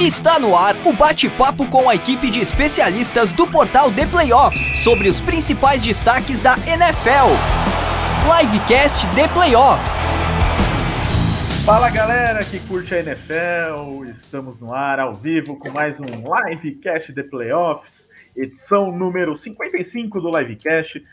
Está no ar o bate-papo com a equipe de especialistas do portal The Playoffs sobre os principais destaques da NFL. Livecast The Playoffs. Fala galera que curte a NFL, estamos no ar ao vivo com mais um Livecast The Playoffs, edição número 55 do Livecast.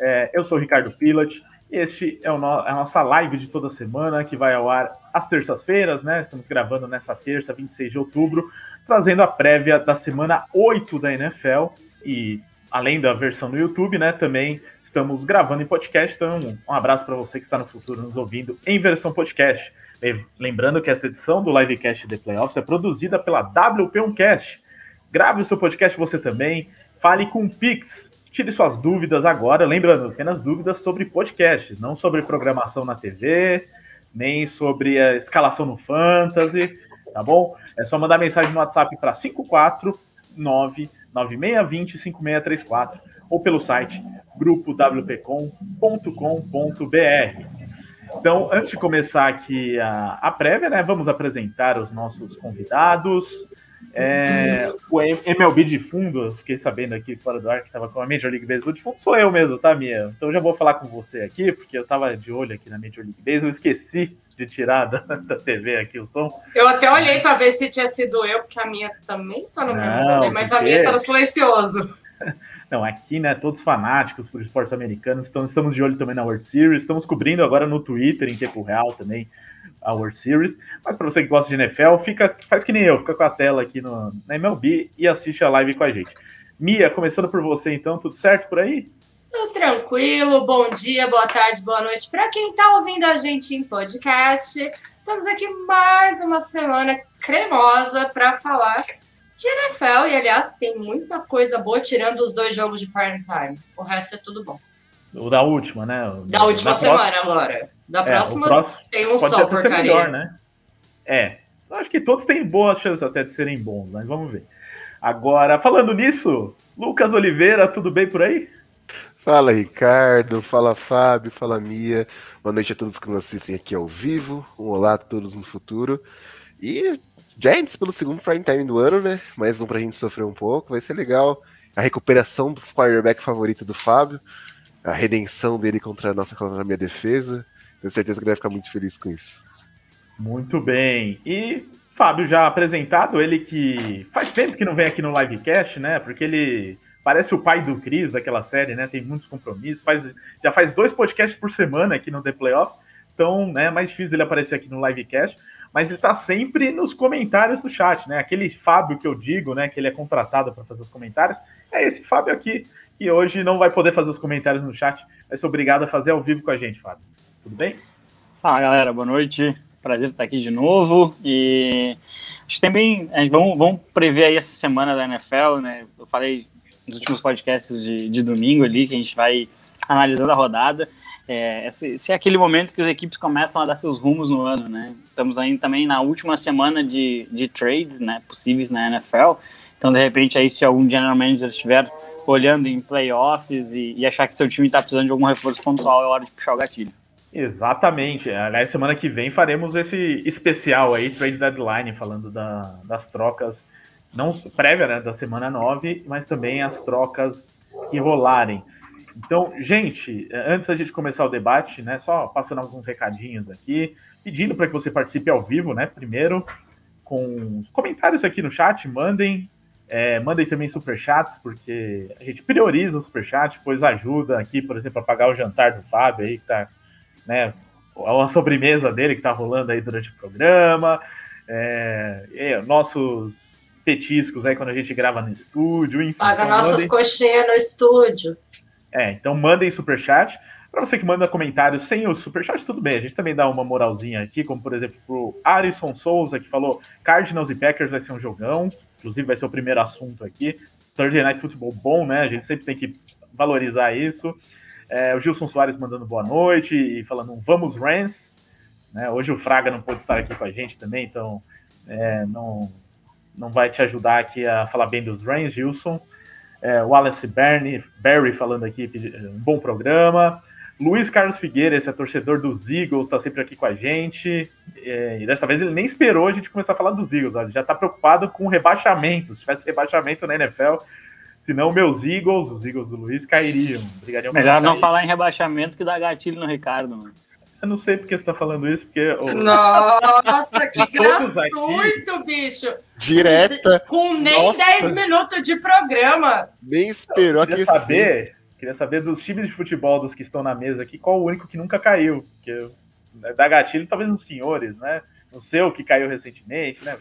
É, eu sou o Ricardo Pilat este é, no, é, a nossa live de toda semana, que vai ao ar às terças-feiras, né? Estamos gravando nessa terça, 26 de outubro, trazendo a prévia da semana 8 da NFL. E além da versão no YouTube, né? Também estamos gravando em podcast. Então, um abraço para você que está no futuro nos ouvindo em versão podcast. Lembrando que esta edição do Livecast The Playoffs é produzida pela WP1Cast. Grave o seu podcast você também. Fale com o Pix Tire suas dúvidas agora, lembrando, apenas dúvidas sobre podcast, não sobre programação na TV, nem sobre a escalação no Fantasy, tá bom? É só mandar mensagem no WhatsApp para 549 9620 5634 ou pelo site grupowpcom.com.br. Então, antes de começar aqui a, a prévia, né, vamos apresentar os nossos convidados. É, o MLB de fundo, fiquei sabendo aqui fora do ar que estava com a Major League Baseball de fundo, sou eu mesmo, tá, Mia? Então já vou falar com você aqui, porque eu estava de olho aqui na Major League Baseball, esqueci de tirar da, da TV aqui o som. Eu até olhei para ver se tinha sido eu, porque a minha também tá no mesmo rolê, mas a minha tá no silencioso. Não, aqui, né, todos fanáticos por esportes americanos, então estamos de olho também na World Series, estamos cobrindo agora no Twitter, em tempo real também, a World Series. Mas para você que gosta de NFL, fica, faz que nem eu, fica com a tela aqui no, na MLB e assiste a live com a gente. Mia, começando por você então, tudo certo por aí? Tudo tranquilo, bom dia, boa tarde, boa noite para quem está ouvindo a gente em podcast. Estamos aqui mais uma semana cremosa para falar de NFL e, aliás, tem muita coisa boa tirando os dois jogos de prime time. O resto é tudo bom. O da última, né? O da última semana próxima... agora. Da é, próxima próximo... tem um só porcaria. Melhor, né? É. Acho que todos têm boas chances até de serem bons, mas vamos ver. Agora, falando nisso, Lucas Oliveira, tudo bem por aí? Fala Ricardo, fala Fábio, fala Mia. Boa noite a todos que nos assistem aqui ao vivo. Um olá a todos no futuro. E Giants pelo segundo prime time do ano, né? Mais um pra gente sofrer um pouco, vai ser legal. A recuperação do quarterback favorito do Fábio a redenção dele contra a nossa contra a minha defesa. Tenho certeza que ele vai ficar muito feliz com isso. Muito bem. E Fábio já apresentado, ele que faz tempo que não vem aqui no livecast, né? Porque ele parece o pai do Cris daquela série, né? Tem muitos compromissos, faz, já faz dois podcasts por semana aqui no The Playoffs, então né, é mais difícil ele aparecer aqui no livecast, mas ele está sempre nos comentários do chat, né? Aquele Fábio que eu digo, né? Que ele é contratado para fazer os comentários, é esse Fábio aqui e hoje não vai poder fazer os comentários no chat, vai ser obrigado a fazer ao vivo com a gente, Fábio. Tudo bem? Fala galera, boa noite. Prazer estar aqui de novo. E acho que também vamos, vamos prever aí essa semana da NFL, né? Eu falei nos últimos podcasts de, de domingo ali que a gente vai analisando a rodada. É, esse, é aquele momento que as equipes começam a dar seus rumos no ano, né? Estamos aí também na última semana de, de trades, né? Possíveis na NFL. Então, de repente, aí se algum general manager estiver olhando em playoffs e, e achar que seu time está precisando de algum reforço pontual, é hora de puxar o gatilho. Exatamente. Aliás, semana que vem faremos esse especial aí, Trade Deadline, falando da, das trocas, não prévia né, da semana 9, mas também as trocas que rolarem. Então, gente, antes da gente começar o debate, né, só passando alguns recadinhos aqui, pedindo para que você participe ao vivo, né, primeiro, com comentários aqui no chat, mandem é, mandem também superchats, porque a gente prioriza o superchat, pois ajuda aqui, por exemplo, a pagar o jantar do Fábio aí, que tá, né, a sobremesa dele que tá rolando aí durante o programa, é, é, nossos petiscos aí quando a gente grava no estúdio, enfim. Paga então nossas mandem... coxinhas no estúdio. É, então mandem superchat. Para você que manda comentários sem o superchat, tudo bem. A gente também dá uma moralzinha aqui, como por exemplo pro Arison Souza, que falou Cardinals e Packers vai ser um jogão inclusive vai ser o primeiro assunto aqui. Thursday Night Football bom, né? A gente sempre tem que valorizar isso. É, o Gilson Soares mandando boa noite e falando um vamos Rams. Né? Hoje o Fraga não pôde estar aqui com a gente também, então é, não, não vai te ajudar aqui a falar bem dos Rams, Gilson. É, Wallace Bernie, Barry falando aqui, um bom programa. Luiz Carlos Figueira, esse é torcedor dos Eagles, está sempre aqui com a gente. É, e dessa vez ele nem esperou a gente começar a falar dos Eagles, ele já está preocupado com o rebaixamento. Se tivesse rebaixamento na NFL, senão meus Eagles, os Eagles do Luiz, cairiam. Brigariam Melhor não falar em rebaixamento que dar gatilho no Ricardo, mano. Eu não sei porque você está falando isso, porque. Nossa, que gratuito, aqui... bicho! Direta. Com nem Nossa. 10 minutos de programa. Nem esperou aqui. saber Queria saber dos times de futebol dos que estão na mesa aqui, qual o único que nunca caiu. Porque né, da gatilho, talvez os senhores, né? O seu que caiu recentemente, né?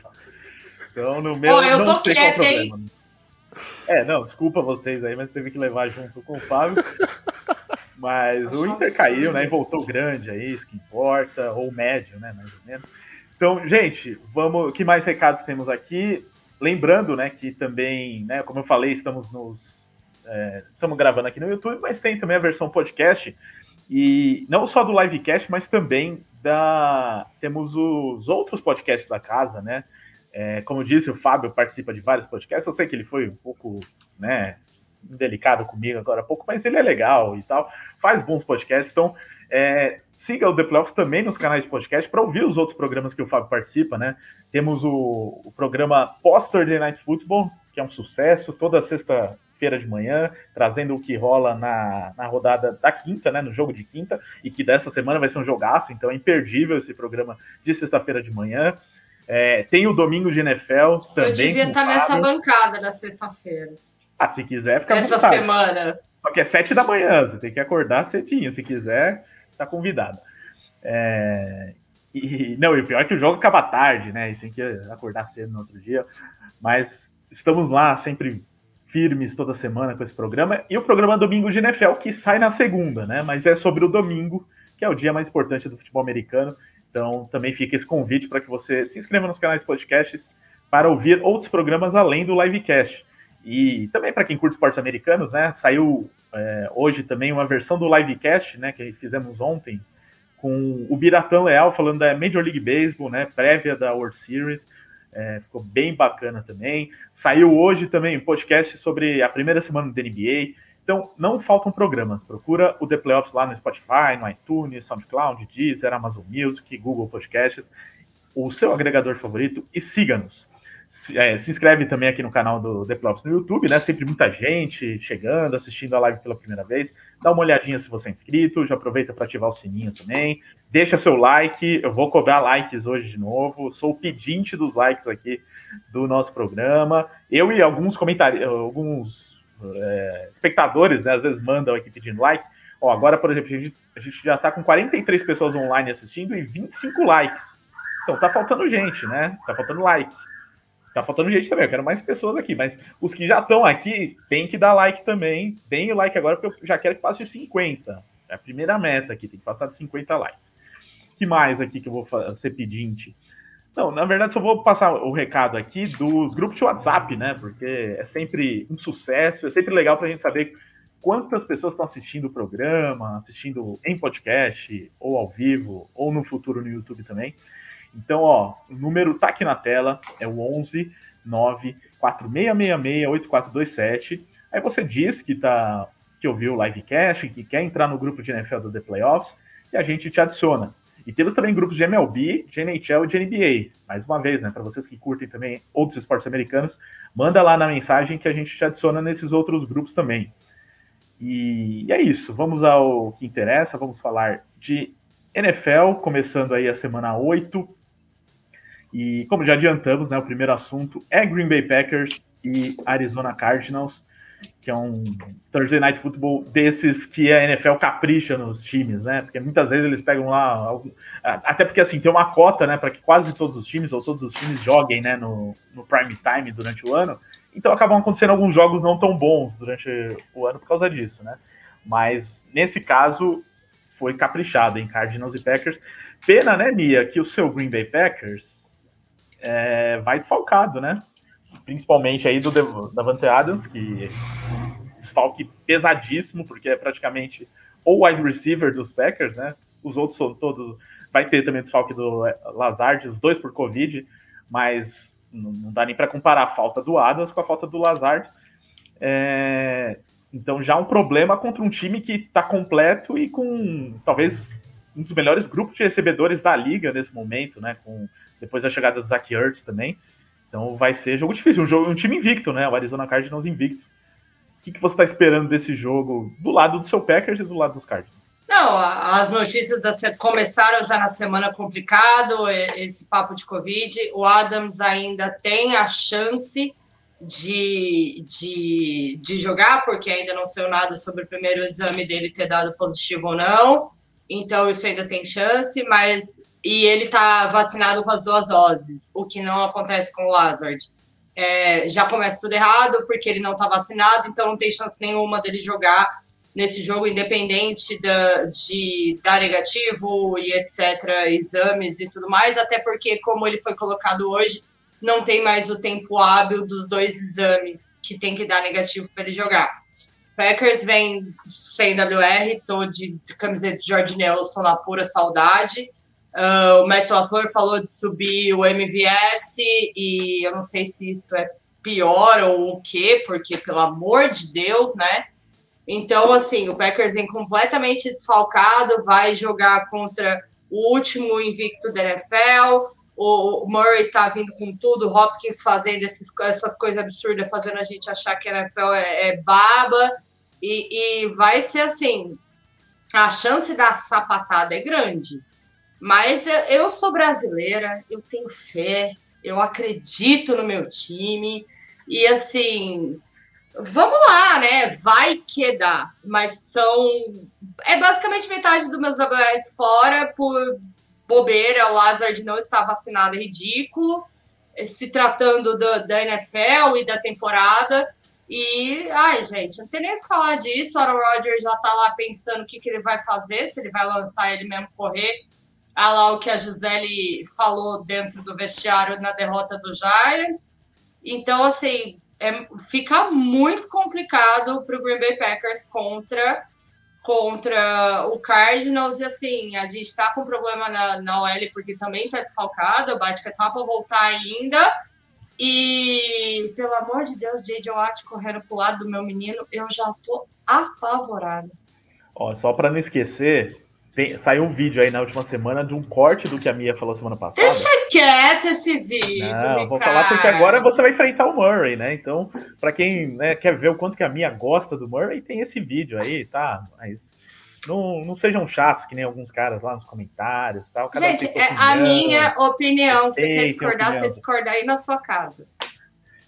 Então, no meu, oh, eu não sei qual o problema. É, não, desculpa vocês aí, mas teve que levar junto com o Fábio. Mas o Inter caiu, né? E voltou grande aí, isso que importa, ou médio, né? Mais ou menos. Então, gente, vamos. Que mais recados temos aqui? Lembrando, né, que também, né, como eu falei, estamos nos é, estamos gravando aqui no YouTube, mas tem também a versão podcast. E não só do livecast, mas também da. Temos os outros podcasts da casa, né? É, como disse, o Fábio participa de vários podcasts. Eu sei que ele foi um pouco, né, delicado comigo agora há pouco, mas ele é legal e tal. Faz bons podcasts. Então, é, siga o The Playoffs também nos canais de podcast para ouvir os outros programas que o Fábio participa, né? Temos o, o programa Post-Thursday Night Football, que é um sucesso, toda sexta-feira de manhã, trazendo o que rola na, na rodada da quinta, né, no jogo de quinta, e que dessa semana vai ser um jogaço, então é imperdível esse programa de sexta-feira de manhã. É, tem o domingo de NFL também. Eu devia estar nessa bancada na sexta-feira. Ah, se quiser, fica Essa semana. Só que é sete da manhã, você tem que acordar cedinho, se quiser, tá convidado. É... E, não, e o pior é que o jogo acaba tarde, né? E tem que acordar cedo no outro dia. Mas estamos lá sempre firmes toda semana com esse programa. E o programa Domingo de NFL, que sai na segunda, né? Mas é sobre o domingo, que é o dia mais importante do futebol americano. Então também fica esse convite para que você se inscreva nos canais podcasts para ouvir outros programas além do livecast. E também para quem curte esportes americanos, né? Saiu é, hoje também uma versão do livecast, né? Que fizemos ontem, com o Biratã Leal falando da Major League Baseball, né? Prévia da World Series. É, ficou bem bacana também. Saiu hoje também um podcast sobre a primeira semana da NBA. Então, não faltam programas. Procura o The Playoffs lá no Spotify, no iTunes, SoundCloud, Deezer, Amazon Music, Google Podcasts, o seu agregador favorito e siga-nos. Se, é, se, inscreve também aqui no canal do Playoffs no YouTube, né? Sempre muita gente chegando, assistindo a live pela primeira vez. Dá uma olhadinha se você é inscrito, já aproveita para ativar o sininho também. Deixa seu like, eu vou cobrar likes hoje de novo. Sou o pedinte dos likes aqui do nosso programa. Eu e alguns comentários, alguns é, espectadores, né, às vezes mandam aqui pedindo like. Ó, agora, por exemplo, a gente, a gente já está com 43 pessoas online assistindo e 25 likes. Então tá faltando gente, né? Tá faltando like. Tá faltando gente também, eu quero mais pessoas aqui, mas os que já estão aqui tem que dar like também. Deem o like agora, porque eu já quero que passe de 50. É a primeira meta aqui, tem que passar de 50 likes. que mais aqui que eu vou ser pedinte? Não, na verdade, só vou passar o recado aqui dos grupos de WhatsApp, né? Porque é sempre um sucesso, é sempre legal para a gente saber quantas pessoas estão assistindo o programa, assistindo em podcast, ou ao vivo, ou no futuro no YouTube também. Então, ó, o número tá aqui na tela, é o 11 9 4666 8427. Aí você diz que tá que ouviu o livecast, que quer entrar no grupo de NFL do The Playoffs, e a gente te adiciona. E temos também grupos de MLB, de NHL e de NBA. Mais uma vez, né, para vocês que curtem também outros esportes americanos, manda lá na mensagem que a gente te adiciona nesses outros grupos também. E é isso, vamos ao que interessa, vamos falar de NFL, começando aí a semana 8, e como já adiantamos, né, o primeiro assunto é Green Bay Packers e Arizona Cardinals, que é um Thursday Night Football desses que a NFL capricha nos times, né? Porque muitas vezes eles pegam lá, até porque assim tem uma cota, né, para que quase todos os times ou todos os times joguem, né, no, no prime time durante o ano. Então acabam acontecendo alguns jogos não tão bons durante o ano por causa disso, né? Mas nesse caso foi caprichado em Cardinals e Packers. Pena, né, Mia, que o seu Green Bay Packers é, vai desfalcado, né? Principalmente aí do Davante Adams, que desfalque pesadíssimo, porque é praticamente o wide receiver dos Packers, né? Os outros são todos. Vai ter também desfalque do Lazard, os dois por Covid, mas não dá nem para comparar a falta do Adams com a falta do Lazard. É... Então já um problema contra um time que está completo e com talvez um dos melhores grupos de recebedores da liga nesse momento, né? Com depois da chegada do Zach Ertz também. Então vai ser jogo difícil, um jogo, um time invicto, né? O Arizona Cardinals invicto. O que, que você está esperando desse jogo do lado do seu Packers e do lado dos Cardinals? Não, as notícias da começaram já na semana complicado, esse papo de Covid. O Adams ainda tem a chance de, de, de jogar, porque ainda não saiu nada sobre o primeiro exame dele ter dado positivo ou não. Então, isso ainda tem chance, mas. E ele está vacinado com as duas doses, o que não acontece com o Lazard. É, já começa tudo errado, porque ele não está vacinado, então não tem chance nenhuma dele jogar nesse jogo, independente da, de dar negativo e etc., exames e tudo mais, até porque, como ele foi colocado hoje, não tem mais o tempo hábil dos dois exames que tem que dar negativo para ele jogar. Packers vem sem WR, tô de camiseta de George Nelson na pura saudade. Uh, o Matt LaFleur falou de subir o MVS e eu não sei se isso é pior ou o quê, porque pelo amor de Deus, né? Então, assim, o Packers vem completamente desfalcado, vai jogar contra o último invicto da NFL. O Murray tá vindo com tudo, o Hopkins fazendo esses, essas coisas absurdas, fazendo a gente achar que a NFL é, é baba. E, e vai ser assim: a chance da sapatada é grande. Mas eu, sou brasileira, eu tenho fé, eu acredito no meu time. E assim, vamos lá, né? Vai que dá. Mas são. É basicamente metade dos meus WS fora por bobeira. O Lazard não está vacinado, é ridículo. Se tratando do, da NFL e da temporada. E, ai, gente, não tem nem o que falar disso. O Aaron Rodgers já tá lá pensando o que, que ele vai fazer, se ele vai lançar ele mesmo correr. Ah lá o que a Gisele falou dentro do vestiário na derrota do Giants. Então, assim, é, fica muito complicado para o Green Bay Packers contra contra o Cardinals e assim a gente está com problema na, na OL porque também está desfalcado, o Batica tá para voltar ainda e pelo amor de Deus, J.J. Watt correndo pro lado do meu menino, eu já tô apavorada. Ó, só para não esquecer, tem, saiu um vídeo aí na última semana de um corte do que a Mia falou semana passada. Deixa quieto esse vídeo. Não, vou falar porque agora você vai enfrentar o Murray, né? Então, para quem né, quer ver o quanto que a Mia gosta do Murray, tem esse vídeo aí, tá? Mas não, não sejam chatos que nem alguns caras lá nos comentários. Tal. Cada Gente, é a minha opinião. Você quer discordar, você discordar aí na sua casa.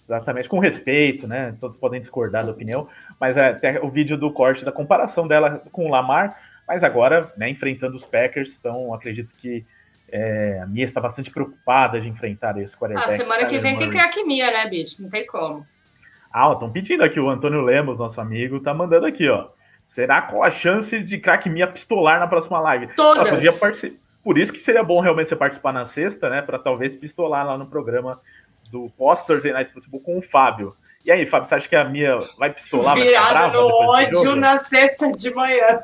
Exatamente, com respeito, né? Todos podem discordar da opinião, mas é, o vídeo do corte da comparação dela com o Lamar mas agora, né, enfrentando os Packers, então acredito que é, a Mia está bastante preocupada de enfrentar esse quarterback. Ah, semana que vem tem craque Mia, né, bicho? Não tem como. Ah, estão pedindo aqui, o Antônio Lemos, nosso amigo, tá mandando aqui, ó. Será qual a chance de craque Mia pistolar na próxima live? Todas! Nossa, Por isso que seria bom realmente você participar na sexta, né? Para talvez pistolar lá no programa do Post-Thursday Night Football com o Fábio. E aí, Fábio, você acha que a Mia vai pistolar? Virado no ódio na sexta de manhã.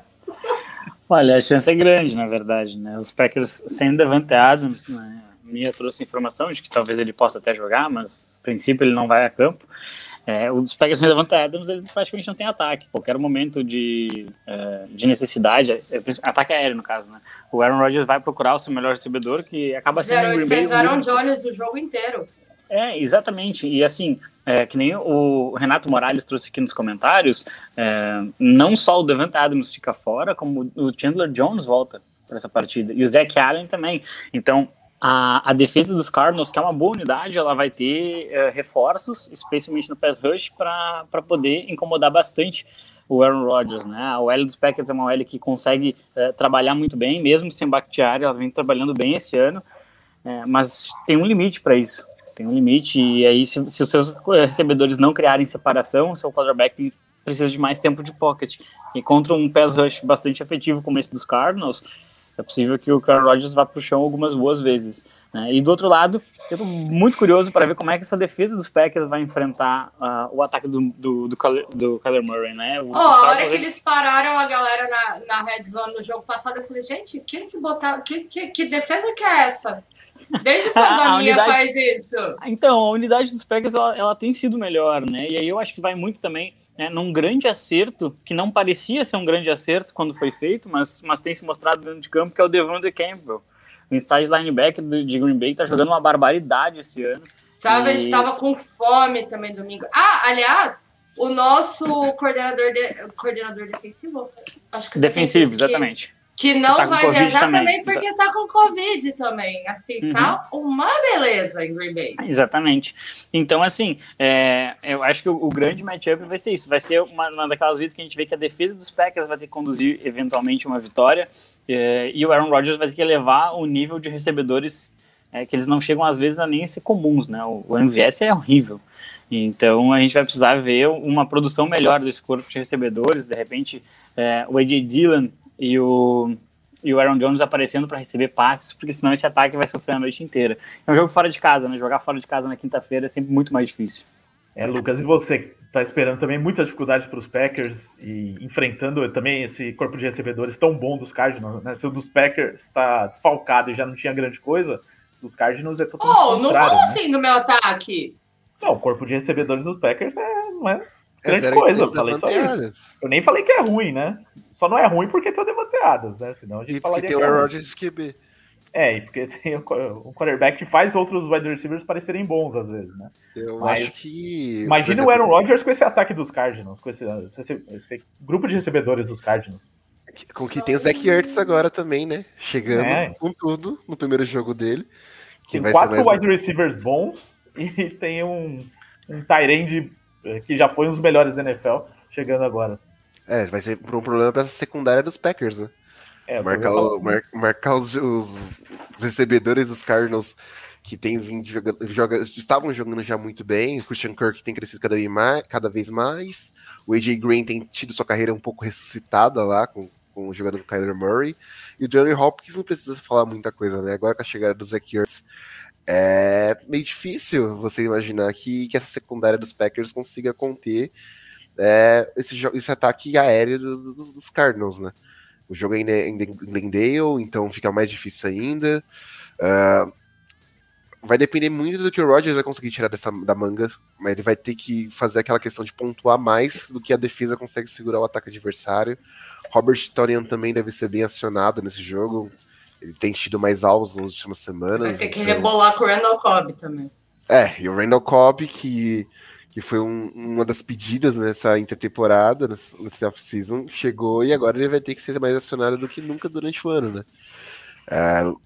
Olha, a chance é grande, na verdade, né? Os Packers sem Devante Adams, né? Mia trouxe informação de que talvez ele possa até jogar, mas a princípio ele não vai a campo. É, os Packers sem Devante Adams, eles praticamente não tem ataque. Qualquer momento de, é, de necessidade, é, ataque aéreo no caso, né? O Aaron Rodgers vai procurar o seu melhor recebedor, que acaba sendo... 0800 Aaron Jones o jogo inteiro. É, exatamente. E assim, é, que nem o Renato Morales trouxe aqui nos comentários, é, não só o Devante Adams fica fora, como o Chandler Jones volta para essa partida. E o Zach Allen também. Então, a, a, defesa dos Cardinals, que é uma boa unidade, ela vai ter é, reforços, especialmente no pass rush, para poder incomodar bastante o Aaron Rodgers, né? A OL dos Packers é uma OL que consegue é, trabalhar muito bem, mesmo sem Bakhtiari, ela vem trabalhando bem esse ano, é, mas tem um limite para isso tem um limite, e aí se, se os seus recebedores não criarem separação, seu quarterback precisa de mais tempo de pocket. E contra um pass rush bastante efetivo como esse dos Cardinals, é possível que o Aaron Rodgers vá para o chão algumas boas vezes. Né? E do outro lado, eu estou muito curioso para ver como é que essa defesa dos Packers vai enfrentar uh, o ataque do, do, do, do Kyler Murray, né? oh, a hora que eles pararam a galera na, na red zone no jogo passado, eu falei, gente, quem que botar, que, que, que defesa que é essa? Desde quando a, a minha faz isso? Então, a unidade dos Packers ela, ela, tem sido melhor, né? E aí eu acho que vai muito também é, num grande acerto, que não parecia ser um grande acerto quando foi feito, mas, mas tem se mostrado dentro de campo, que é o Devonta Campbell. O inside linebacker de Green Bay tá jogando uma barbaridade esse ano. Sabe, e... a gente tava com fome também domingo. Ah, aliás, o nosso coordenador, de, coordenador defensivo, acho que defensivo, defensivo exatamente. Que não tá vai viajar também, também porque tá com Covid também. Assim, uhum. tá uma beleza em Green Bay. Exatamente. Então, assim, é, eu acho que o, o grande matchup vai ser isso. Vai ser uma, uma, daquelas vezes que a gente vê que a defesa dos Packers vai ter que conduzir eventualmente uma vitória. É, e o Aaron Rodgers vai ter que elevar o nível de recebedores é, que eles não chegam às vezes a nem ser comuns, né? O, o MVS é horrível. Então a gente vai precisar ver uma produção melhor desse corpo de recebedores, de repente é, o AJ Dillon e o, e o Aaron Jones aparecendo para receber passes, porque senão esse ataque vai sofrer a noite inteira. É um jogo fora de casa, né? Jogar fora de casa na quinta-feira é sempre muito mais difícil. É, Lucas, e você está esperando também muita dificuldade para os Packers e enfrentando também esse corpo de recebedores tão bom dos Cardinals, né? Se o dos Packers está desfalcado e já não tinha grande coisa, dos Cardinals é totalmente Oh, não fala né? assim no meu ataque! Não, o corpo de recebedores dos Packers é, não é grande coisa, eu falei só isso. Eu nem falei que é ruim, né? Só não é ruim porque tem o Devante Adams, né? Senão a gente e falaria tem o é Aaron Rodgers QB. É, e porque tem um quarterback que faz outros wide receivers parecerem bons às vezes, né? Eu Mas, acho que. Imagina exemplo, o Aaron Rodgers com esse ataque dos Cardinals, com esse, esse, esse grupo de recebedores dos Cardinals. Com que tem o Zach Ertz agora também, né? Chegando é. com tudo no primeiro jogo dele. Tem quatro wide receivers bons e tem um, um Tyrande eh, que já foi um dos melhores da NFL chegando agora. É, vai ser um problema para essa secundária dos Packers, né? É, marcar, o, mar, marcar os, os, os, recebedores dos Cardinals que tem vindo jogando, joga, estavam jogando já muito bem. O Christian Kirk tem crescido cada vez mais, cada vez mais. O AJ Green tem tido sua carreira um pouco ressuscitada lá com, com jogando com o Kyler Murray. E o Johnny Hopkins não precisa falar muita coisa, né? Agora com a chegada do Zach Ertz, é meio difícil você imaginar que, que essa secundária dos Packers consiga conter é, esse, esse ataque aéreo do, do, dos Cardinals, né? O jogo ainda é em Glendale, então fica mais difícil ainda. Uh, vai depender muito do que o Rodgers vai conseguir tirar dessa, da manga, mas ele vai ter que fazer aquela questão de pontuar mais do que a defesa consegue segurar o ataque adversário. Robert Torian também deve ser bem acionado nesse jogo. Ele tem tido mais alvos nas últimas semanas. Vai ter que então... rebolar com o Randall Cobb também. É, e o Randall Cobb, que que foi um, uma das pedidas nessa intertemporada, nesse off-season, chegou e agora ele vai ter que ser mais acionado do que nunca durante o ano, né? Uh,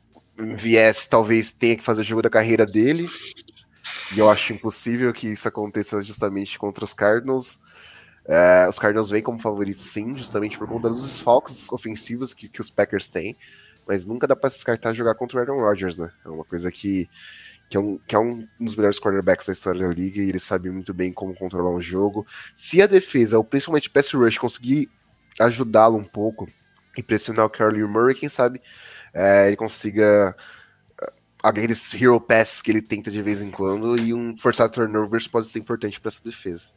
é, talvez tenha que fazer o jogo da carreira dele, e eu acho impossível que isso aconteça justamente contra os Cardinals. Uh, os Cardinals vêm como favoritos, sim, justamente por conta dos desfalques ofensivos que, que os Packers têm, mas nunca dá para descartar jogar contra o Aaron Rodgers, né? É uma coisa que que é, um, que é um dos melhores quarterbacks da história da liga, e ele sabe muito bem como controlar um jogo. Se a defesa, ou principalmente o pass rush, conseguir ajudá-lo um pouco e pressionar o Carly Murray, quem sabe é, ele consiga uh, aqueles hero passes que ele tenta de vez em quando, e um forçar turnovers pode ser importante para essa defesa.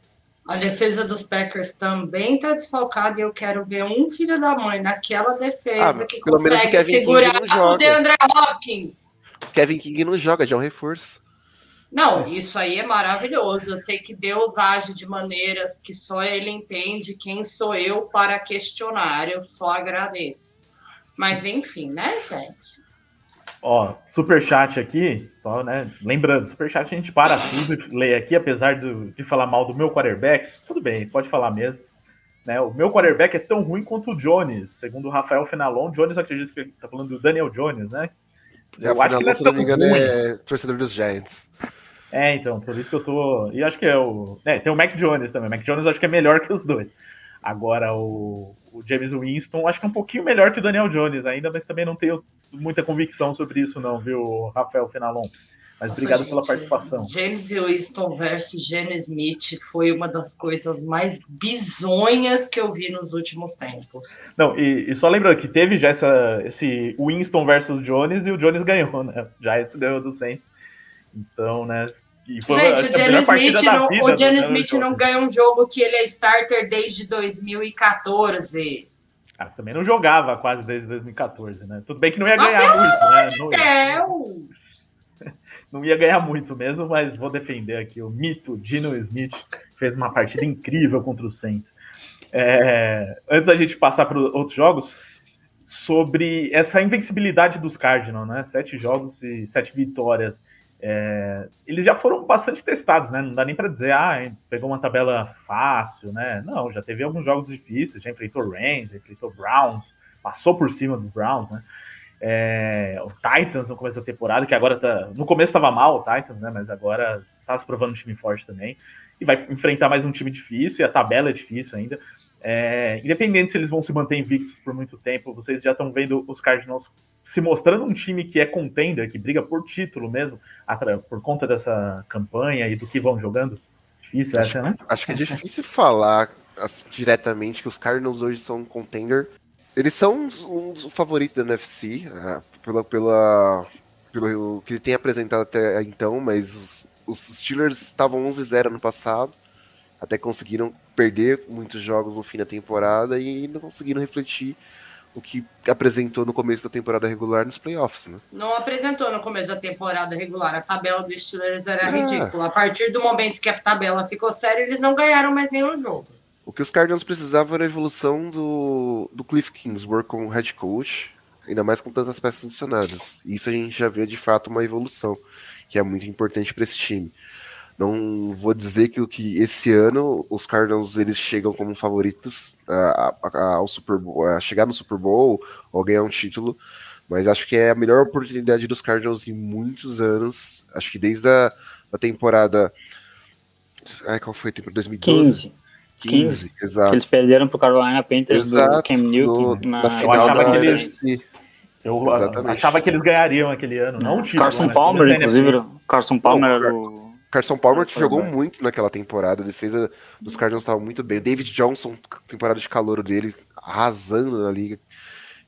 A defesa dos Packers também tá desfalcada e eu quero ver um filho da mãe naquela defesa ah, que consegue segurar o DeAndre Hopkins. Kevin King não joga, já é um reforço. Não, isso aí é maravilhoso. Eu sei que Deus age de maneiras que só Ele entende. Quem sou eu para questionar? Eu só agradeço. Mas enfim, né, gente? Ó, super chat aqui, só, né? Lembrando, super chat a gente para tudo e lê aqui, apesar de, de falar mal do meu quarterback. Tudo bem, pode falar mesmo. Né, o meu quarterback é tão ruim quanto o Jones, segundo o Rafael Fenalon. Jones, acredito que ele tá falando do Daniel Jones, né? Eu acho que ele se não me engano, é torcedor dos Giants. É, então, por isso que eu tô. E acho que é o. É, tem o Mac Jones também. O Mac Jones acho que é melhor que os dois. Agora, o, o James Winston acho que é um pouquinho melhor que o Daniel Jones ainda, mas também não tenho muita convicção sobre isso, não, viu, Rafael Finalon? Mas Nossa, obrigado gente, pela participação. James Winston versus Gene Smith foi uma das coisas mais bizonhas que eu vi nos últimos tempos. Não, e, e só lembrando que teve já essa, esse Winston versus Jones e o Jones ganhou, né? Já ganhou do Saints. Então, né? Gente, o Gene Smith, não, vida, o Gene Smith não ganha um jogo que ele é starter desde 2014. Ah, também não jogava quase desde 2014, né? Tudo bem que não ia ganhar muito, né? Pelo amor de Deus! Não ia ganhar muito mesmo, mas vou defender aqui o mito Dino Smith, fez uma partida incrível contra o Saints. É, antes da gente passar para outros jogos, sobre essa invencibilidade dos Cardinals, né? Sete jogos e sete vitórias. É, eles já foram bastante testados, né? Não dá nem para dizer, ah, pegou uma tabela fácil, né? Não, já teve alguns jogos difíceis, já enfrentou Rams, enfrentou Browns, passou por cima dos Browns, né? É, o Titans no começo da temporada, que agora tá. No começo estava mal o Titans, né? Mas agora tá se provando um time forte também. E vai enfrentar mais um time difícil, e a tabela é difícil ainda. É, independente se eles vão se manter invictos por muito tempo, vocês já estão vendo os Cardinals se mostrando um time que é contender, que briga por título mesmo, por conta dessa campanha e do que vão jogando. Difícil acho, essa, né? Acho que é difícil falar assim, diretamente que os Cardinals hoje são um contender. Eles são um, um favorito da NFC, uh, ah, pela, pela, pelo que ele tem apresentado até então, mas os, os Steelers estavam 11-0 no passado, até conseguiram perder muitos jogos no fim da temporada e não conseguiram refletir o que apresentou no começo da temporada regular nos playoffs, né? Não apresentou no começo da temporada regular. A tabela dos Steelers era ah. ridícula. A partir do momento que a tabela ficou séria, eles não ganharam mais nenhum jogo. O que os Cardinals precisavam era a evolução do, do Cliff Kingsbury como head coach, ainda mais com tantas peças adicionadas. Isso a gente já vê de fato uma evolução, que é muito importante para esse time. Não vou dizer que, que esse ano os Cardinals eles chegam como favoritos a, a, ao Super Bowl, a chegar no Super Bowl ou ganhar um título, mas acho que é a melhor oportunidade dos Cardinals em muitos anos. Acho que desde a, a temporada. Ai, qual foi a temporada? 2012? 15. 15, 15 exato. Que eles perderam pro Carolina Panthers exato, do Cam Newton no, na, na final da eles, Eu Exatamente. achava que eles ganhariam aquele ano, não o. Carson né? Palmer, inclusive. Carson Palmer era o Carson Palmer jogou muito naquela temporada, a defesa dos Cardinals estava muito bem. David Johnson, temporada de calor dele, arrasando na liga.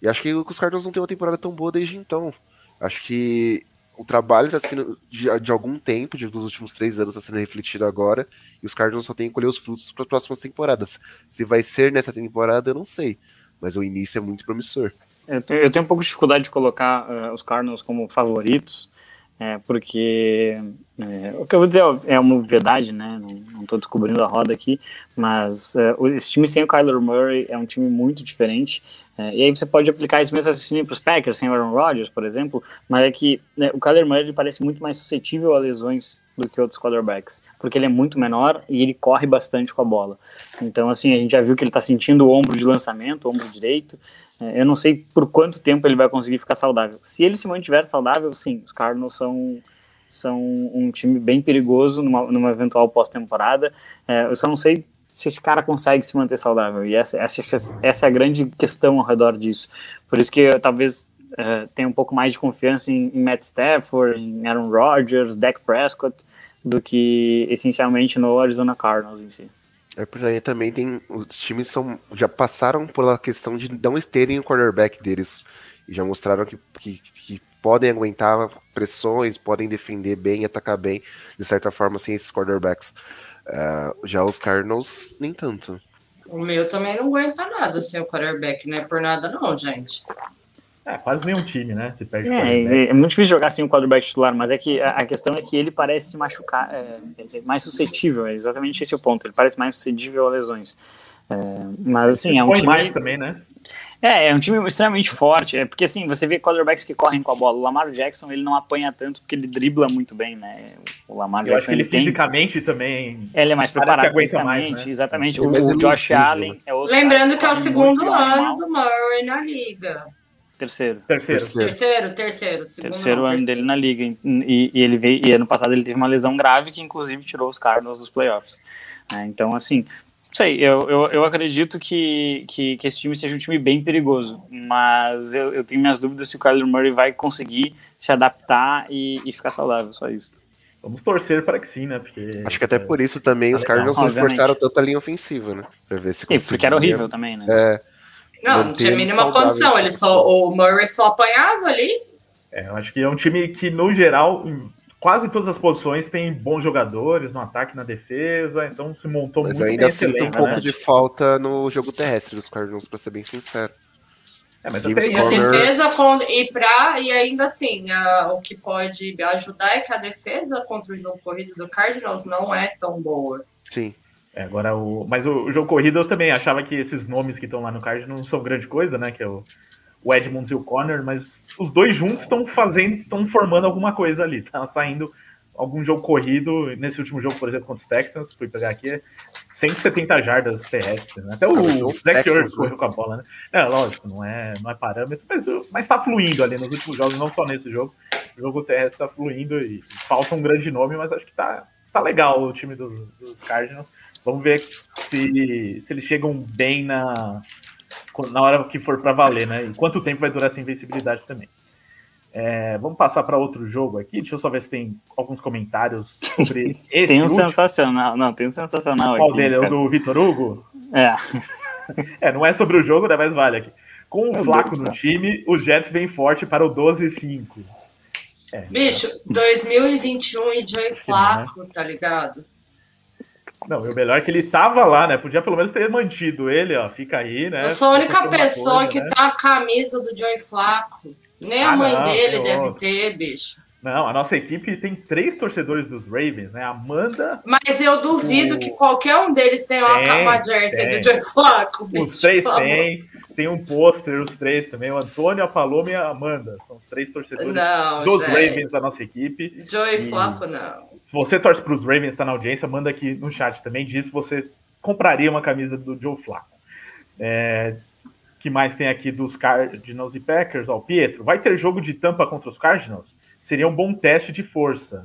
E acho que os Cardinals não têm uma temporada tão boa desde então. Acho que o trabalho está sendo de, de, algum tempo, de, dos últimos três anos, está sendo refletido agora, e os Cardinals só têm que colher os frutos para as próximas temporadas. Se vai ser nessa temporada, eu não sei, mas o início é muito promissor. Eu tenho, eu tenho um pouco de dificuldade de colocar uh, os Cardinals como favoritos, é, porque é, o que eu vou dizer é uma verdade, né? Não estou descobrindo a roda aqui, mas é, esse time sem o Kyler Murray é um time muito diferente. É, e aí você pode aplicar esse mesmo raciocínio para os Packers, sem Aaron Rodgers, por exemplo, mas é que né, o Kyler Murray parece muito mais suscetível a lesões do que outros quarterbacks, porque ele é muito menor e ele corre bastante com a bola. Então, assim, a gente já viu que ele está sentindo o ombro de lançamento, o ombro direito. É, eu não sei por quanto tempo ele vai conseguir ficar saudável. Se ele se mantiver saudável, sim, os Cardinals são são um time bem perigoso numa, numa eventual pós-temporada. É, eu só não sei se esse cara consegue se manter saudável. E essa, essa, essa é a grande questão ao redor disso. Por isso que eu, talvez é, tenha um pouco mais de confiança em, em, Matt Stafford, em Aaron Rodgers, Dak Prescott, do que essencialmente no Arizona Cardinals em si. É porque aí também tem. Os times são, já passaram pela questão de não terem o quarterback deles e já mostraram que, que, que, podem aguentar pressões, podem defender bem, atacar bem, de certa forma, sem esses quarterbacks. Uh, já os Cardinals, nem tanto. O meu também não aguenta nada sem o quarterback, não é por nada não, gente. É, quase nenhum time, né? Se perde é, é, muito difícil jogar sem um quarterback titular, mas é que a, a questão é que ele parece se machucar, é, é, mais suscetível, é exatamente esse o ponto. Ele parece mais suscetível a lesões. É, mas assim, é um time. mais também, né? É, é um time extremamente forte. É porque assim, você vê quarterbacks que correm com a bola. O Lamar Jackson ele não apanha tanto porque ele dribla muito bem, né? O Lamar Eu Jackson. Acho que ele, ele fisicamente tem... também. Ele é mais preparado fisicamente, mais, né? exatamente. O, o Josh Allen é outro. Lembrando que é o segundo ano do Murray na liga. Terceiro. Terceiro. Terceiro, terceiro. terceiro ano dele na liga. E, e, ele veio, e ano passado ele teve uma lesão grave que inclusive tirou os Cardinals dos playoffs. É, então, assim, sei, eu, eu, eu acredito que, que, que, esse time seja um time bem perigoso, mas eu, eu tenho minhas dúvidas se o Kyler Murray vai conseguir se adaptar e, e ficar saudável, só isso. Vamos torcer para que sim, né? Porque, Acho que até por isso também os Cardinals não, reforçaram tanto a linha ofensiva, né? Pra ver se Sim, porque era horrível também, né? É, não, não tinha mínima condição. Ele só, o Murray só apanhava ali. É, eu acho que é um time que, no geral, quase todas as posições tem bons jogadores no ataque na defesa, então se montou Mas muito ainda sinto um pouco né? de falta no jogo terrestre dos Cardinals, para ser bem sincero. É, mas James até E a defesa com, e pra, e ainda assim, a- o que pode ajudar é que a defesa contra o jogo corrido do Cardinals não é tão boa. Sim. É, agora o. Mas o, o jogo corrido eu também achava que esses nomes que estão lá no card não são grande coisa, né? Que é o, o Edmonds e o Connor, mas os dois juntos estão fazendo, estão formando alguma coisa ali. Tá saindo algum jogo corrido. Nesse último jogo, por exemplo, contra os Texans, fui pegar aqui, 170 jardas terrestres. Né? Até o Ah, os Zach Texans, né? correu com a bola, né? É, lógico, não é, não é parâmetro, mas, mas tá fluindo ali nos últimos jogos, não só nesse jogo. O jogo terrestre tá fluindo e falta um grande nome, mas acho que tá, tá legal o time dos, dos Cardinals. Vamos ver se, se eles chegam bem na, na hora que for para valer, né? E quanto tempo vai durar essa invencibilidade também. É, vamos passar para outro jogo aqui. Deixa eu só ver se tem alguns comentários sobre esse Tem um último. sensacional. Não, tem um sensacional Qual aqui. dele? É o do Vitor Hugo? É. É, não é sobre o jogo, né, mas vale aqui. Com o Flaco no time, os Jets vem forte para o 12-5. É, Bicho, 2021 e Joey Flaco, tá ligado? Não, e o melhor é que ele tava lá, né? Podia pelo menos ter mantido ele, ó. Fica aí, né? Eu sou a única pessoa coisa, que né? tá a camisa do Joey Flaco. Nem a Ah, mãe não, dele deve outro. ter, bicho. Não, a nossa equipe tem três torcedores dos Ravens, né? Amanda, Mas eu duvido O- que qualquer um deles tenha uma, Tem, uma jersey tem. do Joey Flaco, bicho. os três têm. Tem um pôster, os três também. O Antônio, a Paloma e a Amanda. São os três torcedores Não, dos gente. Ravens da nossa equipe. Joey E- Flaco, não. Se você torce para os Ravens, tá na audiência, manda aqui no chat também. Diz se você compraria uma camisa do Joe Flacco. É, que mais tem aqui dos Cardinals e Packers? Ó, o Pietro, vai ter jogo de tampa contra os Cardinals? Seria um bom teste de força.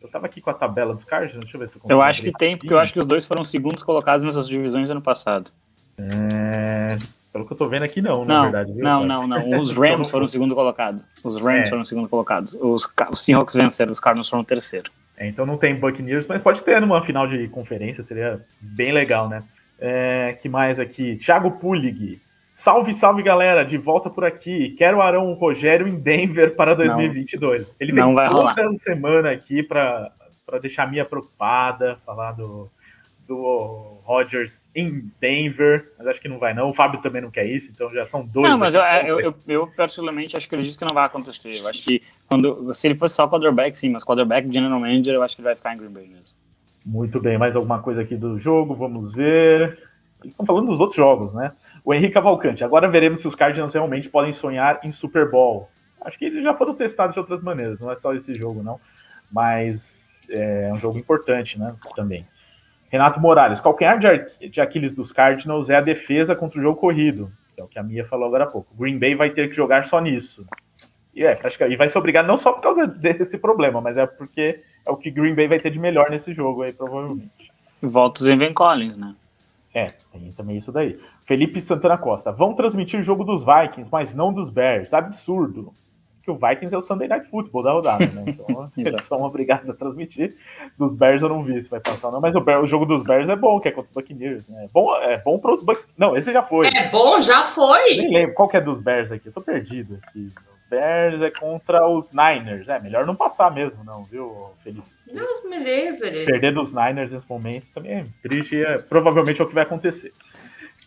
Eu tava aqui com a tabela dos Cardinals, deixa eu ver se eu consigo. Eu acho que tem, porque eu acho que os dois foram segundos colocados nessas divisões ano passado. É, pelo que eu tô vendo aqui, não, na Não, verdade. viu, não, não, não. Os Rams foram segundo colocados. Os Rams É. foram segundo colocados. Os, os Seahawks venceram, os Cardinals foram terceiro. É, então não tem Buccaneers, mas pode ter numa final de conferência, seria bem legal, né? É, que mais aqui? Thiago Pulig. Salve, salve, galera, de volta por aqui. Quero o Arão Rogério em Denver para 2022. Ele vem Não toda rolar. semana aqui para deixar a Mia preocupada, falar do, do Rodgers em Denver, mas acho que não vai não. O Fábio também não quer isso, então já são dois. Não, mas eu, eu, eu, eu particularmente acho que acredito que não vai acontecer. Eu acho que quando, se ele fosse só quarterback, sim, mas quarterback general manager, eu acho que ele vai ficar em Green Bay mesmo. Muito bem, mais alguma coisa aqui do jogo? Vamos ver. Estão falando dos outros jogos, né? O Henrique Cavalcante. Agora veremos se os Cardinals realmente podem sonhar em Super Bowl. Acho que eles já foram testados de outras maneiras, não é só esse jogo, não. Mas é um jogo importante, né? Também. Renato Morales. Calcanhar de, Ar- de Aquiles dos Cardinals é a defesa contra o jogo corrido. Que é o que a Mia falou agora há pouco. Green Bay vai ter que jogar só nisso. E é, acho que e vai ser obrigado não só por causa desse problema, mas é porque é o que Green Bay vai ter de melhor nesse jogo aí, provavelmente. Volta o Zenven Collins, né? É, tem também isso daí. Felipe Santana Costa. Vão transmitir o jogo dos Vikings, mas não dos Bears. Absurdo. Que o Vikings é o Sunday Night Football da rodada, né? Então eles são obrigados a transmitir. Dos Bears eu não vi se vai passar ou não, mas o, o jogo dos Bears é bom, que é contra os Buccaneers. Né? É bom, é bom para os Buccaneers. Não, esse já foi. É bom, já foi. Nem lembro qual que é dos Bears aqui. Eu tô perdido aqui. Os Bears é contra os Niners. É, melhor não passar mesmo, não, viu, Felipe? Deus me livre. perder dos Niners nesse momento também é triste e é, provavelmente é o que vai acontecer.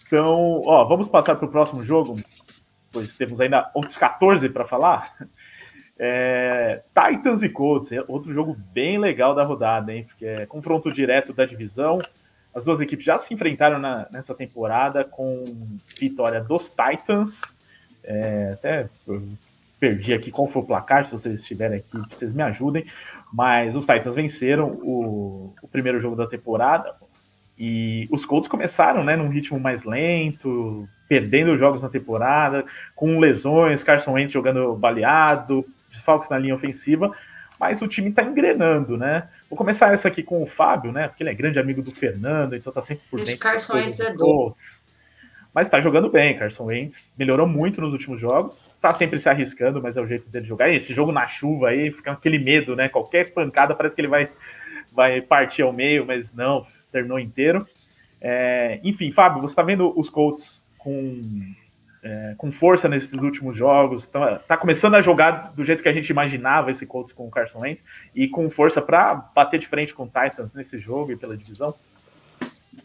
Então, ó, vamos passar para o próximo jogo, pois temos ainda outros 14 para falar. É, Titans e Colts, é outro jogo bem legal da rodada, hein? Porque é confronto direto da divisão. As duas equipes já se enfrentaram na- nessa temporada com vitória dos Titans. É, até perdi aqui qual foi o placar, se vocês estiverem aqui, vocês me ajudem. Mas os Titans venceram o, o primeiro jogo da temporada. E os Colts começaram né, num ritmo mais lento, perdendo jogos na temporada, com lesões, Carson Wentz jogando baleado, desfalques na linha ofensiva, mas o time está engrenando, né? Vou começar essa aqui com o Fábio, né? Porque ele é grande amigo do Fernando, então tá sempre por dentro. Carson Wentz é. Mas tá jogando bem, Carson Wentz. Melhorou muito nos últimos jogos. Tá sempre se arriscando, mas é o jeito dele jogar. E esse jogo na chuva aí, fica aquele medo, né? Qualquer pancada parece que ele vai, vai partir ao meio, mas não, terminou inteiro. É, enfim, Fábio, você tá vendo os Colts com, é, com força nesses últimos jogos? Tá, tá começando a jogar do jeito que a gente imaginava esse Colts com o Carson Wentz e com força para bater de frente com o Titans nesse jogo e pela divisão?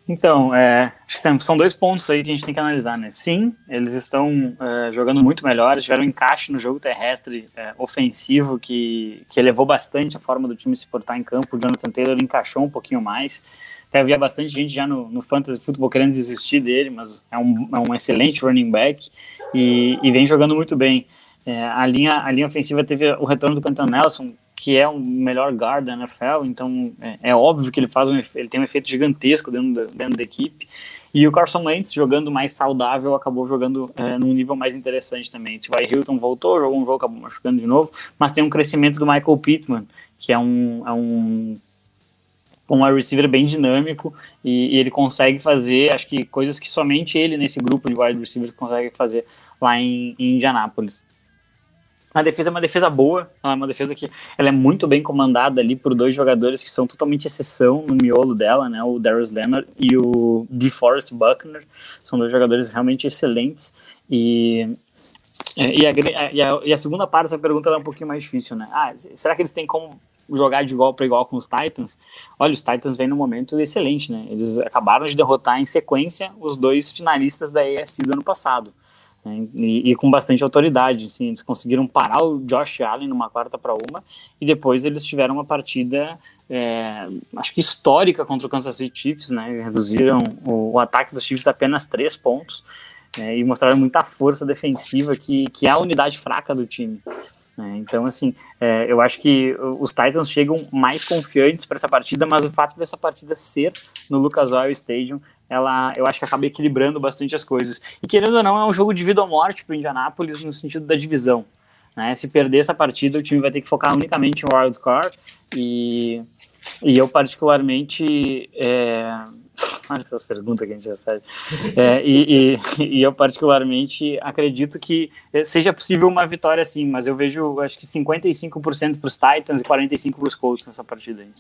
Então, é, são dois pontos aí que a gente tem que analisar, né? Sim, eles estão é, jogando muito melhor, tiveram um encaixe no jogo terrestre é, ofensivo que, que elevou bastante a forma do time se portar em campo. O Jonathan Taylor encaixou um pouquinho mais. Até havia bastante gente já no, no Fantasy Football querendo desistir dele, mas é um, é um excelente running back e, e vem jogando muito bem. É, a, linha, a linha ofensiva teve o retorno do Quentin Nelson, que é o melhor guard da NFL, então é, é, óbvio que ele faz um, ele tem um efeito gigantesco dentro da, dentro da equipe. E o Carson Wentz, jogando mais saudável, acabou jogando é, num nível mais interessante também. O T.Y. Hilton voltou, jogou um jogo, acabou machucando de novo, mas tem um crescimento do Michael Pittman, que é um, é um um wide receiver bem dinâmico e, e, ele consegue fazer, acho que coisas que somente ele nesse grupo de wide receivers consegue fazer lá em, em Indianápolis. A defesa é uma defesa boa, é uma defesa que ela é muito bem comandada ali por dois jogadores que são totalmente exceção no miolo dela, né? O Darius Leonard e o DeForest Buckner. São dois jogadores realmente excelentes e e a, e a, e a segunda parte dessa pergunta é um pouquinho mais difícil, né? Ah, será que eles têm como jogar de igual para igual com os Titans, olha, os Titans vêm num momento excelente, né? Eles acabaram de derrotar em sequência os dois finalistas da AFC do ano passado. Né? E, e, com bastante autoridade, assim, eles conseguiram parar o Josh Allen numa quarta para uma e depois eles tiveram uma partida é, acho que histórica contra o Kansas City Chiefs, né? Reduziram o, o ataque dos Chiefs a apenas três pontos é, e mostraram muita força defensiva que, que é a unidade fraca do time. Né? Então, assim, é, eu acho que os Titans chegam mais confiantes para essa partida, mas o fato dessa partida ser no Lucas Oil Stadium, ela, eu acho que acaba equilibrando bastante as coisas. E querendo ou não, é um jogo de vida ou morte para o Indianapolis no sentido da divisão. Né? Se perder essa partida, o time vai ter que focar unicamente em wild card e, e eu particularmente é, Olha essas perguntas que a gente recebe. É, e, e, e, eu, particularmente, acredito que seja possível uma vitória sim, mas eu vejo, acho que 55% para os Titans e 45% para os Colts nessa partida aí.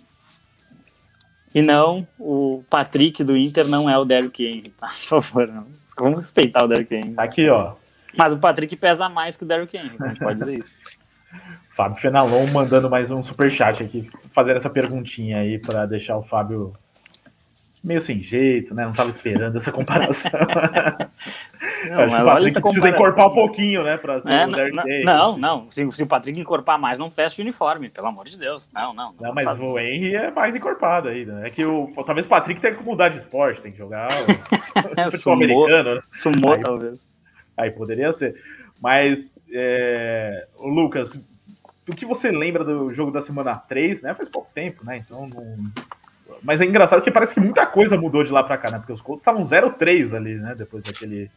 E não, o Patrick do Inter não é o Derrick Henry, tá? Por favor, não. Vamos respeitar o Derrick Henry. Aqui, ó. Mas o Patrick pesa mais que o Derrick Henry, a gente pode dizer isso. Fábio Fenalon mandando mais um superchat aqui, fazendo essa perguntinha aí para deixar o Fábio meio sem jeito, né? Não estava esperando essa comparação. não, Acho que o Patrick precisa encorpar um pouquinho, né? Pra é, não, não, não, Se, se, o Patrick encorpar mais, não fecha o uniforme, pelo amor de Deus. Não, não. Não, não mas o Henry é mais encorpado ainda. Né? É que o, talvez o Patrick tenha que mudar de esporte, tem que jogar o futebol americano. Né? Sumou, aí, talvez. Aí poderia ser. Mas, é, Lucas, o que você lembra do jogo da semana 3, né? Faz pouco tempo, né? Então não mas é engraçado que parece que muita coisa mudou de lá para cá, né? Porque os Colts estavam 0-3 ali, né? Depois daquele,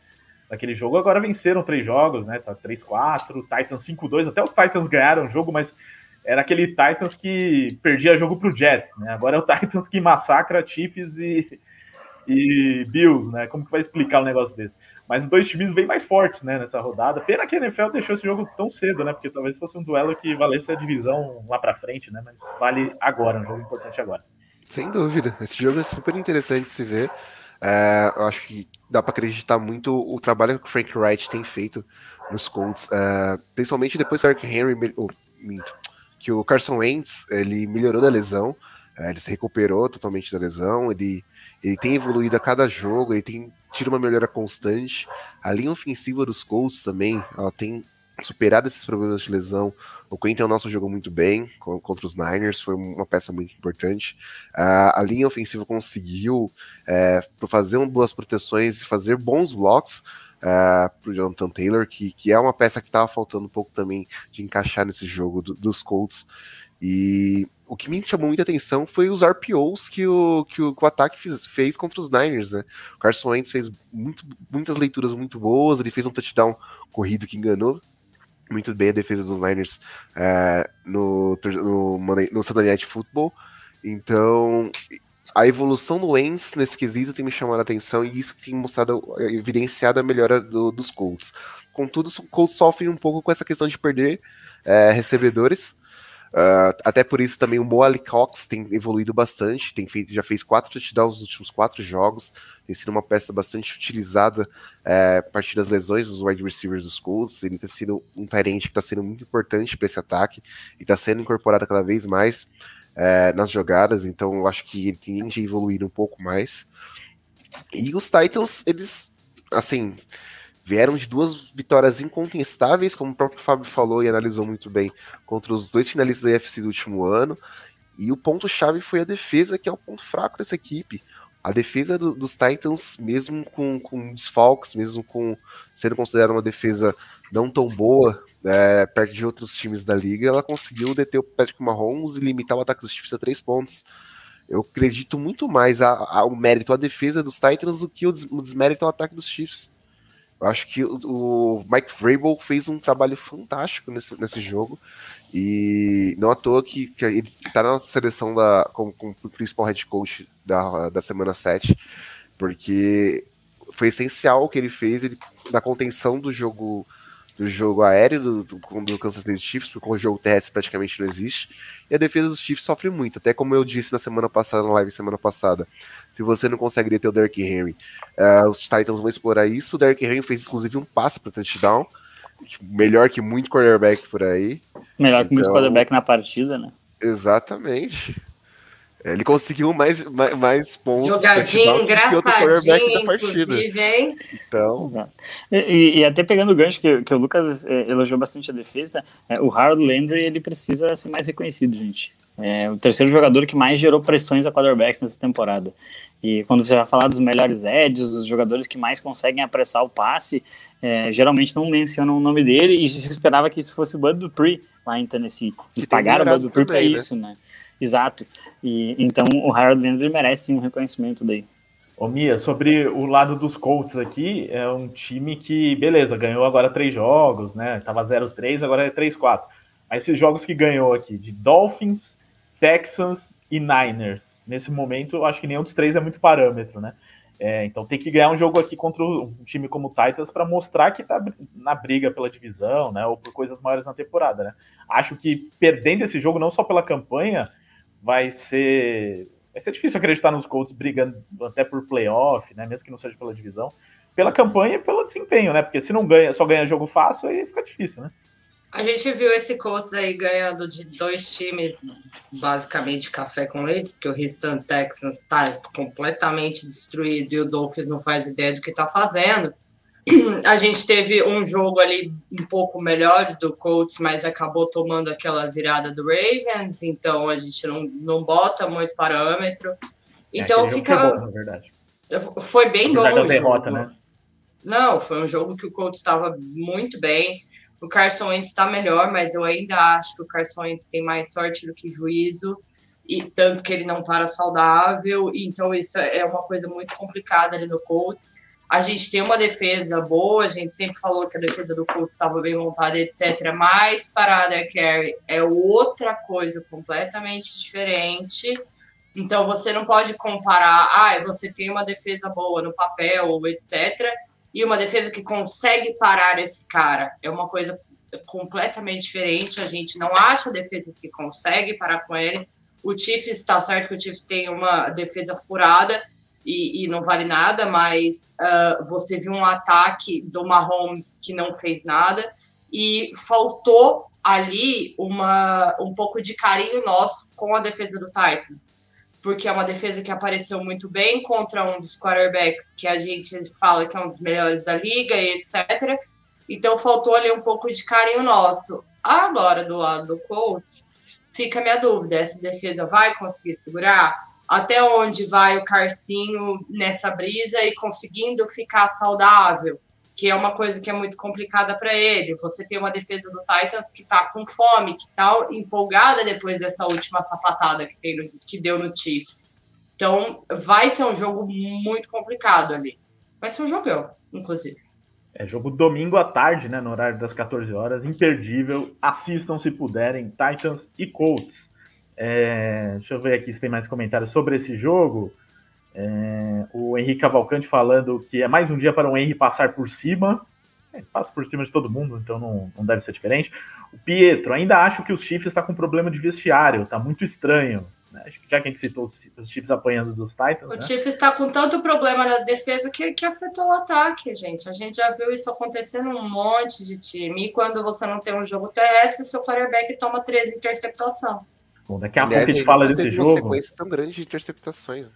daquele jogo. Agora venceram três jogos, né? Tá 3-4, Titans 5-2. Até os Titans ganharam o jogo, mas era aquele Titans que perdia jogo pro Jets, né? Agora é o Titans que massacra Chiefs e, e Bills, né? Como que vai explicar um negócio desse? Mas os dois times vêm mais fortes, né, nessa rodada. Pena que a NFL deixou esse jogo tão cedo, né? Porque talvez fosse um duelo que valesse a divisão lá para frente, né? Mas vale agora, um jogo importante agora. Sem dúvida. Esse jogo é super interessante de se ver. É, eu acho que dá para acreditar muito o trabalho que o Frank Wright tem feito nos Colts, é, principalmente depois que o Eric Henry, oh, que o Carson Wentz ele melhorou da lesão, é, ele se recuperou totalmente da lesão, ele, ele tem evoluído a cada jogo, ele tem tido uma melhora constante. A linha ofensiva dos Colts também, ela tem superado esses problemas de lesão. O Quentin nosso jogou muito bem contra os Niners, foi uma peça muito importante. A linha ofensiva conseguiu é, fazer boas proteções e fazer bons blocos uh, para o Jonathan Taylor, que, que é uma peça que estava faltando um pouco também de encaixar nesse jogo do, dos Colts. E o que me chamou muita atenção foi os RPOs que o, que o, que o ataque fez, fez, contra os Niners, né? O Carson Wentz fez muito, muitas leituras muito boas, ele fez um touchdown corrido que enganou muito bem a defesa dos Niners é, no, no, no Sunday Night Football. Então, a evolução do Wentz nesse quesito tem me chamado a atenção e isso tem mostrado, evidenciado a melhora do, dos Colts. Contudo, os Colts sofrem um pouco com essa questão de perder é, recebedores. Uh, até por isso também o Moali Cox tem evoluído bastante, tem feito, já fez quatro touchdowns nos últimos quatro jogos, tem sido uma peça bastante utilizada é, a partir das lesões dos wide receivers dos Colts. Ele tem sido um Tyrant que está sendo muito importante para esse ataque e está sendo incorporado cada vez mais é, nas jogadas, então eu acho que ele tende a evoluir um pouco mais. E os Titans, eles, assim, vieram de duas vitórias incontestáveis, como o próprio Fábio falou e analisou muito bem, contra os dois finalistas da UFC do último ano. E o ponto-chave foi a defesa, que é o ponto fraco dessa equipe. A defesa do, dos Titans, mesmo com, com desfalques, mesmo com sendo considerada uma defesa não tão boa, é, perto de outros times da liga, ela conseguiu deter o Patrick Mahomes e limitar o ataque dos Chiefs a três pontos. Eu acredito muito mais ao mérito à defesa dos Titans do que o, des, o desmérito ao ataque dos Chiefs. Eu acho que o, Mike Vrabel fez um trabalho fantástico nesse, nesse jogo. E não à toa que, que ele está na seleção da, como, como principal head coach da, da semana 7, porque foi essencial o que ele fez ele, na contenção do jogo do jogo aéreo do, do, do Kansas City Chiefs, porque o jogo terrestre praticamente não existe, e a defesa dos Chiefs sofre muito, até como eu disse na semana passada, na live semana passada, se você não consegue deter o Derrick Henry, uh, os Titans vão explorar isso, o Derrick Henry fez inclusive um passe para touchdown, melhor que muito quarterback por aí. Melhor então, que muito então quarterback na partida, né? Exatamente. Ele conseguiu mais, mais, mais pontos. Jogadinho engraçadinho, inclusive, hein? Então. E, e, até pegando o gancho que, que o Lucas é, elogiou bastante a defesa, é, o Harold Landry ele precisa ser mais reconhecido, gente. É o terceiro jogador que mais gerou pressões a quarterbacks nessa temporada. E quando você vai falar dos melhores edges, os jogadores que mais conseguem apressar o passe, é, geralmente não mencionam o nome dele e se esperava que isso fosse o Bud Dupree lá em Tennessee. Eles pagaram o Bud Dupree para né? isso, né? Exato. E, então o Harold Landry merece um reconhecimento daí. Ô Mia, sobre o lado dos Colts aqui, é um time que, beleza, ganhou agora três jogos, né? Tava 0-3, agora é 3-4. Aí esses jogos que ganhou aqui, de Dolphins, Texans e Niners, nesse momento, acho que nenhum dos três é muito parâmetro, né? É, então tem que ganhar um jogo aqui contra um time como o Titans para mostrar que tá na briga pela divisão, né? Ou por coisas maiores na temporada, né? Acho que perdendo esse jogo, não só pela campanha, vai ser vai ser difícil acreditar nos Colts brigando até por playoff, né? Mesmo que não seja pela divisão, pela campanha e pelo desempenho, né? Porque se não ganha, só ganha jogo fácil, aí fica difícil, né? A gente viu esse Colts aí ganhando de dois times, basicamente café com leite, porque o Houston Texans está completamente destruído e o Dolphins não faz ideia do que está fazendo. A gente teve um jogo ali um pouco melhor do Colts, mas acabou tomando aquela virada do Ravens, então a gente não, não bota muito parâmetro. É, então é, fica. Foi, bom, na verdade. foi bem Apesar bom. Da derrota, jogo. né? Não, foi um jogo que o Colts estava muito bem. O Carson Wentz está melhor, mas eu ainda acho que o Carson Wentz tem mais sorte do que juízo e tanto que ele não para saudável, então isso é uma coisa muito complicada ali no Colts. A gente tem uma defesa boa, a gente sempre falou que a defesa do Colts estava bem montada, etc. Mas parada Carey é outra coisa completamente diferente. Então você não pode comparar, ah, você tem uma defesa boa no papel, etc. E uma defesa que consegue parar esse cara. É uma coisa completamente diferente. A gente não acha defesas que conseguem parar com ele. O Chiefs está certo que o Chiefs tem uma defesa furada, e, e não vale nada, mas uh, você viu um ataque do Mahomes que não fez nada e faltou ali uma, um pouco de carinho nosso com a defesa do Titans, porque é uma defesa que apareceu muito bem contra um dos quarterbacks que a gente fala que é um dos melhores da liga e etc. Então faltou ali um pouco de carinho nosso. Agora, do lado do Colts, fica a minha dúvida: essa defesa vai conseguir segurar? Até onde vai o Carcinho nessa brisa e conseguindo ficar saudável, que é uma coisa que é muito complicada para ele. Você tem uma defesa do Titans que está com fome, que está empolgada depois dessa última sapatada que, tem que deu no Chiefs. Então, vai ser um jogo muito complicado ali. Vai ser um jogão, inclusive. É jogo domingo à tarde, né, no horário das 14 horas, imperdível. Assistam se puderem, Titans e Colts. É, deixa eu ver aqui se tem mais comentários sobre esse jogo. É, o Henrique Cavalcante falando que é mais um dia para o Henrique passar por cima. É, passa por cima de todo mundo, então não, não deve ser diferente. O Pietro, ainda acho que os Chiefs está com problema de vestiário, tá muito estranho. Né? Já que a gente citou os, os Chiefs apanhando dos Titans. O né? Chiefs está com tanto problema na defesa que, que afetou o ataque, gente. A gente já viu isso acontecendo um monte de time. E quando você não tem um jogo terrestre, seu quarterback toma três interceptações. Bom, daqui a Aliás, pouco a gente fala desse jogo. Uma sequência tão grande de interceptações.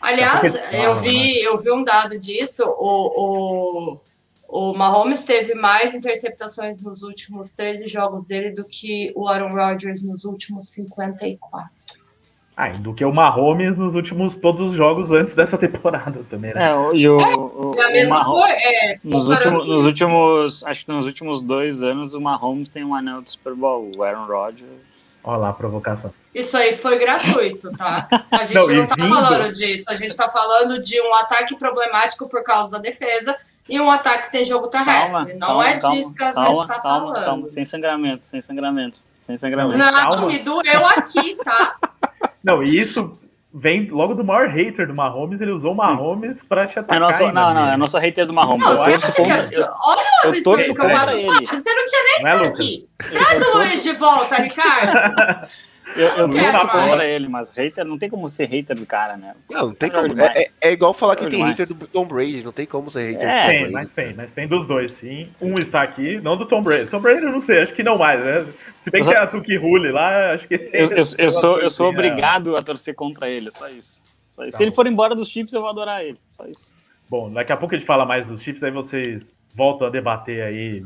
Aliás, eu vi, eu vi um dado disso. O, o, o Mahomes teve mais interceptações nos últimos 13 jogos dele do que o Aaron Rodgers nos últimos 54. Ah, do que o Mahomes nos últimos todos os jogos antes dessa temporada também, né? É, e o, o, É mesma Mahomes-. É, nos, últimos, nos últimos, acho que nos últimos dois anos, o Mahomes tem um anel do Super Bowl. O Aaron Rodgers. Olha lá a provocação. Isso aí foi gratuito, tá? A gente Não, não, e tá vindo- falando disso. A gente tá falando de um ataque problemático por causa da defesa e um ataque sem jogo terrestre. Calma, não calma, é calma, disso que a calma, gente tá calma, falando. calma, sem sangramento, sem sangramento, sem sangramento. Não, Calma. me doeu aqui, tá? Não, e isso vem logo do maior hater do Mahomes, ele usou o Mahomes pra te Eu atacar. não, sou, ainda, não, não, eu não sou hater do Mahomes. Não, eu você torço acha que contra, é- eu, Olha eu torço absurdo que eu faço. ele. Você não tinha nem Não é, aqui. Traz o Luiz de volta, Ricardo. Eu, eu Não torço quero contra ele, mas hater não tem como ser hater do cara, né? Não, não tem Joga como. É, é- é igual falar que tem demais. hater do Tom Brady, não tem como ser hater É, do Tom Tem, Brady. mas tem, mas tem dos dois, sim. Um está aqui, não do Tom Brady. Tom Brady eu não sei, acho que não mais, né? Se bem Eu que só- é a Tuki Rule lá, acho que tem. Eu, eu, eu sou, eu sou obrigado a torcer contra ele, só isso. Só isso. Tá Se ele bom. for embora dos Chiefs, eu vou adorar ele. Só isso. Bom, daqui a pouco a gente fala mais dos Chiefs, aí vocês voltam a debater aí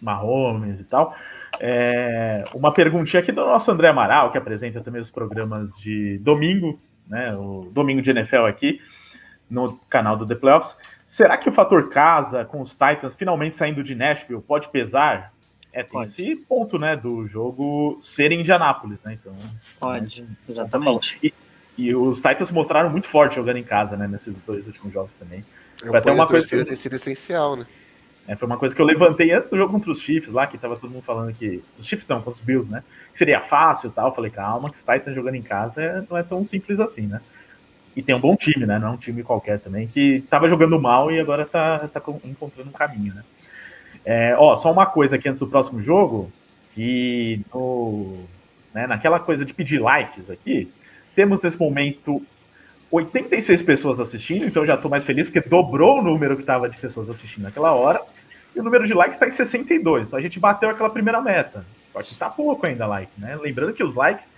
Mahomes e tal. É, uma perguntinha aqui do nosso André Amaral, que apresenta também os programas de domingo, né? O domingo de NFL aqui no canal do The Playoffs. Será que o fator casa com os Titans finalmente saindo de Nashville pode pesar? É, tem Pode. esse ponto, né, do jogo ser em Indianápolis, né? Então, Pode, né, exatamente. E, e os Titans mostraram muito forte jogando em casa, né, nesses dois últimos jogos também. É Vai ter apoio uma coisa tem sido essencial, né? É, foi uma coisa que eu levantei antes do jogo contra os Chiefs lá, que tava todo mundo falando que. Os Chiefs não, contra os Bills, né? Que seria fácil e tal. Eu falei, calma, que os Titans jogando em casa é- não é tão simples assim, né? E tem um bom time, né? Não é um time qualquer também, que tava jogando mal e agora tá, tá encontrando um caminho, né? É, ó, só uma coisa aqui antes do próximo jogo, que no, né, naquela coisa de pedir likes aqui, temos nesse momento 86 pessoas assistindo, então já tô mais feliz porque dobrou o número que tava de pessoas assistindo naquela hora. E o número de likes está em 62. Então a gente bateu aquela primeira meta. Só que tá pouco ainda like, né? Lembrando que os likes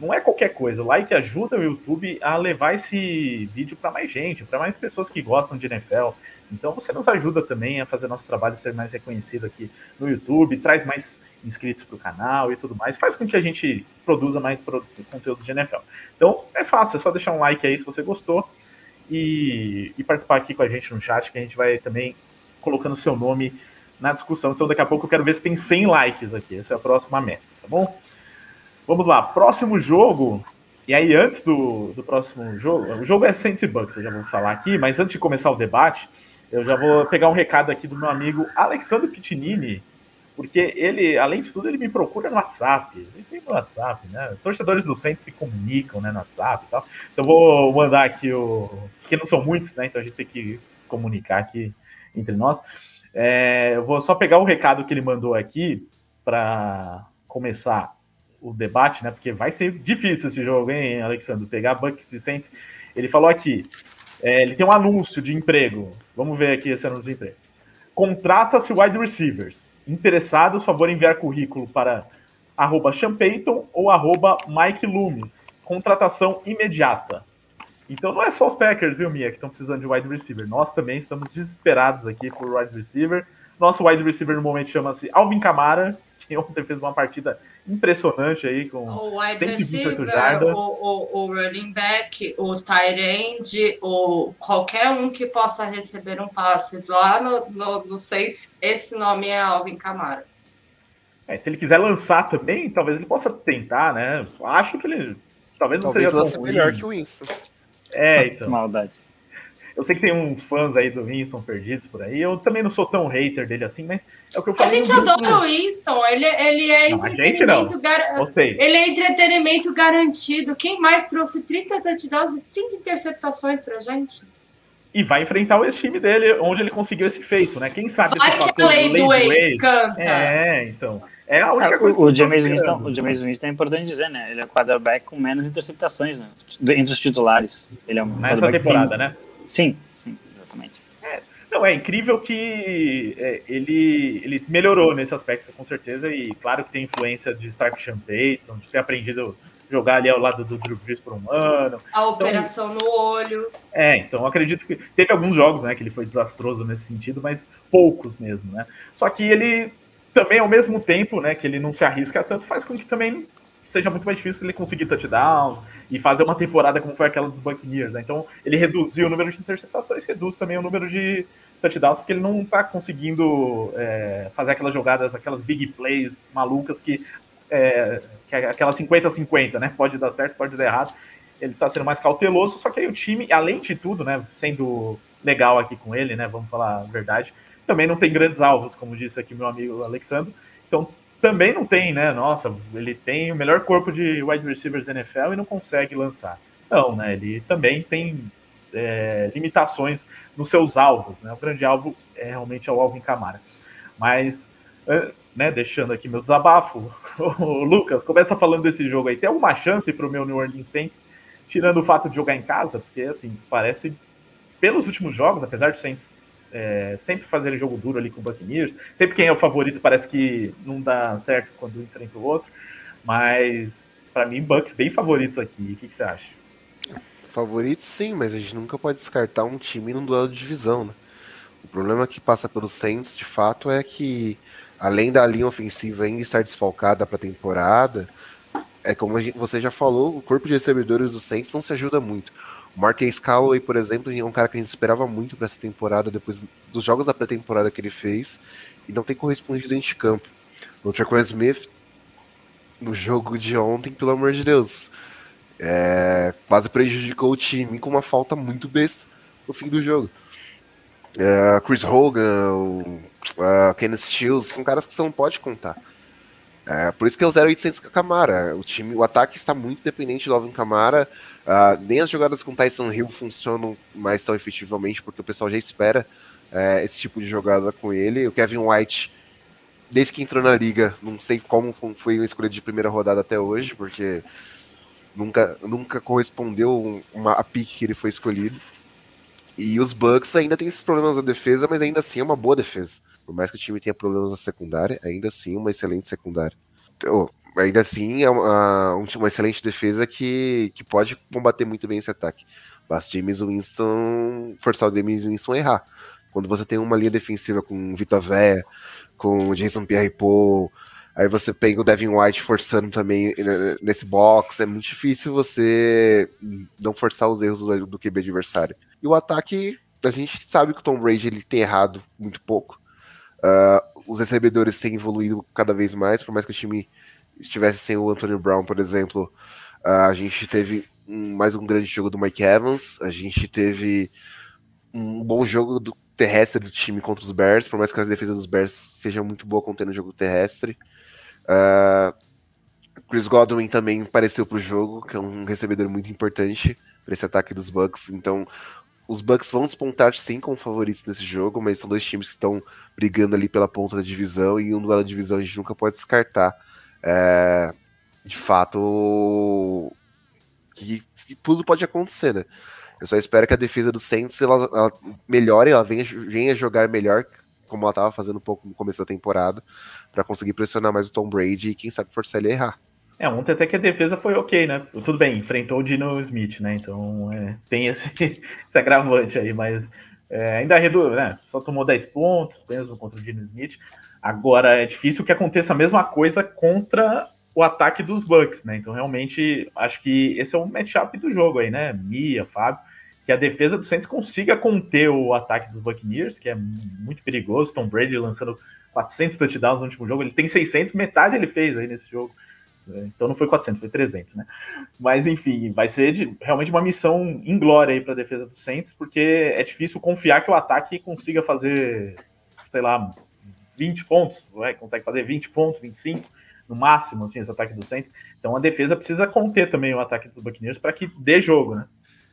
não é qualquer coisa. O like ajuda o YouTube a levar esse vídeo para mais gente, para mais pessoas que gostam de NFL. Então você nos ajuda também a fazer nosso trabalho ser mais reconhecido aqui no YouTube, traz mais inscritos para o canal e tudo mais, faz com que a gente produza mais conteúdo de NFL. Então é fácil, é só deixar um like aí se você gostou e, e participar aqui com a gente no chat, que a gente vai também colocando seu nome na discussão. Então daqui a pouco eu quero ver se tem 100 likes aqui. Essa é a próxima meta, tá bom? Vamos lá, próximo jogo. E aí, antes do, do próximo jogo, o jogo é Saints e Bucks, eu já vou falar aqui, mas antes de começar o debate, eu já vou pegar um recado aqui do meu amigo Alexandre Pitinini, porque ele, além de tudo, ele me procura no WhatsApp. Ele tem no WhatsApp, né? Torcedores do Saints se comunicam né, no WhatsApp e tal. Então vou mandar aqui o. Porque não são muitos, né? Então a gente tem que comunicar aqui entre nós. É, eu vou só pegar o recado que ele mandou aqui para começar o debate, né? Porque vai ser difícil esse jogo, hein, Alexandre? Pegar Bucks e Saints. Ele falou aqui. é, ele tem um anúncio de emprego. Vamos ver aqui esse anúncio de emprego. Contrata-se wide receivers. Interessados, favor enviar currículo para arroba Champeyton ou arroba Mike Loomis. Contratação imediata. Então não é só os Packers, viu, Mia, que estão precisando de wide receiver. Nós também estamos desesperados aqui por wide receiver. Nosso wide receiver no momento chama-se Alvin Kamara, que ontem fez uma partida impressionante aí com O wide 128 receiver, jardas. o, o, o running back, o tight end, ou qualquer um que possa receber um passe lá no, no, no Saints, esse nome é Alvin Kamara. É, se ele quiser lançar também, talvez ele possa tentar, né? Acho que ele talvez não Talvez seja tão melhor que o Winston. É, então. Maldade. Eu sei que tem uns fãs aí do Winston perdidos por aí. Eu também não sou tão hater dele assim, mas é o que eu A falei. gente grupo. adora o Winston, ele, ele é Não, a gente entretenimento gar- Vocês. Ele é entretenimento garantido. Quem mais trouxe 30 touchdowns e 30 interceptações pra gente? E vai enfrentar o ex-time dele, onde ele conseguiu esse feito, né? Quem sabe Vai esse que a lei do ex canta. É, então. É a única Ah, coisa que o, James. Winston, o James Winston é importante dizer, né? Ele é o quarterback com menos interceptações, né? Entre os titulares. Ele é um Nessa temporada, que né? Sim, sim, exatamente. Não, é incrível que é, ele, ele melhorou nesse aspecto, com certeza, e claro que tem influência de Stark Sean Payton, de ter aprendido jogar ali ao lado do Drew Brees por um ano. A operação então, no olho. É, então acredito que teve alguns jogos, né, que ele foi desastroso nesse sentido, mas poucos mesmo, né? Só que ele também, ao mesmo tempo, né, que ele não se arrisca tanto, faz com que também seja muito mais difícil ele conseguir touchdowns e fazer uma temporada como foi aquela dos Buccaneers, né? Então, ele reduziu o número de interceptações, reduz também o número de touchdowns, porque ele não está conseguindo é, fazer aquelas jogadas, aquelas big plays malucas que, é, que é aquela 50-50, né? Pode dar certo, pode dar errado. Ele está sendo mais cauteloso, só que aí o time, além de tudo, né? Sendo legal aqui com ele, né? Vamos falar a verdade, também não tem grandes alvos, como disse aqui meu amigo Alexandre. Então, também não tem, né? Nossa, ele tem o melhor corpo de wide receivers da NFL e não consegue lançar. Não, né? Ele também tem é, limitações nos seus alvos, né? O grande alvo é realmente o Alvin Camara. Mas, é, né, deixando aqui meu desabafo, o Lucas, começa falando desse jogo aí. Tem alguma chance para o meu New Orleans Saints, tirando o fato de jogar em casa? Porque, assim, parece, pelos últimos jogos, apesar de Saints é, sempre fazer jogo duro ali com o Buccaneers. Sempre quem é o favorito parece que não dá certo quando enfrenta o outro. Mas, para mim, Bucks bem favoritos aqui. O que, que, você acha? Favoritos sim, mas a gente nunca pode descartar um time num duelo de divisão, né? O problema que passa pelo Saints, de fato, é que além da linha ofensiva ainda estar desfalcada para a temporada, é como você já falou, o corpo de recebedores do Saints não se ajuda muito. O Marquês Calloway, por exemplo, é um cara que a gente esperava muito para essa temporada, depois dos jogos da pré-temporada que ele fez, e não tem correspondido de campo. O Traquan Smith, no jogo de ontem, pelo amor de Deus, é, quase prejudicou o time com uma falta muito besta no fim do jogo. É, Chris Hogan, o, uh, Kenneth Stills, são caras que você não pode contar. É, por isso que é o 0800 com a Camara. O time, o ataque está muito dependente do Alvin Camara. Uh, nem as jogadas com Tyson Hill funcionam mais tão efetivamente, porque o pessoal já espera uh, esse tipo de jogada com ele. O Kevin White, desde que entrou na liga, não sei como foi uma escolha de primeira rodada até hoje, porque nunca, nunca correspondeu uma, a pique que ele foi escolhido. E os Bucks ainda tem esses problemas na defesa, mas ainda assim é uma boa defesa. Por mais que o time tenha problemas na secundária, ainda assim uma excelente secundária. Então, ainda assim é uma, uma excelente defesa que, que pode combater muito bem esse ataque. Basta James Winston forçar o James Winston a errar. Quando você tem uma linha defensiva com Vitor Véia, com Jason Pierre-Paul, aí você pega o Devin White forçando também nesse box, é muito difícil você não forçar os erros do, do QB adversário. E o ataque, a gente sabe que o Tom Brady ele tem errado muito pouco. Uh, os recebedores têm evoluído cada vez mais, por mais que o time estivesse sem o Antonio Brown, por exemplo, a gente teve mais um grande jogo do Mike Evans, a gente teve um bom jogo do terrestre do time contra os Bears, por mais que a defesa dos Bears seja muito boa contendo o jogo terrestre. Uh, Chris Godwin também apareceu para o jogo, que é um recebedor muito importante para esse ataque dos Bucks. Então, os Bucks vão despontar sim como favoritos nesse jogo, mas são dois times que estão brigando ali pela ponta da divisão e um duelo de divisão a gente nunca pode descartar é, de fato, que, que, tudo pode acontecer, né? Eu só espero que a defesa do Saints ela, ela melhore, ela venha, venha jogar melhor, como ela estava fazendo um pouco no começo da temporada, para conseguir pressionar mais o Tom Brady e quem sabe forçar ele a errar. É, ontem até que a defesa foi ok, né? Tudo bem, enfrentou o Dino Smith, né? Então é, tem esse, esse agravante aí, mas é, ainda reduz, né? Só tomou 10 pontos, mesmo contra o Dino Smith. Agora é difícil que aconteça a mesma coisa contra o ataque dos Bucks, né? Então realmente acho que esse é o matchup do jogo aí, né? Mia, Fábio, que a defesa do Saints consiga conter o ataque dos Buccaneers, que é muito perigoso. Tom Brady lançando 400 touchdowns no último jogo, ele tem 600, metade ele fez aí nesse jogo. Então não foi 400, foi 300, né? Mas enfim, vai ser de, realmente uma missão inglória aí para a defesa do Saints, porque é difícil confiar que o ataque consiga fazer, sei lá, 20 pontos, ué, consegue fazer 20 pontos, 25 no máximo, assim, esse ataque do Saints. Então a defesa precisa conter também o ataque dos Buccaneers para que dê jogo, né?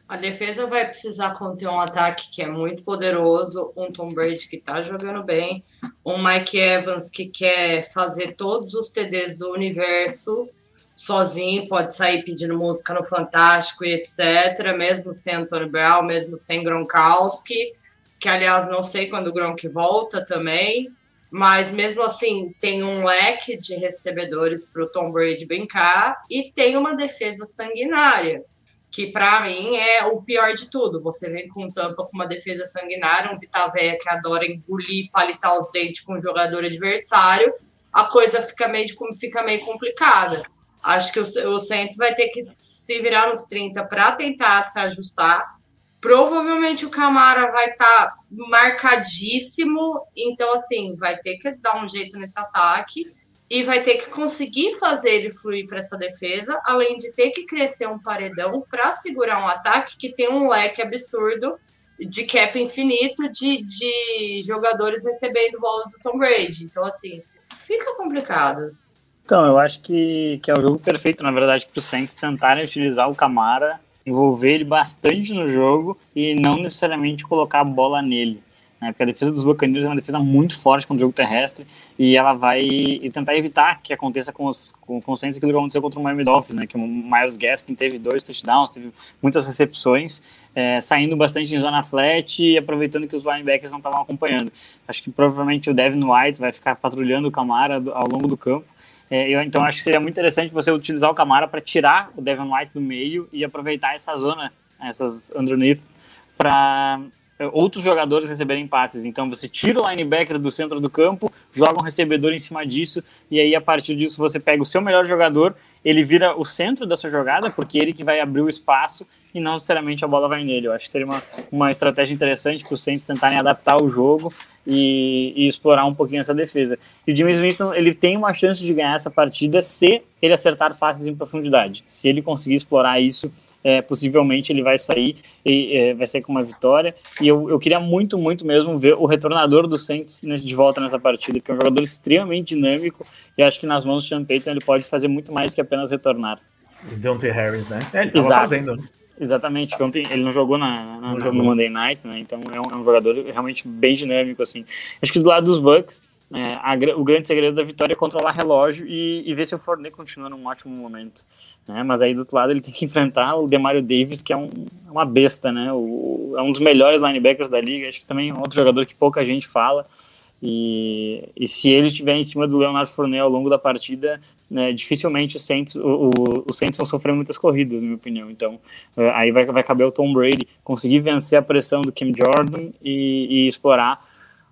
A defesa vai precisar conter um ataque que é muito poderoso, um Tom Brady que tá jogando bem, um Mike Evans que quer fazer todos os TDs do universo sozinho, pode sair pedindo música no Fantástico e etc, mesmo sem Anthony Brown, mesmo sem Gronkowski, que aliás não sei quando o Gronk volta também Mas mesmo assim, tem um leque de recebedores para o Tom Brady brincar e tem uma defesa sanguinária, que para mim é o pior de tudo. Você vem com tampa com uma defesa sanguinária, um Vitaveia que adora engolir, palitar os dentes com o jogador adversário, a coisa fica meio, fica meio complicada. Acho que o, o vai ter que se virar nos 30 para tentar se ajustar Provavelmente o Camara vai estar tá marcadíssimo, então assim, vai ter que dar um jeito nesse ataque e vai ter que conseguir fazer ele fluir para essa defesa, além de ter que crescer um paredão para segurar um ataque que tem um leque absurdo de cap infinito de, de jogadores recebendo bolas do Tom Brady. Então, assim, fica complicado. Então, eu acho que, que é o jogo perfeito, na verdade, para os Saints tentarem utilizar o Camara envolver ele bastante no jogo e não necessariamente colocar a bola nele. Né? Porque a defesa dos Buccaneers é uma defesa muito forte contra o jogo terrestre e ela vai tentar evitar que aconteça com os, com, com aquilo que aconteceu contra o Miami Dolphins, né? que o Miles Gaskin teve dois touchdowns, teve muitas recepções, é, saindo bastante em zona flat e aproveitando que os linebackers não estavam acompanhando. Acho que provavelmente o Devin White vai ficar patrulhando o Camara ao longo do campo é, eu, então acho que seria muito interessante você utilizar o Camara para tirar o Devon White do meio e aproveitar essa zona, essas underneath, para é, outros jogadores receberem passes. Então você tira o linebacker do centro do campo, joga um recebedor em cima disso, e aí a partir disso você pega o seu melhor jogador, ele vira o centro da sua jogada, porque ele que vai abrir o espaço e não necessariamente a bola vai nele. Eu acho que seria uma, uma estratégia interessante para os Saints tentarem adaptar o jogo e, e, explorar um pouquinho essa defesa. E o James Winston ele tem uma chance de ganhar essa partida se ele acertar passes em profundidade. Se ele conseguir explorar isso, é, possivelmente ele vai sair e é, vai sair com uma vitória. E eu, eu queria muito, muito mesmo ver o retornador do Saints de volta nessa partida, que é um jogador extremamente dinâmico e acho que nas mãos do Sean Payton ele pode fazer muito mais que apenas retornar. Deontay Harris, né? É, ele Exato. fazendo. Né? Exatamente, ontem ele não jogou na, na, no Monday Night, né? Então é um, é um, jogador realmente bem dinâmico, assim. Acho que do lado dos Bucks, é, a, o grande segredo da vitória é controlar relógio e, e ver se o Fournier continua num ótimo momento. Né? Mas aí do outro lado ele tem que enfrentar o Demario Davis, que é um, uma besta, né? O, é um dos melhores linebackers da liga. Acho que também é outro jogador que pouca gente fala. E, e se ele estiver em cima do Leonardo Fournier ao longo da partida, né, dificilmente o Saints, o, o, o Saints vão sofrer muitas corridas, na minha opinião. Então, uh, aí vai, vai caber o Tom Brady conseguir vencer a pressão do Kim Jordan e, e explorar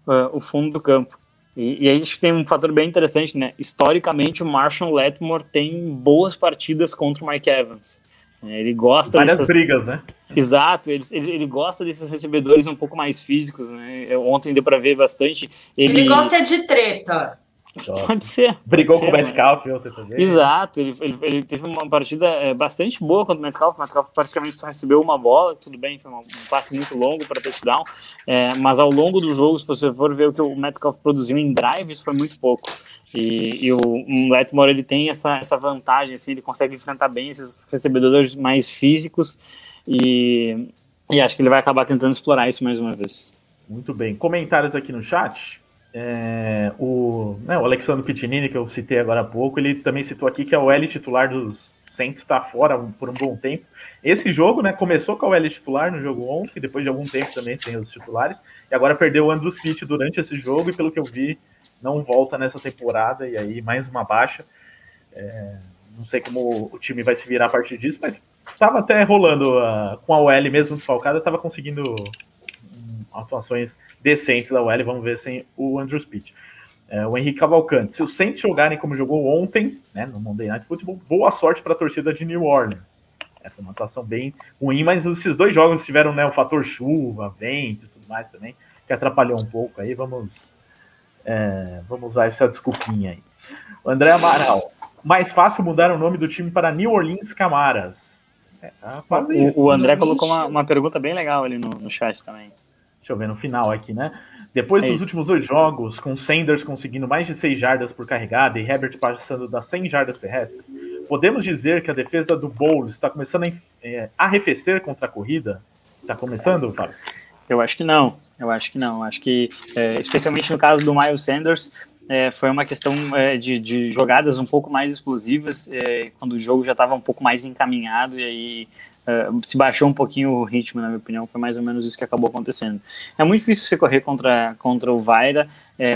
uh, o fundo do campo. E, e aí a gente tem um fator bem interessante, né? Historicamente, o Marshall Letmore tem boas partidas contra o Mike Evans. É, ele gosta Várias dessas... brigas, né? Exato, ele, ele, ele, gosta desses recebedores um pouco mais físicos, né? Ontem deu para ver bastante. Ele... ele gosta de treta. Pode ser. Brigou pode com o Metcalf ontem também. Exato, ele, ele, ele, teve uma partida é, bastante boa contra o Metcalf. O Metcalf praticamente só recebeu uma bola, tudo bem, foi um, um passe muito longo para touchdown. É, mas ao longo do jogo, se você for ver o que o Metcalf produziu em drives, foi muito pouco. E, e o um Letmore ele tem essa, essa vantagem, assim, ele consegue enfrentar bem esses recebedores mais físicos e, e acho que ele vai acabar tentando explorar isso mais uma vez. Muito bem. Comentários aqui no chat. É, o, né, o Alexandre Pitinini, que eu citei agora há pouco, ele também citou aqui que a OL titular dos Saints está fora por um bom tempo. Esse jogo, né, começou com a OL titular no jogo ontem, depois de algum tempo também sem os titulares, e agora perdeu o Andrew Pitt durante esse jogo, e pelo que eu vi, não volta nessa temporada, e aí mais uma baixa. É, não sei como o time vai se virar a partir disso, mas estava até rolando uh, com a OL mesmo desfalcada, estava conseguindo atuações decentes da OL, vamos ver sem o Andrew Speed. É, o Henrique Cavalcante, se os Saints jogarem como jogou ontem, né, no Monday Night Football, boa sorte para a torcida de New Orleans. É, foi uma atuação bem ruim, mas esses dois jogos tiveram né, o fator chuva, vento e tudo mais também, que atrapalhou um pouco aí. Vamos, é, vamos usar essa desculpinha aí. O André Amaral, mais fácil mudar o nome do time para New Orleans Camaras. É, tá o, o, André colocou uma, uma pergunta bem legal ali no, no chat também. Deixa eu ver no final aqui, né? Depois é dos isso. últimos dois jogos, com Sanders conseguindo mais de 6 jardas por carregada e Herbert passando das 100 jardas terrestres, podemos dizer que a defesa do Bowles está começando a é, arrefecer contra a corrida? Está começando, Fábio? Eu acho que não. Eu acho que não. Acho que, é, especialmente no caso do Miles Sanders, é, foi uma questão é, de, de, jogadas um pouco mais explosivas, é, quando o jogo já estava um pouco mais encaminhado, e aí uh, se baixou um pouquinho o ritmo, na minha opinião, foi mais ou menos isso que acabou acontecendo. É muito difícil você correr contra, contra o Vaira, é,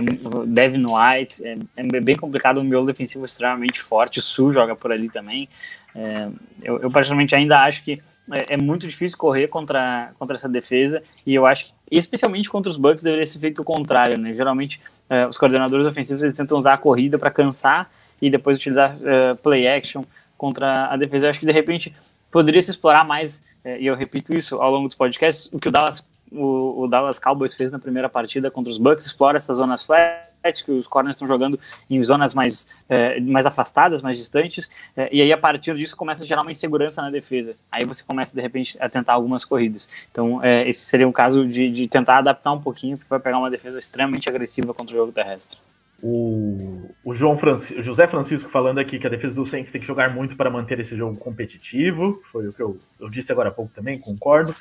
Devin White, é, é bem complicado, um miolo defensivo extremamente forte, o Su joga por ali também. É, eu, eu, particularmente, ainda acho que é, é, muito difícil correr contra, contra essa defesa, e eu acho que, especialmente contra os Bucks, deveria ser feito o contrário, né? Geralmente, é, os coordenadores ofensivos eles tentam usar a corrida para cansar e depois utilizar play action contra a defesa. Eu acho que, de repente, poderia se explorar mais, é, e eu repito isso ao longo dos podcasts, o que o Dallas, o, o Dallas Cowboys fez na primeira partida contra os Bucks, explora essas zonas flat, que os corners estão jogando em zonas mais, é, mais afastadas, mais distantes, é, e aí a partir disso começa a gerar uma insegurança na defesa. Aí você começa de repente a tentar algumas corridas. Então, esse seria um caso de, de tentar adaptar um pouquinho para pegar uma defesa extremamente agressiva contra o jogo terrestre. O, o João Francisco, José Francisco falando aqui que a defesa do Saints tem que jogar muito para manter esse jogo competitivo. Foi o que eu, eu disse agora há pouco também, concordo.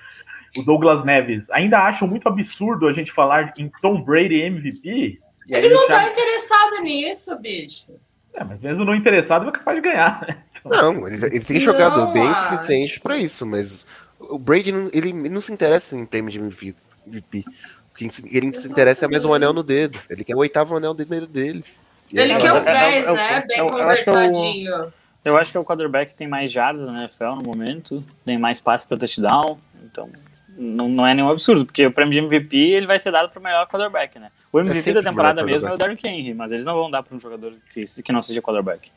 O Douglas Neves, ainda acham muito absurdo a gente falar em Tom Brady MVP? Ele não tá interessado nisso, bicho. É, mas mesmo não interessado, é capaz de ganhar, né? Então... Não, ele, ele tem jogado não, bem o suficiente para isso, mas o Brady não, ele não se interessa em prêmio de MVP. Quem se, ele se interessa é mais um anel no dedo. Ele quer o oitavo anel no dedo dele. Ele é, quer os 10, né? Bem eu, conversadinho. Eu, eu acho que é o quarterback que tem mais jardas na NFL no momento, tem mais passes para touchdown, então não, não é nenhum absurdo, porque o prêmio de MVP ele vai ser dado para o melhor quarterback, né? O MVP é da temporada mesmo é o Derrick Henry, mas eles não vão dar para um jogador que, que não seja quarterback.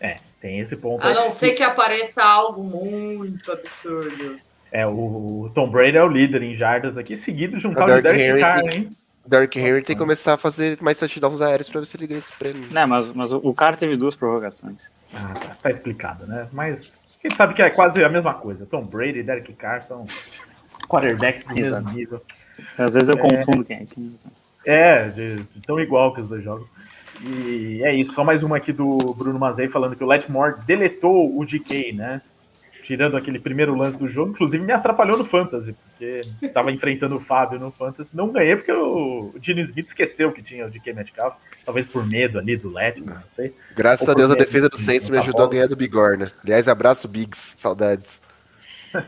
É, tem esse ponto. A não ser que apareça algo muito absurdo. É, o Tom Brady é o líder em jardas aqui, seguido de um tal de Derrick Carr, hein? Dark Henry tem que começar a fazer mais touchdowns aéreos para ver se ele ganha esse prêmio. Não, mas, mas o, o cara teve duas prorrogações. Ah, tá, tá, explicado, né? Mas quem sabe que é quase a mesma coisa. Tom Brady e Derek Carr são quarterbacks do mesmo nível. Às vezes eu é, confundo quem é quem. É, de tão igual que os dois jogos. E é isso, só mais uma aqui do Bruno Mazei falando que o Letmore deletou o DK, né? Tirando aquele primeiro lance do jogo, inclusive me atrapalhou no Fantasy, porque estava enfrentando o Fábio no Fantasy. Não ganhei porque o, o Dino Smith esqueceu que tinha o DK Metcalf, talvez por medo ali do Let, não sei. Graças a Deus a defesa do Saints me ajudou a ganhar do Bigorna. Aliás, abraço Bigs, saudades.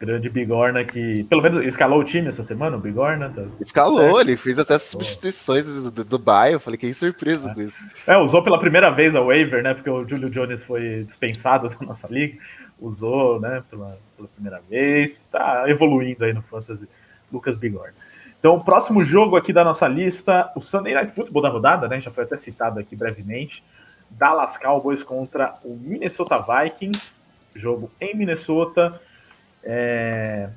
Grande Bigorna que, pelo menos, escalou o time essa semana, o Bigorna. Tá... Escalou, ele fez até substituições do, do, do eu falei que surpreso é. com isso. É, usou pela primeira vez a waiver, né, porque o Julio Jones foi dispensado da nossa liga usou, né, pela, pela primeira vez, está evoluindo aí no Fantasy, Lucas Bigorna. Então, o próximo jogo aqui da nossa lista, o Sunday Night Football da rodada, né, já foi até citado aqui brevemente, Dallas Cowboys contra o Minnesota Vikings, jogo em Minnesota, é,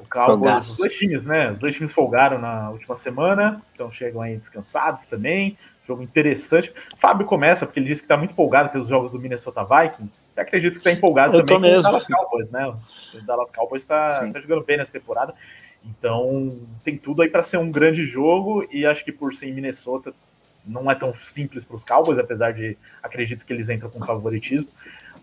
o Cowboys, os dois times, né, os dois times folgaram na última semana, então chegam aí descansados também, Jogo interessante. Fábio começa, porque ele disse que está muito empolgado pelos jogos do Minnesota Vikings. Eu acredito que está empolgado Eu também com o Dallas Cowboys, né? O Dallas Cowboys está tá jogando bem nessa temporada. Então, tem tudo aí para ser um grande jogo. E acho que por ser em Minnesota, não é tão simples para os Cowboys, apesar de acredito que eles entram com favoritismo.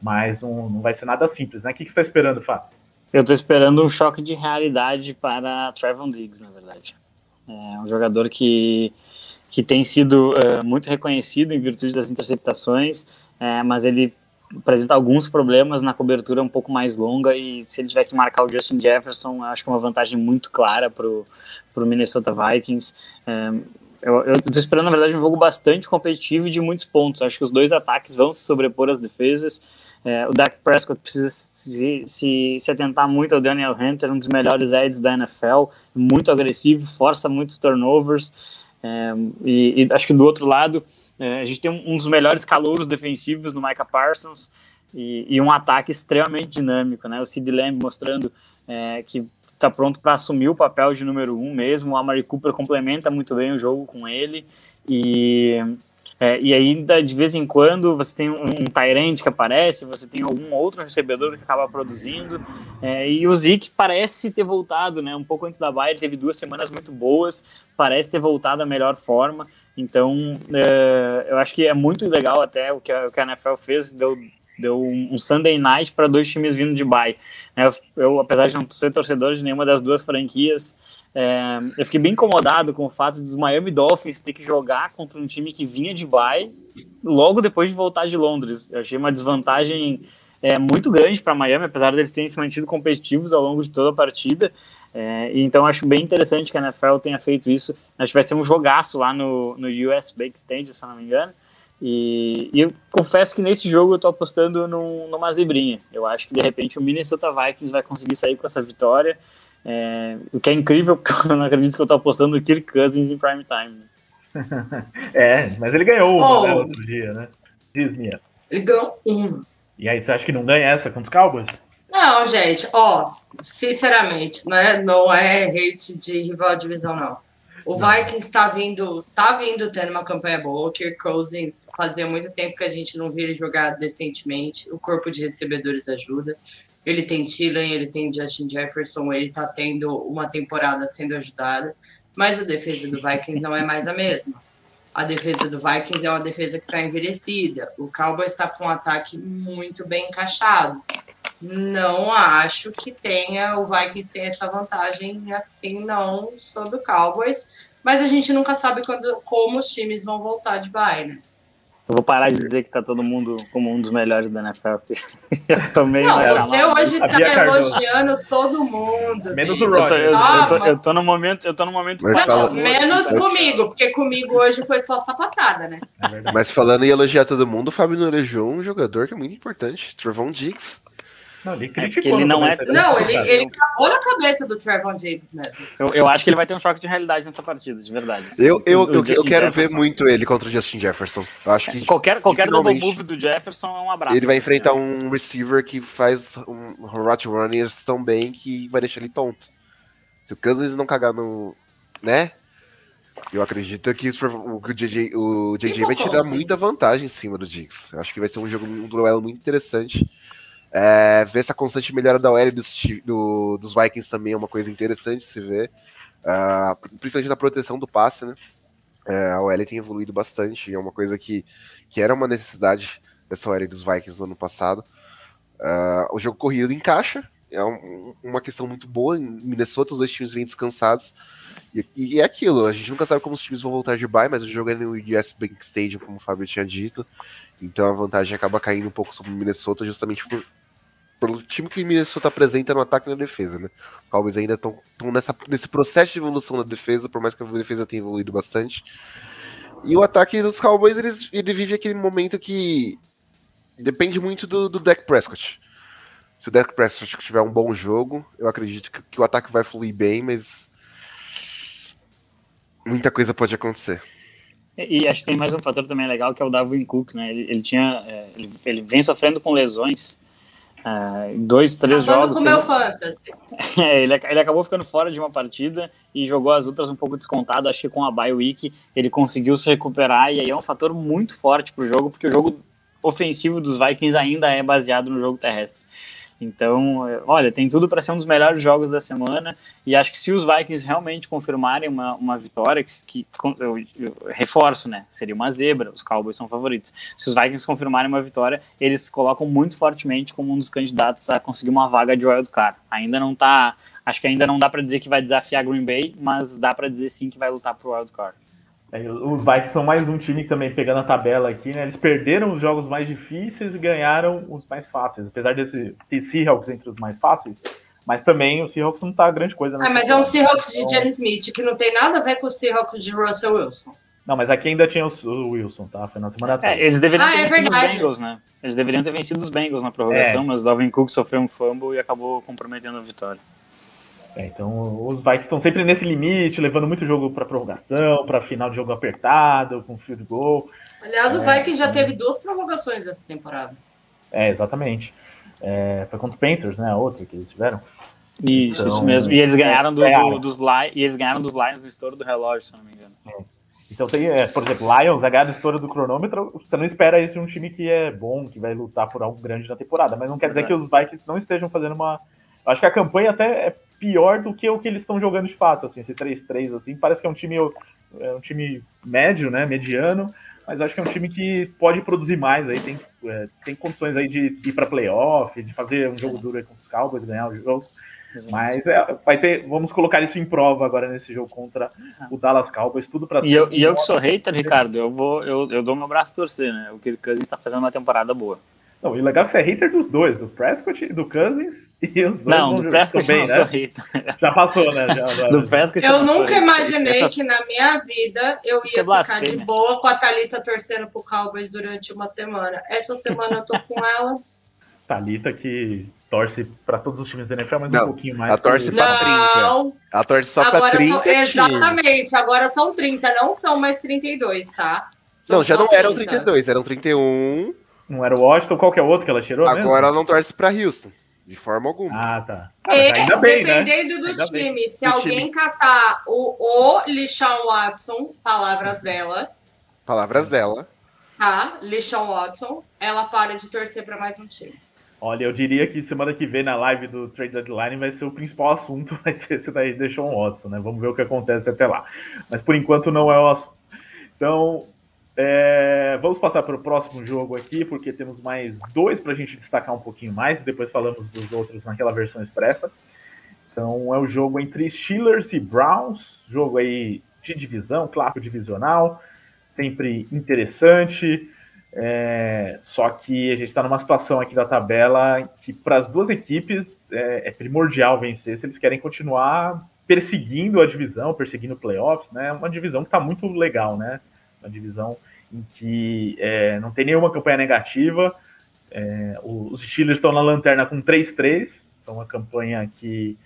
Mas não, não vai ser nada simples, né? O que, que você está esperando, Fábio? Eu estou esperando um choque de realidade para Trevon Diggs, na verdade. É um jogador que que tem sido uh, muito reconhecido em virtude das interceptações, uh, mas ele apresenta alguns problemas na cobertura um pouco mais longa e se ele tiver que marcar o Justin Jefferson, acho que é uma vantagem muito clara para o Minnesota Vikings. Uh, eu estou esperando, na verdade, um jogo bastante competitivo e de muitos pontos. Acho que os dois ataques vão se sobrepor às defesas. É, o Dak Prescott precisa se, se, se, atentar muito ao Daniel Hunter, um dos melhores edges da NFL, muito agressivo, força muitos turnovers. É, e, e, acho que do outro lado, é, a gente tem um, dos melhores calouros defensivos no Micah Parsons e, e um ataque extremamente dinâmico, né? O Sid Lamb mostrando é, que está pronto para assumir o papel de número um mesmo. O Amari Cooper complementa muito bem o jogo com ele e é, e ainda de vez em quando você tem um, um Tyrant que aparece, você tem algum outro recebedor que acaba produzindo. É, e o Zeke parece ter voltado, né? Um pouco antes da bye, ele teve duas semanas muito boas, parece ter voltado à melhor forma. Então, é, eu acho que é muito legal até o que a, o que a NFL fez, deu, deu um Sunday night para dois times vindo de bye. Eu, eu, apesar de não ser torcedor de nenhuma das duas franquias, é, eu fiquei bem incomodado com o fato dos Miami Dolphins ter que jogar contra um time que vinha de bye logo depois de voltar de Londres. Eu achei uma desvantagem é muito grande para Miami, apesar deles terem se mantido competitivos ao longo de toda a partida. É, então acho bem interessante que a NFL tenha feito isso. Acho que vai ser um jogaço lá no, no US Bake Stadium, se eu não me engano. E, e, eu confesso que nesse jogo eu tô apostando num, numa zebrinha. Eu acho que de repente o Minnesota Vikings vai conseguir sair com essa vitória. É, o que é incrível, porque eu não acredito que eu tô apostando no Kirk Cousins em prime time. é, mas ele ganhou oh. né, outro dia, né? Diz-me. Ele ganhou um. E aí, você acha que não ganha essa com os Cowboys? Não, gente, ó, sinceramente, né? Não é hate de rival divisão, não. O não. Vikings tá vindo, tá vindo tendo uma campanha boa. O Kirk Cousins fazia muito tempo que a gente não via ele jogar decentemente. O corpo de recebedores ajuda. Ele tem Thielen, ele tem Justin Jefferson, ele tá tendo uma temporada sendo ajudada. Mas a defesa do Vikings não é mais a mesma. A defesa do Vikings é uma defesa que está envelhecida. O Cowboys está com um ataque muito bem encaixado não acho que tenha o Vikings tenha essa vantagem assim não sobre o Cowboys, mas a gente nunca sabe quando, como os times vão voltar de bye, né? Eu vou parar de dizer que tá todo mundo como um dos melhores da NFL. eu meio Não, você hoje tá elogiando todo mundo. Menos o Roger. Eu, eu, eu, eu, tô no momento, eu tô no momento mas fala... menos mas... comigo, porque comigo hoje foi só sapatada, né? É mas falando em elogiar todo mundo, o Fábio não elogiou um jogador que é muito importante, Trevon Diggs. Não, ele criticou. É ele não é. Não, ele, ele acabou na cabeça do Trevor James mesmo. Eu, eu acho que ele vai ter um choque de realidade nessa partida, de verdade. Eu, eu, eu, eu quero ver muito ele contra o Justin Jefferson. Eu acho que. Qualquer, qualquer double move do Jefferson é um abraço. Ele vai enfrentar um receiver que faz um hot runners tão bem que vai deixar ele tonto. Se o Kansas não cagar no. né? Eu acredito que o JJ, o JJ vai tirar muita vantagem em cima do Diggs. Eu acho que vai ser um jogo, um duelo muito interessante. É, ver essa constante melhora da OL dos, do, dos Vikings também é uma coisa interessante se ver. Uh, principalmente na proteção do passe, né? É, a OL tem evoluído bastante, é uma coisa que, que era uma necessidade dessa OL dos Vikings no ano passado. Uh, o jogo corrido encaixa, é um, uma questão muito boa. Em Minnesota, os dois times vêm descansados. E, e, é aquilo, a gente nunca sabe como os times vão voltar de bye, mas o jogo é no US Bank Stadium, como o Fábio tinha dito. Então a vantagem acaba caindo um pouco sobre o Minnesota, justamente por pelo time que Minnesota apresenta no ataque e na defesa, né? Os Cowboys ainda estão nesse processo de evolução na defesa, por mais que a defesa tenha evoluído bastante. E o ataque dos Cowboys, eles, ele vive aquele momento que depende muito do, do Dak Prescott. Se o Dak Prescott tiver um bom jogo, eu acredito que, que o ataque vai fluir bem, mas muita coisa pode acontecer. E, acho que tem mais um fator também legal que é o Davin Cook, né? Ele, ele tinha, é, ele, ele, vem sofrendo com lesões Uh, dois, três Acabando jogos. com meu fantasy. é, ele, ele acabou ficando fora de uma partida e jogou as outras um pouco descontado. Acho que com a bye week ele conseguiu se recuperar e aí é um fator muito forte para o jogo, porque o jogo ofensivo dos Vikings ainda é baseado no jogo terrestre. Então, olha, tem tudo para ser um dos melhores jogos da semana. E acho que se os Vikings realmente confirmarem uma, uma vitória, que, que eu, eu, reforço, né? Seria uma zebra, os Cowboys são favoritos. Se os Vikings confirmarem uma vitória, eles colocam muito fortemente como um dos candidatos a conseguir uma vaga de wild card. Ainda não tá. Acho que ainda não dá para dizer que vai desafiar Green Bay, mas dá para dizer sim que vai lutar pro wild card. É, os Vikings são mais um time que também pegando a tabela aqui, né? Eles perderam os jogos mais difíceis e ganharam os mais fáceis. Apesar desse ter Seahawks entre os mais fáceis, mas também o Seahawks não tá grande coisa. Ah, mas é um Seahawks de Jerry Smith, que não tem nada a ver com o Seahawks de Russell Wilson. Não, mas aqui ainda tinha o Wilson, tá? Foi na semana é, Eles deveriam ah, ter é vencido verdade. os Bengals, né? Eles deveriam ter vencido os Bengals na prorrogação, é. mas o Dalvin Cook sofreu um fumble e acabou comprometendo a vitória. É, então os Vikings estão sempre nesse limite, levando muito jogo para prorrogação, para final de jogo apertado, com field goal. Aliás, o é, Vikings já teve duas prorrogações essa temporada. É, exatamente. É, foi contra os Panthers, né? A outra que eles tiveram. Isso, então, isso mesmo. E eles ganharam do, do, dos e eles ganharam dos Lions no estouro do relógio, se não me engano. É. Então tem, é, por exemplo, Lions, a ganhar do estouro do cronômetro, você não espera isso de um time que é bom, que vai lutar por algo grande na temporada, mas não quer dizer que os Vikings não estejam fazendo uma. Acho que a campanha até é pior do que o que eles estão jogando de fato, assim, esse 3-3, assim, parece que é um time, é um time médio, né, mediano, mas acho que é um time que pode produzir mais aí, tem, é, tem condições aí de ir para playoff, de fazer um jogo duro com os Cowboys, ganhar o jogo. Mas é, vai ter, vamos colocar isso em prova agora nesse jogo contra o Dallas Cowboys, tudo para E eu, e eu que sou hater, Ricardo, eu vou, eu, eu dou meu braço a torcer, né? O Kirk Cousins está fazendo uma temporada boa. Não, e o legal é que você é hater dos dois, do Prescott e do Cousins, e os dois Não, do Prescott bem, não né? sou hater. Já passou, né? Já, já, Do Prescott Eu nunca imaginei Essas- que na minha vida eu é ia ficar de blasfêmia. boa com a Thalita torcendo pro Cowboys durante uma semana. Essa semana eu tô com ela. Thalita que torce pra todos os times da NFL, mas Não, um pouquinho mais. ela torce que- pra 30. Não, Ela torce só pra agora 30 são. times. Exatamente, agora são 30, não são mais 32, tá? São Não, já não eram 30. 32, eram 31. Não era o Washington, qual que é o outro que ela tirou mesmo? Agora ela não torce pra Houston. De forma alguma. Ah, tá. Ah, mas ainda bem, né? dependendo do Ainda bem. time, se Do alguém time. catar o, o Lishon Watson, palavras dela, Palavras dela. tá? Lishon Watson, ela para de torcer pra mais um time. Olha, eu diria que semana que vem na live do Trade Deadline vai ser o principal assunto, vai ser esse daí de Sean Watson, né? Vamos ver o que acontece até lá. Mas por enquanto não é o assunto. Então, é, vamos passar para o próximo jogo aqui, porque temos mais dois para a gente destacar um pouquinho mais, e depois falamos dos outros naquela versão expressa. Então, é o jogo entre Steelers e Browns, jogo aí de divisão, clássico divisional, sempre interessante. É, só que a gente está numa situação aqui da tabela que para as duas equipes é, é primordial vencer se eles querem continuar perseguindo a divisão, perseguindo playoffs, né? Uma divisão que está muito legal, né? Uma divisão em que é, não tem nenhuma campanha negativa. É, os Steelers estão na lanterna com 3-3, então uma campanha que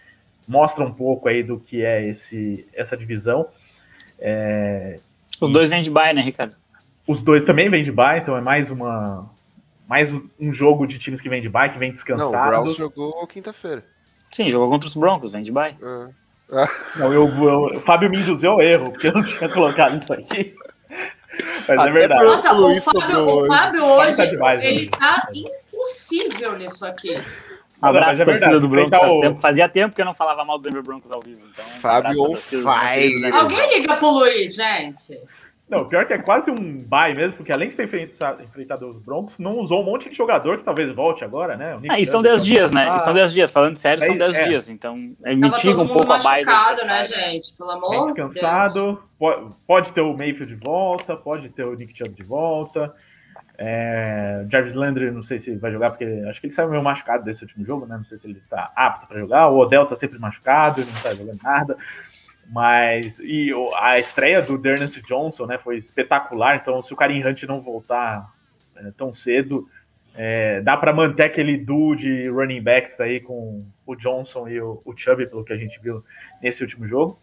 mostra um pouco aí do que é esse, essa divisão. É, Os dois vêm de bye, né, Ricardo? os dois também vêm de bye, então é mais uma mais um jogo de times que vem de bye, que vem Não, o descansado. Browns jogou quinta-feira. Sim, jogou contra os Broncos, vem de bye. Ah. Não, eu, eu- o Fábio me induziu ao erro, porque eu não tinha colocado isso aqui. Mas é Até verdade. por- Nossa, o Luiz Fábio, o hoje. Fábio Fábio hoje, tá demais ele hoje. tá impossível nisso aqui. Mas Abraço, é torcida verdade, do Broncos. o- tempo- fazia tempo que eu não falava mal do Denver Broncos ao vivo. Então, um Fábio fire. Broncos. Alguém liga pro Luiz, gente. Não, pior que é quase um bye mesmo, porque além de ter enfrentado, enfrentado os Broncos, não usou um monte de jogador que talvez volte agora, né? O Nick Ah, e são Chubb, 10 dias, né? Ah, são 10 dias. Falando sério, são É 10 isso, é. dias. Então, é, mitiga um pouco a bye do machucado, né, gente? Pelo amor de Deus. descansado. Pode, pode ter o Mayfield de volta, pode ter o Nick Chubb de volta. É, Jarvis Landry, não sei se vai jogar, porque acho que ele saiu meio machucado desse último jogo, né? Não sei se ele tá apto para jogar. O Odell tá sempre machucado, não tá jogando nada. Mas e a estreia do Dernest Johnson, né, foi espetacular. Então, se o Karim Hunt não voltar é, tão cedo, é, dá para manter aquele duo de running backs aí com o Johnson e o, o Chubb, pelo que a gente viu nesse último jogo.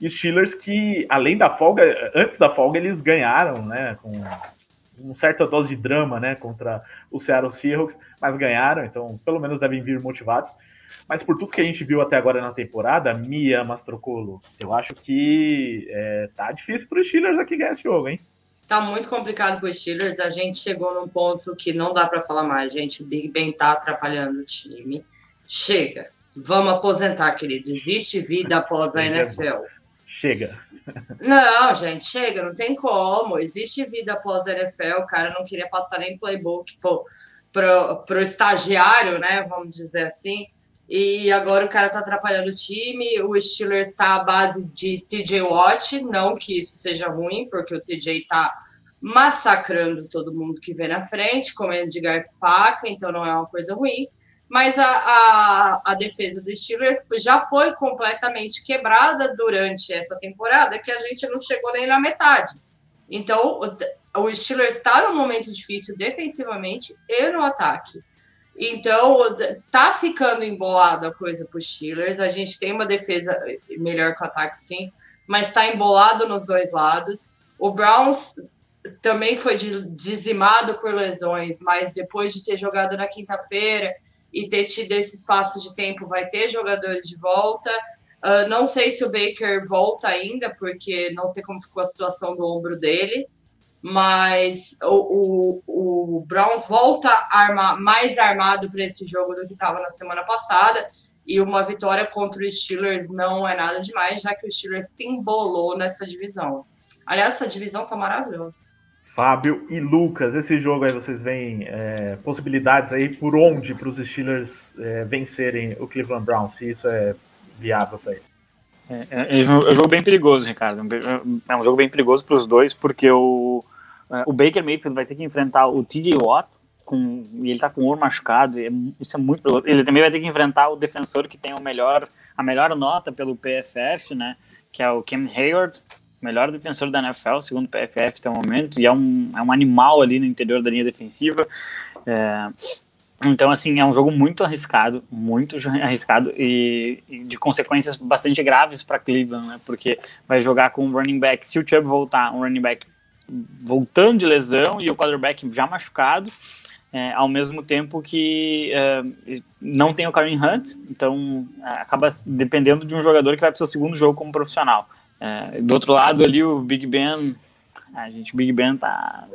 E Steelers que, além da folga, antes da folga, eles ganharam, né, com uma certa dose de drama, né, contra o Seattle Seahawks, mas ganharam, então pelo menos devem vir motivados. Mas por tudo que a gente viu até agora na temporada, Mia Mastrocolo, eu acho que é, tá difícil para os Steelers aqui ganhar esse jogo, hein? Tá muito complicado com os Steelers. A gente chegou num ponto que não dá pra falar mais, gente. O Big Ben tá atrapalhando o time. Chega. Vamos aposentar, querido. Existe vida após a NFL. Chega. Não, gente, chega, não tem como. Existe vida após a NFL. O cara não queria passar nem playbook pro, pro, pro estagiário, né? Vamos dizer assim. E agora o cara tá atrapalhando o time. O Steelers tá à base de TJ Watt. Não que isso seja ruim, porque o TJ tá massacrando todo mundo que vê na frente, comendo de garfo faca, então não é uma coisa ruim. Mas a, a, a defesa do Steelers já foi completamente quebrada durante essa temporada, que a gente não chegou nem na metade. Então, o Steelers está num momento difícil defensivamente e no ataque. Então, tá ficando embolada a coisa para os Steelers. A gente tem uma defesa melhor que o ataque, sim, mas está embolado nos dois lados. O Browns também foi dizimado por lesões, mas depois de ter jogado na quinta-feira e ter tido esse espaço de tempo, vai ter jogadores de volta. Uh, não sei se o Baker volta ainda, porque não sei como ficou a situação do ombro dele, mas o, o, o Browns volta arma, mais armado para esse jogo do que estava na semana passada. E uma vitória contra os Steelers não é nada demais, já que o Steelers se embolou nessa divisão. Aliás, essa divisão tá maravilhosa. Fábio e Lucas, esse jogo aí vocês veem é, possibilidades aí por onde para os Steelers é, vencerem o Cleveland Browns, se isso é viável para eles. É, é, é, um jogo bem perigoso, Ricardo. É um jogo bem perigoso para os dois, porque o, o Baker Mayfield vai ter que enfrentar o TJ Watt, com, e ele tá com o ouro machucado, é, isso é muito Ele também vai ter que enfrentar o defensor que tem o melhor, a melhor nota pelo PFF, né? Que é o Cam Hayward, melhor defensor da NFL, segundo o PFF até o momento, e é um, é um animal ali no interior da linha defensiva. É, então, assim, é um jogo muito arriscado, muito arriscado e, e de consequências bastante graves para Cleveland, né? Porque vai jogar com um running back, se o Chubb voltar, um running back voltando de lesão e o quarterback já machucado, é, ao mesmo tempo que é, não tem o Karen Hunt, então é, acaba dependendo de um jogador que vai para o seu segundo jogo como profissional. É, do outro lado ali o Big Ben, a gente, o Big Ben tá,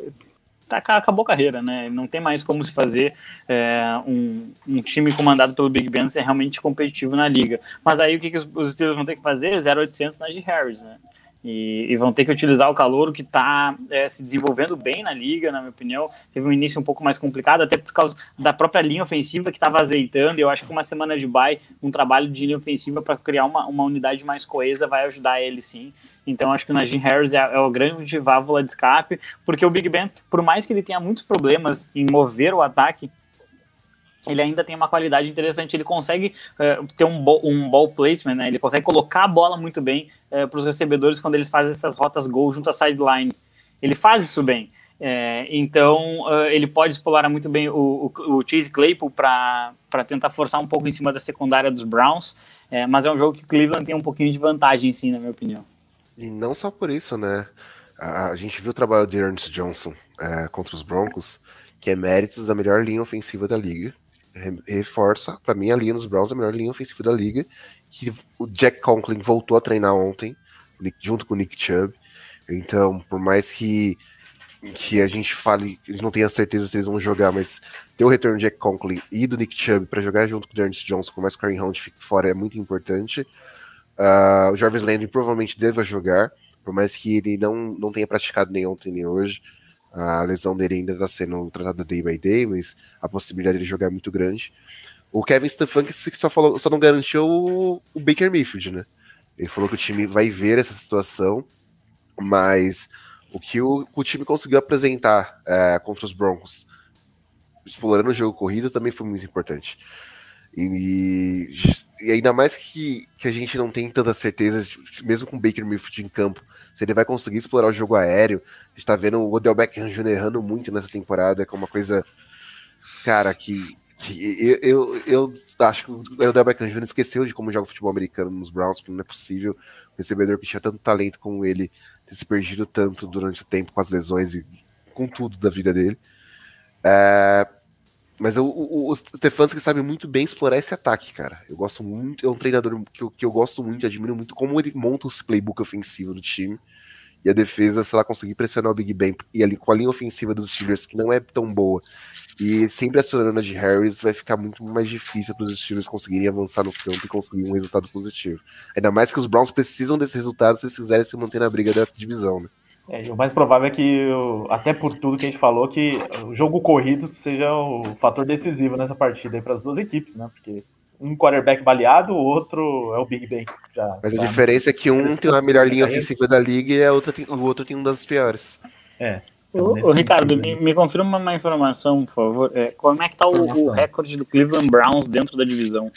tá acabou a carreira, né? Não tem mais como se fazer é, um, um, time comandado pelo Big Ben ser realmente competitivo na liga. Mas aí o que, que os, os Steelers vão ter que fazer? 0800 na de Harris, né? E, e, vão ter que utilizar o calor que está é, se desenvolvendo bem na liga, na minha opinião. Teve um início um pouco mais complicado, até por causa da própria linha ofensiva que estava azeitando. Eu acho que uma semana de bye, um trabalho de linha ofensiva para criar uma, uma unidade mais coesa vai ajudar ele sim. Então acho que o Najee Harris é, é a grande válvula de escape, porque o Big Ben, por mais que ele tenha muitos problemas em mover o ataque, ele ainda tem uma qualidade interessante. Ele consegue uh, ter um, ball, um ball placement, né? Ele consegue colocar a bola muito bem eh, para os recebedores quando eles fazem essas rotas gol junto à sideline. Ele faz isso bem. É, então uh, ele pode explorar muito bem o, o, o Chase Claypool para tentar forçar um pouco em cima da secundária dos Browns. É, mas é um jogo que Cleveland tem um pouquinho de vantagem, sim, na minha opinião. E não só por isso, né? A, a gente viu o trabalho de Ernst Johnson é, contra os Broncos, que é méritos da melhor linha ofensiva da liga reforça, para mim, a linha dos Browns é a melhor linha ofensiva da liga. Que o Jack Conklin voltou a treinar ontem, junto com o Nick Chubb. Então, por mais que, que a gente fale, a gente não tenha certeza se eles vão jogar, mas ter o retorno do Jack Conklin e do Nick Chubb para jogar junto com o Ernest Johnson, com mais Karen Hunt fora, é muito importante. Uh, o Jarvis Landry provavelmente deva jogar, por mais que ele não, não tenha praticado nem ontem nem hoje. A lesão dele ainda está sendo tratada day by day, mas a possibilidade de jogar é muito grande. O Kevin Stefanski só, falou, só não garantiu o, o Baker Mayfield, né? Ele falou que o time vai ver essa situação, mas o que o, o time conseguiu apresentar é, contra os Broncos, explorando o jogo corrido, também foi muito importante. E, e, ainda mais que, que a gente não tem tanta certeza, mesmo com o Baker Mayfield em campo, se ele vai conseguir explorar o jogo aéreo. A gente tá vendo o Odell Beckham Jr. errando muito nessa temporada, que é uma coisa, cara, que, que eu, eu, eu, acho que o Odell Beckham Jr. esqueceu de como joga futebol americano nos Browns, porque não é possível um recebedor que tinha tanto talento como ele ter se perdido tanto durante o tempo com as lesões e com tudo da vida dele. É, mas o, o, o Stefanski sabe muito bem explorar esse ataque, cara. Eu gosto muito, é um treinador que eu, que eu gosto muito, admiro muito como ele monta esse playbook ofensivo do time. E a defesa, se ela conseguir pressionar o Big Ben e ali com a linha ofensiva dos Steelers, que não é tão boa, e sempre acionando a de Harris, vai ficar muito mais difícil para os Steelers conseguirem avançar no campo e conseguir um resultado positivo. Ainda mais que os Browns precisam desse resultado se eles quiserem se manter na briga da divisão, né? É, o mais provável é que, até por tudo que a gente falou, que o jogo corrido seja o fator decisivo nessa partida para as duas equipes, né? Porque um quarterback baleado, o outro é o Big Ben. Já, Mas a diferença é que um tem a melhor linha ofensiva da liga e a outra tem, o outro tem uma das piores. É. Ô, Ricardo, me, me, confirma uma informação, por favor. É, como é que tá o, o recorde do Cleveland Browns dentro da divisão?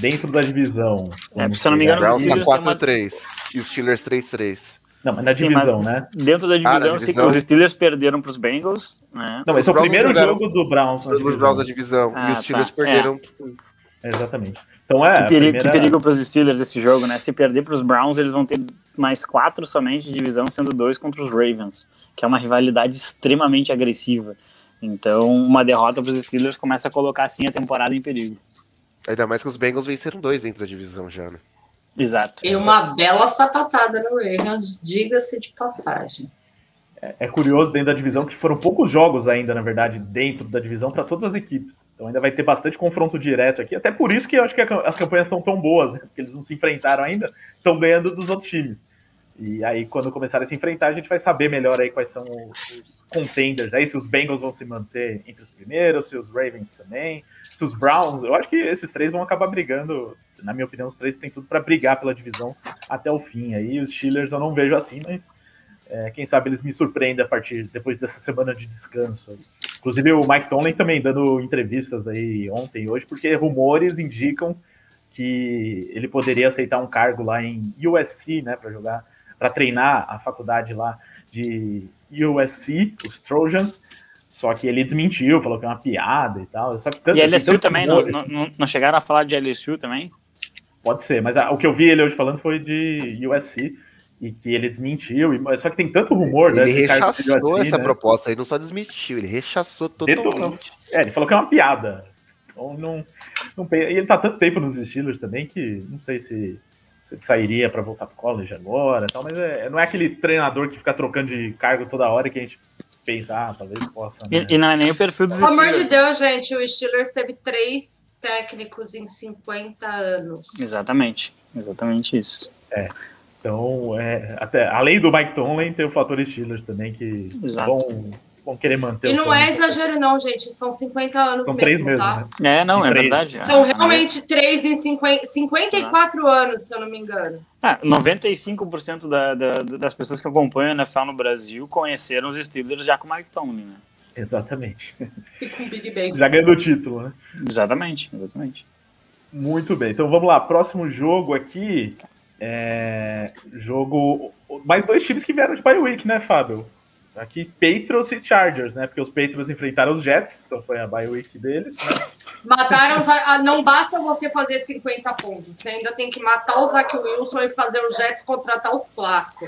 Dentro da divisão. É, se eu não me engano, o Browns tá 4-3 uma... e os Steelers 3-3. Não, mas na Sim, divisão, mas né? Dentro da divisão, ah, divisão. os Steelers perderam para os Bengals. Né? Não, esse é o primeiro jogo do Browns. Os Browns da divisão. Ah, e os Steelers tá. perderam. É. Exatamente. Então é. Que perigo, primeira... perigo para os Steelers esse jogo, né? Se perder para os Browns, eles vão ter mais quatro somente de divisão, sendo dois contra os Ravens, que é uma rivalidade extremamente agressiva. Então, uma derrota para os Steelers começa a colocar assim a temporada em perigo. Ainda mais que os Bengals venceram dois dentro da divisão já, né? Exato. E uma bela sapatada no Ravens, diga-se de passagem. É, é, curioso dentro da divisão que foram poucos jogos ainda, na verdade, dentro da divisão para todas as equipes. Então ainda vai ter bastante confronto direto aqui. Até por isso que eu acho que as campanhas estão tão boas, né? porque eles não se enfrentaram ainda, estão ganhando dos outros times. E aí, quando começarem a se enfrentar, a gente vai saber melhor aí quais são os contenders. Aí, se os Bengals vão se manter entre os primeiros, se os Ravens também, se os Browns. Eu acho que esses três vão acabar brigando na minha opinião, os três têm tudo para brigar pela divisão até o fim. Aí os Steelers eu não vejo assim, mas é, quem sabe eles me surpreendem a partir depois dessa semana de descanso. Inclusive o Mike Tomlin também dando entrevistas aí ontem e hoje, porque rumores indicam que ele poderia aceitar um cargo lá em USC, né, para jogar, para treinar a faculdade lá de USC, os Trojans. Só que ele desmentiu, falou que é uma piada e tal. Só que tanto, e LSU também? Não, não, não, chegaram a falar de LSU também? Pode ser, mas a, o que eu vi ele hoje falando foi de USC e que ele desmentiu. E, só que tem tanto rumor, ele né? Ele rechaçou USC, essa né? proposta aí, não só desmentiu, ele rechaçou totalmente. É, ele falou que é uma piada. Então não, não, e ele tá tanto tempo nos Steelers também que não sei se, se sairia para voltar pro college agora, tal, mas é, não é aquele treinador que fica trocando de cargo toda hora que a gente pensar, talvez possa. Né? E, e, não é nem o perfil dos Pelo amor de Deus, gente, o Steelers teve três técnicos em 50 anos. Exatamente, exatamente isso. É. Então, é, até, além do Mike Tomlin, tem o fator Steelers também, que Exato. vão, vão querer manter. E não é exagero, não, gente. São 50 anos São mesmo, três mesmo, tá? Né? É, não, é verdade. São realmente três em 50, 54 anos, se eu não me engano. Ah, 95% da, da, das pessoas que acompanham a NFL no Brasil conheceram os Steelers já com o Mike Tomlin, né? Exatamente. E com o Big Ben. Já ganhou o título, né? Exatamente, exatamente. Muito bem. Então vamos lá. Próximo jogo aqui. É... Jogo. Mais dois times que vieram de bye week, né, Fábio? Aqui, Patriots e Chargers, né? Porque os Patriots enfrentaram os Jets, então foi a bye week deles. Né? Mataram. Não basta você fazer 50 pontos, você ainda tem que matar o Zach Wilson e fazer os Jets contratar o Flaco.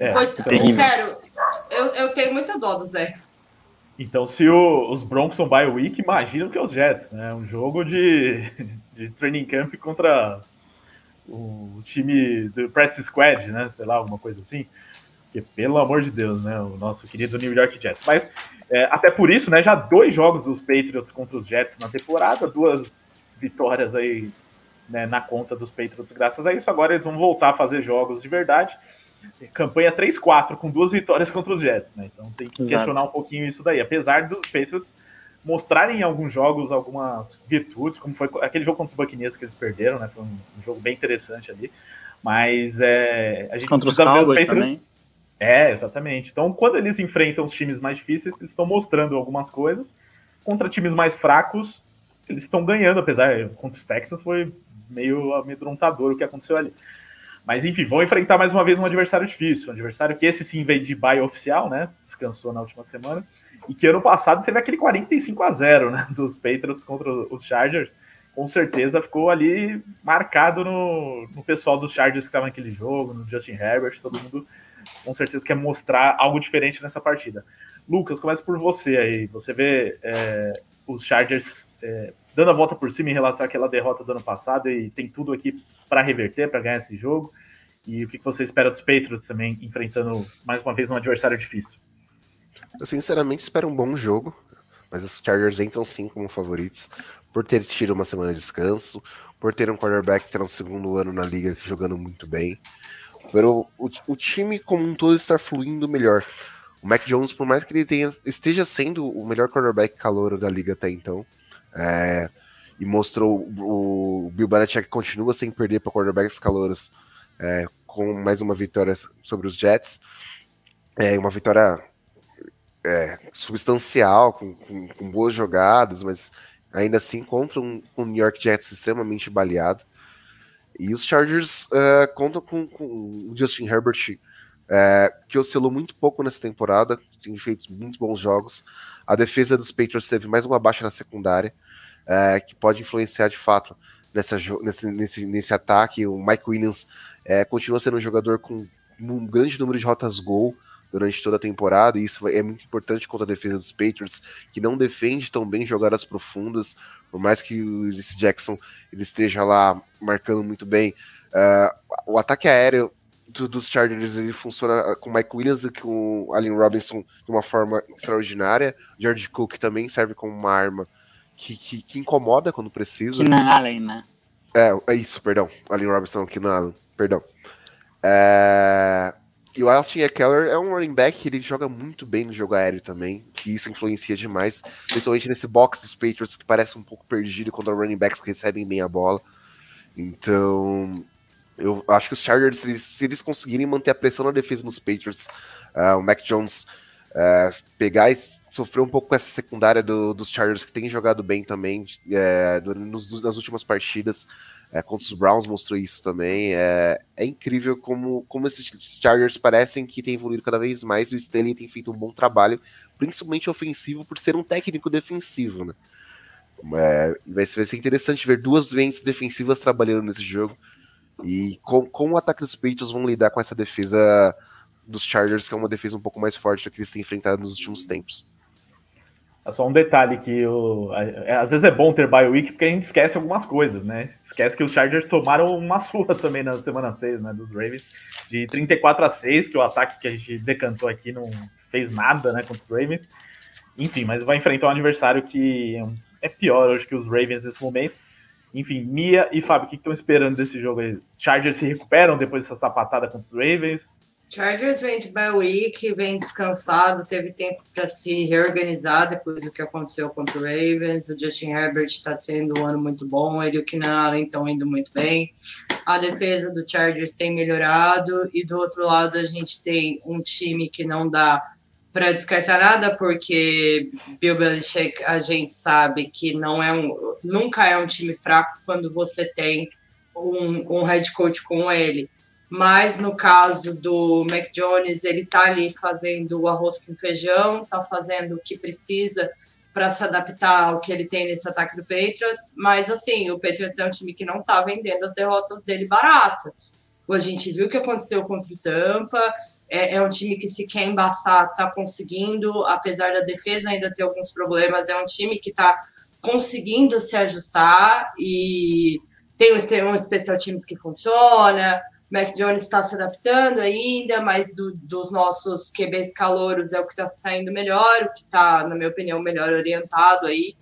É, então... Sério, eu, eu tenho muita dó do Zé. Então, se o, os Broncos são bye week, imagina o que é os Jets, né? Um jogo de, de training camp contra o time do Practice Squad, né? Sei lá, alguma coisa assim. Porque, pelo amor de Deus, né? O nosso querido New York Jets. Mas, é, até por isso, né? Já dois jogos dos Patriots contra os Jets na temporada, duas vitórias aí né, na conta dos Patriots graças a isso. Agora eles vão voltar a fazer jogos de verdade. Campanha 3-4, com duas vitórias contra os Jets, né? Então tem que Exato. questionar um pouquinho isso daí. Apesar dos Patriots mostrarem em alguns jogos algumas virtudes, como foi aquele jogo contra os Buccaneers que eles perderam, né? Foi um, um jogo bem interessante ali. Mas é, a gente contra os Cowboys também. É, exatamente. Então, quando eles enfrentam os times mais difíceis, eles estão mostrando algumas coisas. Contra times mais fracos, eles estão ganhando, apesar contra os Texans foi meio amedrontador o que aconteceu ali. Mas enfim, vão enfrentar mais uma vez um adversário difícil, um adversário que esse sim veio de bye oficial, né? Descansou na última semana. E que ano passado teve aquele 45 a 0 né? Dos Patriots contra os Chargers. Com certeza ficou ali marcado no, no pessoal dos Chargers que estava naquele jogo, no Justin Herbert, todo mundo com certeza quer mostrar algo diferente nessa partida. Lucas, começa por você aí. Você vê é, os Chargers é, dando a volta por cima em relação àquela derrota do ano passado e tem tudo aqui para reverter, para ganhar esse jogo. E o que você espera dos Patriots também, enfrentando mais uma vez um adversário difícil? Eu sinceramente espero um bom jogo, mas os Chargers entram sim como favoritos, por ter tido uma semana de descanso, por ter um quarterback que está no segundo ano na liga jogando muito bem. Pero o, o time como um todo está fluindo melhor. O Mac Jones, por mais que ele tenha, esteja sendo o melhor quarterback calouro da liga até então, é, e mostrou o, o Bill Belichick continua sem perder para quarterbacks calouros, é, com mais uma vitória sobre os Jets, é uma vitória é, substancial, com, com, com, boas jogadas, mas ainda assim contra um, um New York Jets extremamente baleado. E os Chargers uh, contam com, com o Justin Herbert, uh, que oscilou muito pouco nessa temporada, tem feito muitos bons jogos. A defesa dos Patriots teve mais uma baixa na secundária, uh, que pode influenciar de fato nessa, nesse, nesse, nesse ataque. O Mike Williams continua sendo um jogador com um grande número de rotas gol durante toda a temporada, e isso é muito importante contra a defesa dos Patriots, que não defende tão bem jogadas profundas, por mais que o Ulysses Jackson ele esteja lá marcando muito bem. Uh, o ataque aéreo do, dos Chargers ele funciona com o Mike Williams e com o Allen Robinson de uma forma extraordinária. George Cook também serve como uma arma que, que, que incomoda quando precisa. Keenan Allen, né? É, é isso, perdão. Allen Robinson, Keenan Allen, perdão. É, e o Austin Eckler é um running back que ele joga muito bem no jogo aéreo também, que isso influencia demais, principalmente nesse box dos Patriots que parece um pouco perdido quando os running backs recebem bem a bola. Então, eu acho que os Chargers, se, se eles conseguirem manter a pressão na defesa dos Patriots, uh, o Mac Jones é, pegar e sofrer um pouco com essa secundária do, dos Chargers que tem jogado bem também é, nos, nas últimas partidas. É, contra os Browns mostrou isso também. É, é, incrível como, como esses Chargers parecem que têm evoluído cada vez mais. O Stanley tem feito um bom trabalho, principalmente ofensivo, por ser um técnico defensivo. Né? É, vai, ser, vai ser interessante ver duas mentes defensivas trabalhando nesse jogo. E com, como o ataque dos Patriots vão lidar com essa defesa dos Chargers, que é uma defesa um pouco mais forte do que eles têm enfrentado nos últimos tempos. É só um detalhe que o, é, às vezes é bom ter bye week porque a gente esquece algumas coisas, né? Esquece que os Chargers tomaram uma surra também na semana 6, né, dos Ravens, de 34 a 6, que o ataque que a gente decantou aqui não fez nada, né, contra os Ravens. Enfim, mas vai enfrentar um adversário que é pior hoje que os Ravens nesse momento. Enfim, Mia e Fábio, o que estão esperando desse jogo aí? Chargers se recuperam depois dessa sapatada contra os Ravens? Chargers vem de bye week, vem descansado, teve tempo para se reorganizar depois do que aconteceu contra o Ravens. O Justin Herbert está tendo um ano muito bom, ele e o Keenan Allen estão indo muito bem. A defesa do Chargers tem melhorado e do outro lado a gente tem um time que não dá para descartar nada, porque Bill Belichick a gente sabe que não é um, nunca é um time fraco quando você tem um, um head coach com ele mas no caso do Mac Jones, ele está ali fazendo o arroz com feijão, está fazendo o que precisa para se adaptar ao que ele tem nesse ataque do Patriots, mas assim, o Patriots é um time que não está vendendo as derrotas dele barato. A gente viu o que aconteceu contra o Tampa, é, é um time que se quer embaçar, está conseguindo, apesar da defesa ainda ter alguns problemas, é um time que está conseguindo se ajustar e tem um, um especial times que funciona, Mac Jones está se adaptando ainda, mas do, dos nossos QBs calouros é o que está saindo melhor, o que está, na minha opinião, melhor orientado aí,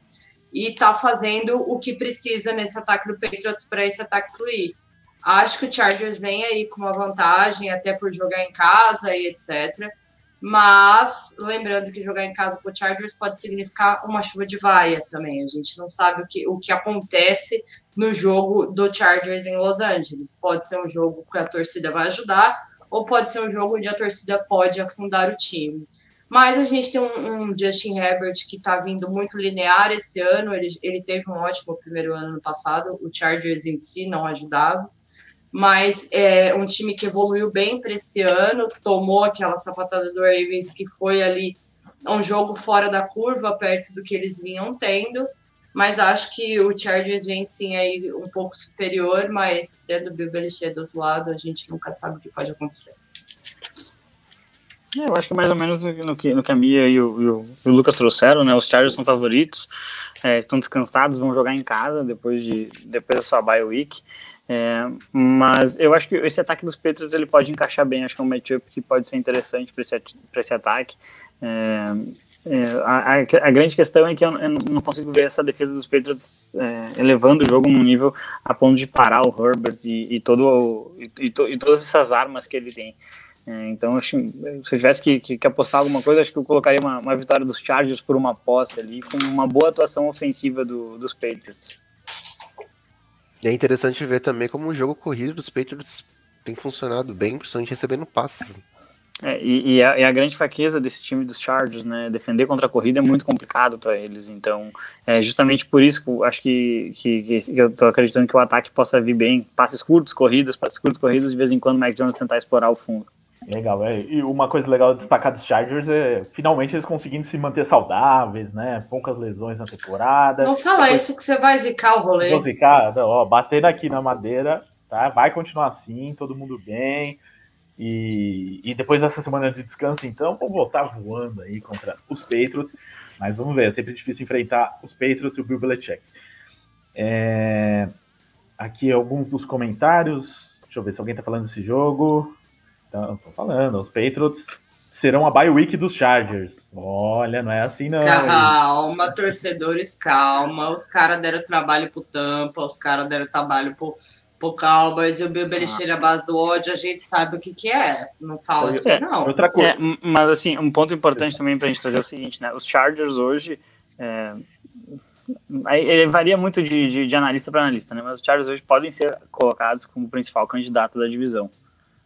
e está fazendo o que precisa nesse ataque do Patriots para esse ataque fluir. Acho que o Chargers vem aí com uma vantagem, até por jogar em casa e etc. Mas lembrando que jogar em casa com o Chargers pode significar uma chuva de vaia também. A gente não sabe o que, o que acontece no jogo do Chargers em Los Angeles. Pode ser um jogo que a torcida vai ajudar, ou pode ser um jogo onde a torcida pode afundar o time. Mas a gente tem um, um Justin Herbert que está vindo muito linear esse ano. Ele, ele teve um ótimo primeiro ano no passado. O Chargers em si não ajudava mas é um time que evoluiu bem para esse ano, tomou aquela sapatada do Ravens que foi ali um jogo fora da curva, perto do que eles vinham tendo, mas acho que o Chargers vem sim aí um pouco superior, mas tendo o Bill Belichick do outro lado, a gente nunca sabe o que pode acontecer. É, eu acho que mais ou menos no que, no que a Mia e o, e o, o Lucas trouxeram, né? Os Chargers são favoritos, é, estão descansados, vão jogar em casa depois, de, depois da sua bye week. É, mas eu acho que esse ataque dos Petros ele pode encaixar bem. Acho que é um matchup que pode ser interessante para esse, esse ataque. É, é, a, a, grande questão é que eu, eu, não consigo ver essa defesa dos Patriots é, elevando o jogo num nível a ponto de parar o Herbert e, e todo o, e, to, e, todas essas armas que ele tem. É, então, acho, se eu tivesse que, que, que, apostar alguma coisa, acho que eu colocaria uma, uma, vitória dos Chargers por uma posse ali, com uma boa atuação ofensiva do, dos Patriots. É interessante ver também como o jogo corrido dos Patriots tem funcionado bem, principalmente recebendo passes. É, e, e, a, e, a, grande fraqueza desse time dos Chargers, né? Defender contra a corrida é muito complicado para eles. Então, é justamente por isso que acho que, que, que, eu tô acreditando que o ataque possa vir bem. Passes curtos, corridas, passes curtos, corridas, de vez em quando o Mac Jones tentar explorar o fundo. Legal, é. E uma coisa legal de destacar dos Chargers é finalmente eles conseguindo se manter saudáveis, né? Poucas lesões na temporada. Não fala Depois, isso que você vai zicar o rolê. Vou zicar, ó, batendo aqui na madeira, tá? Vai continuar assim, todo mundo bem. E, e depois dessa semana de descanso, então, vou voltar voando aí contra os Patriots. Mas vamos ver, é sempre difícil enfrentar os Patriots e o Bill Belichick. É... Aqui alguns dos comentários. Deixa eu ver se alguém tá falando desse jogo. Então, tô falando, os Patriots serão a bye week dos Chargers. Olha, não é assim não. Calma, hein? torcedores, calma. Os caras deram trabalho pro Tampa, os caras deram trabalho pro, pro Cowboys e o Bill Belichick ah. base do ódio, a gente sabe o que que é. Não fala assim, é, não. Outra coisa. É, mas assim, um ponto importante também pra gente trazer é o seguinte, né? Os Chargers hoje... É, ele varia muito de, de, de analista para analista, né? Mas os Chargers hoje podem ser colocados como principal candidato da divisão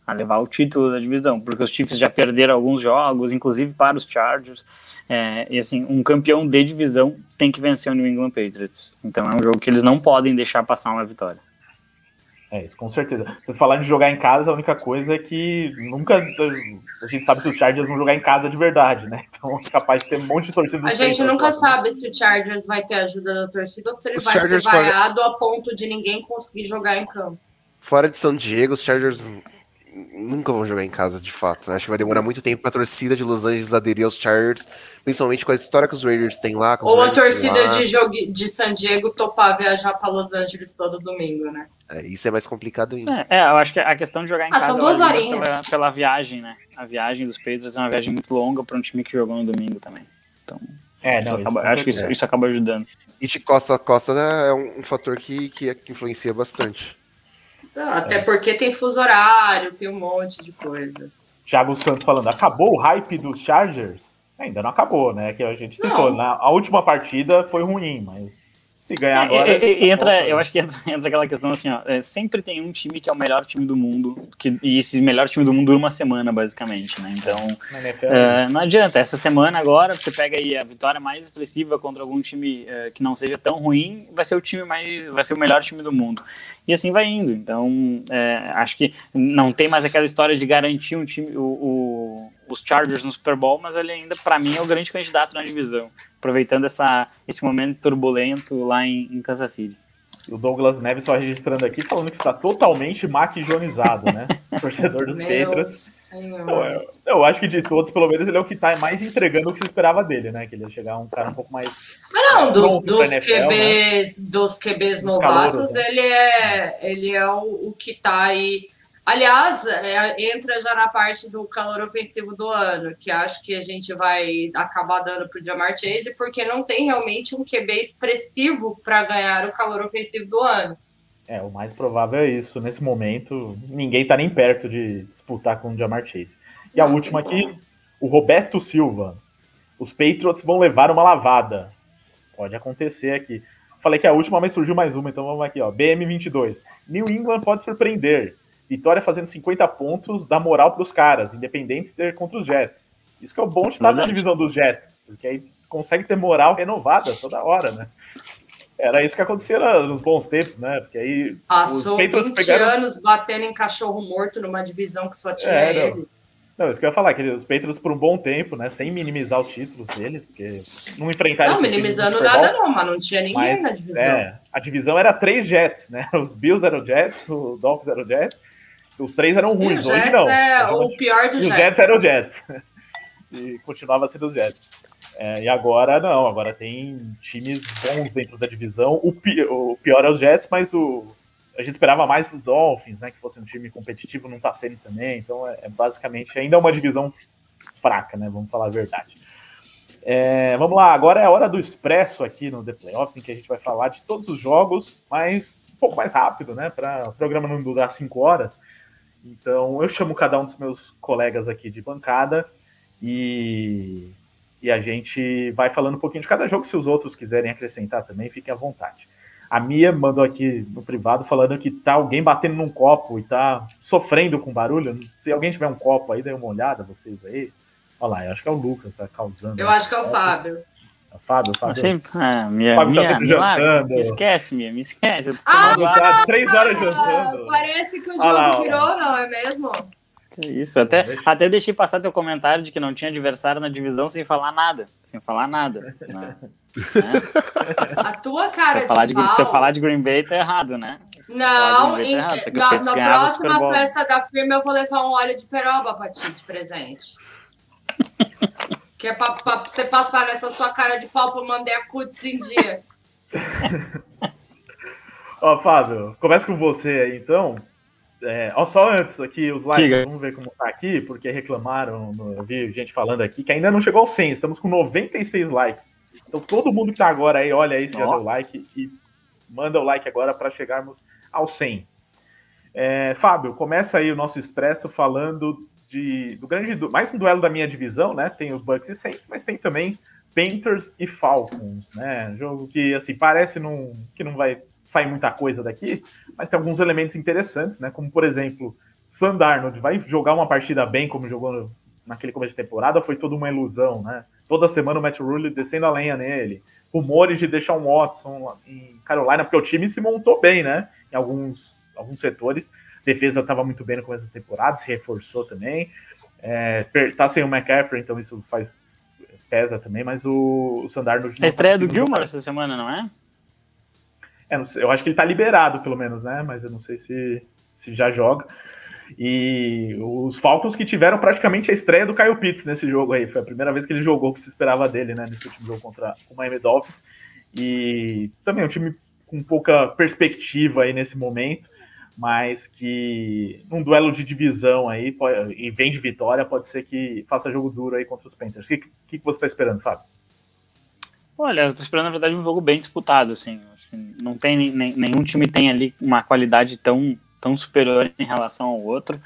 a levar o título da divisão, porque os Chiefs já perderam alguns jogos, inclusive para os Chargers. É, e assim, um campeão de divisão tem que vencer o New England Patriots. Então é um jogo que eles não podem deixar passar uma vitória. É isso, com certeza. Vocês falaram de jogar em casa, a única coisa é que nunca a gente sabe se os Chargers vão jogar em casa de verdade, né? Então é capaz de ter um monte de torcida. A gente nunca sabe se o Chargers vai ter ajuda da torcida ou se ele os vai Chargers ser vaiado a ponto de ninguém conseguir jogar em campo. Fora de São Diego, os Chargers nunca vão jogar em casa, de fato. Acho que vai demorar muito tempo para a torcida de Los Angeles aderir aos Chargers, principalmente com a história que os Raiders têm lá. Ou a torcida de, jogo, de San Diego topar viajar para Los Angeles todo domingo, né? É, isso é mais complicado ainda. É, é, eu acho que a questão de jogar em ah, casa são duas horinhas. Pela, pela, viagem, né? A viagem dos Patriots é uma viagem muito longa para um time que jogou no domingo também. Então, é, não, acaba, acho que isso, isso, acaba ajudando. E de costa a costa né, é um, um fator que, que influencia bastante. Até porque tem fuso horário, tem um monte de coisa. Thiago Santos falando, acabou o hype dos Chargers? Ainda não acabou, né? Que a gente citou. Na, a última partida foi ruim, mas se ganhar é, agora. É, é, entra, eu acho que entra, entra, aquela questão assim, ó. É, sempre tem um time que é o melhor time do mundo, que, e esse melhor time do mundo dura uma semana, basicamente, né? Então, é, não adianta. Essa semana agora, você pega aí a vitória mais expressiva contra algum time é, que não seja tão ruim, vai ser o time mais. vai ser o melhor time do mundo. E assim vai indo. Então, acho que não tem mais aquela história de garantir um time, o, o os Chargers no Super Bowl, mas ele ainda, para mim, é o grande candidato na divisão aproveitando essa, esse momento turbulento lá em, em Kansas City. O Douglas Neves só registrando aqui, falando que está totalmente maquijonizado, né? Torcedor dos Patriots. Eu, eu, acho que de todos, pelo menos, ele é o que está mais entregando o que se esperava dele, né? Que ele ia chegar um cara um pouco mais. Não, dos, dos, NFL, QBs, né? dos QBs novatos, né? ele é, ele é o, o que está aí Aliás, é, entra já na parte do calor ofensivo do ano, que acho que a gente vai acabar dando para o Jamar Chase, porque não tem realmente um QB expressivo para ganhar o calor ofensivo do ano. É, o mais provável é isso. Nesse momento, ninguém está nem perto de disputar com o Jamar Chase. E a última aqui, o Roberto Silva. Os Patriots vão levar uma lavada. Pode acontecer aqui. Falei que é a última, mas surgiu mais uma, então vamos aqui, ó. BM22. New England pode surpreender. Vitória fazendo 50 pontos dá moral para os caras, independente de ser contra os Jets. Isso que é o bom de estar na divisão dos Jets, porque aí consegue ter moral renovada toda hora, né? Era isso que acontecia nos bons tempos, né? Porque aí. Passou 20 pegaram... anos batendo em cachorro morto numa divisão que só tinha é, eles. Não, isso que eu ia falar, que os Patriots por um bom tempo, né? Sem minimizar os títulos deles, porque não enfrentaram. Não, minimizando nada, não, mas não tinha ninguém mas, na divisão. É, a divisão era três Jets, né? Os Bills eram Jets, o Dolphins eram Jets, os três eram ruins, e hoje não. É o pior dos Jets. Os Jets eram os Jets. e continuava sendo os Jets. É, e agora não, agora tem times bons dentro da divisão. O, pi o pior é os Jets, mas o, a gente esperava mais dos Dolphins, né? Que fosse um time competitivo, não tá sendo também. Então é, é basicamente ainda uma divisão fraca, né? Vamos falar a verdade. É, vamos lá, agora é a hora do expresso aqui no The Playoffs, em que a gente vai falar de todos os jogos, mas um pouco mais rápido, né? Para o programa não durar cinco horas. Então eu chamo cada um dos meus colegas aqui de bancada e, e a gente vai falando um pouquinho de cada jogo. Se os outros quiserem acrescentar também, fiquem à vontade. A Mia mandou aqui no privado falando que tá alguém batendo num copo e tá sofrendo com barulho. Se alguém tiver um copo aí, dê uma olhada, vocês aí. Olha lá, eu acho que é o Lucas que tá causando. Eu acho que é o Fábio. Fábio, Fábio. Sempre, ah, minha, Fábio minha, tá me, larga, me esquece, minha, me esquece. Eu ah, tá três horas jantando. Parece que o jogo lá, virou, não é mesmo? Isso, até, até deixei passar teu comentário de que não tinha adversário na divisão sem falar nada. Sem falar nada. Né? A tua cara se falar de, de Se eu falar de Green Bay, tá errado, né? Não, tá em, tá na, na próxima festa da firma eu vou levar um óleo de peroba pra ti de presente. Que é pra, pra, você passar nessa sua cara de pau pra mandar a cutis em dia. Ó, Fábio, começa com você aí, então. É, ó, só antes aqui, os likes, Diga. vamos ver como tá aqui, porque reclamaram, no, eu vi gente falando aqui, que ainda não chegou ao 100, estamos com 96 likes. Então todo mundo que tá agora aí, olha aí se já deu like e manda o like agora para chegarmos ao 100. É, Fábio, começa aí o nosso expresso falando de, do grande mais um duelo da minha divisão, né? Tem os Bucks e Saints, mas tem também Panthers e Falcons, né? Jogo que assim parece não, que não vai sair muita coisa daqui, mas tem alguns elementos interessantes, né? Como por exemplo Sandarnold vai jogar uma partida bem como jogou naquele começo de temporada, foi toda uma ilusão, né? Toda semana o Matt Rule descendo a lenha nele. Rumores de deixar um Watson em Carolina, porque o time se montou bem, né? Em alguns, alguns setores. Defesa estava muito bem no começo da temporada, se reforçou também. É, tá sem o McCaffrey, então isso faz pesa também, mas o, o. É a estreia do Gilmore essa semana, não é? é não sei, eu acho que ele tá liberado, pelo menos, né? Mas eu não sei se, se já joga. E os Falcons que tiveram praticamente a estreia do Kyle Pitts nesse jogo aí. Foi a primeira vez que ele jogou que se esperava dele, né? Nesse último jogo contra o Miami Dolphins. E também um time com pouca perspectiva aí nesse momento, mas que num duelo de divisão aí, pode, e vem de vitória, pode ser que faça jogo duro aí contra os Panthers. O que, que, você está esperando, Fábio? Olha, eu tô esperando, na verdade, um jogo bem disputado, assim. Não tem nenhum time tem ali uma qualidade tão tão superior em relação ao outro.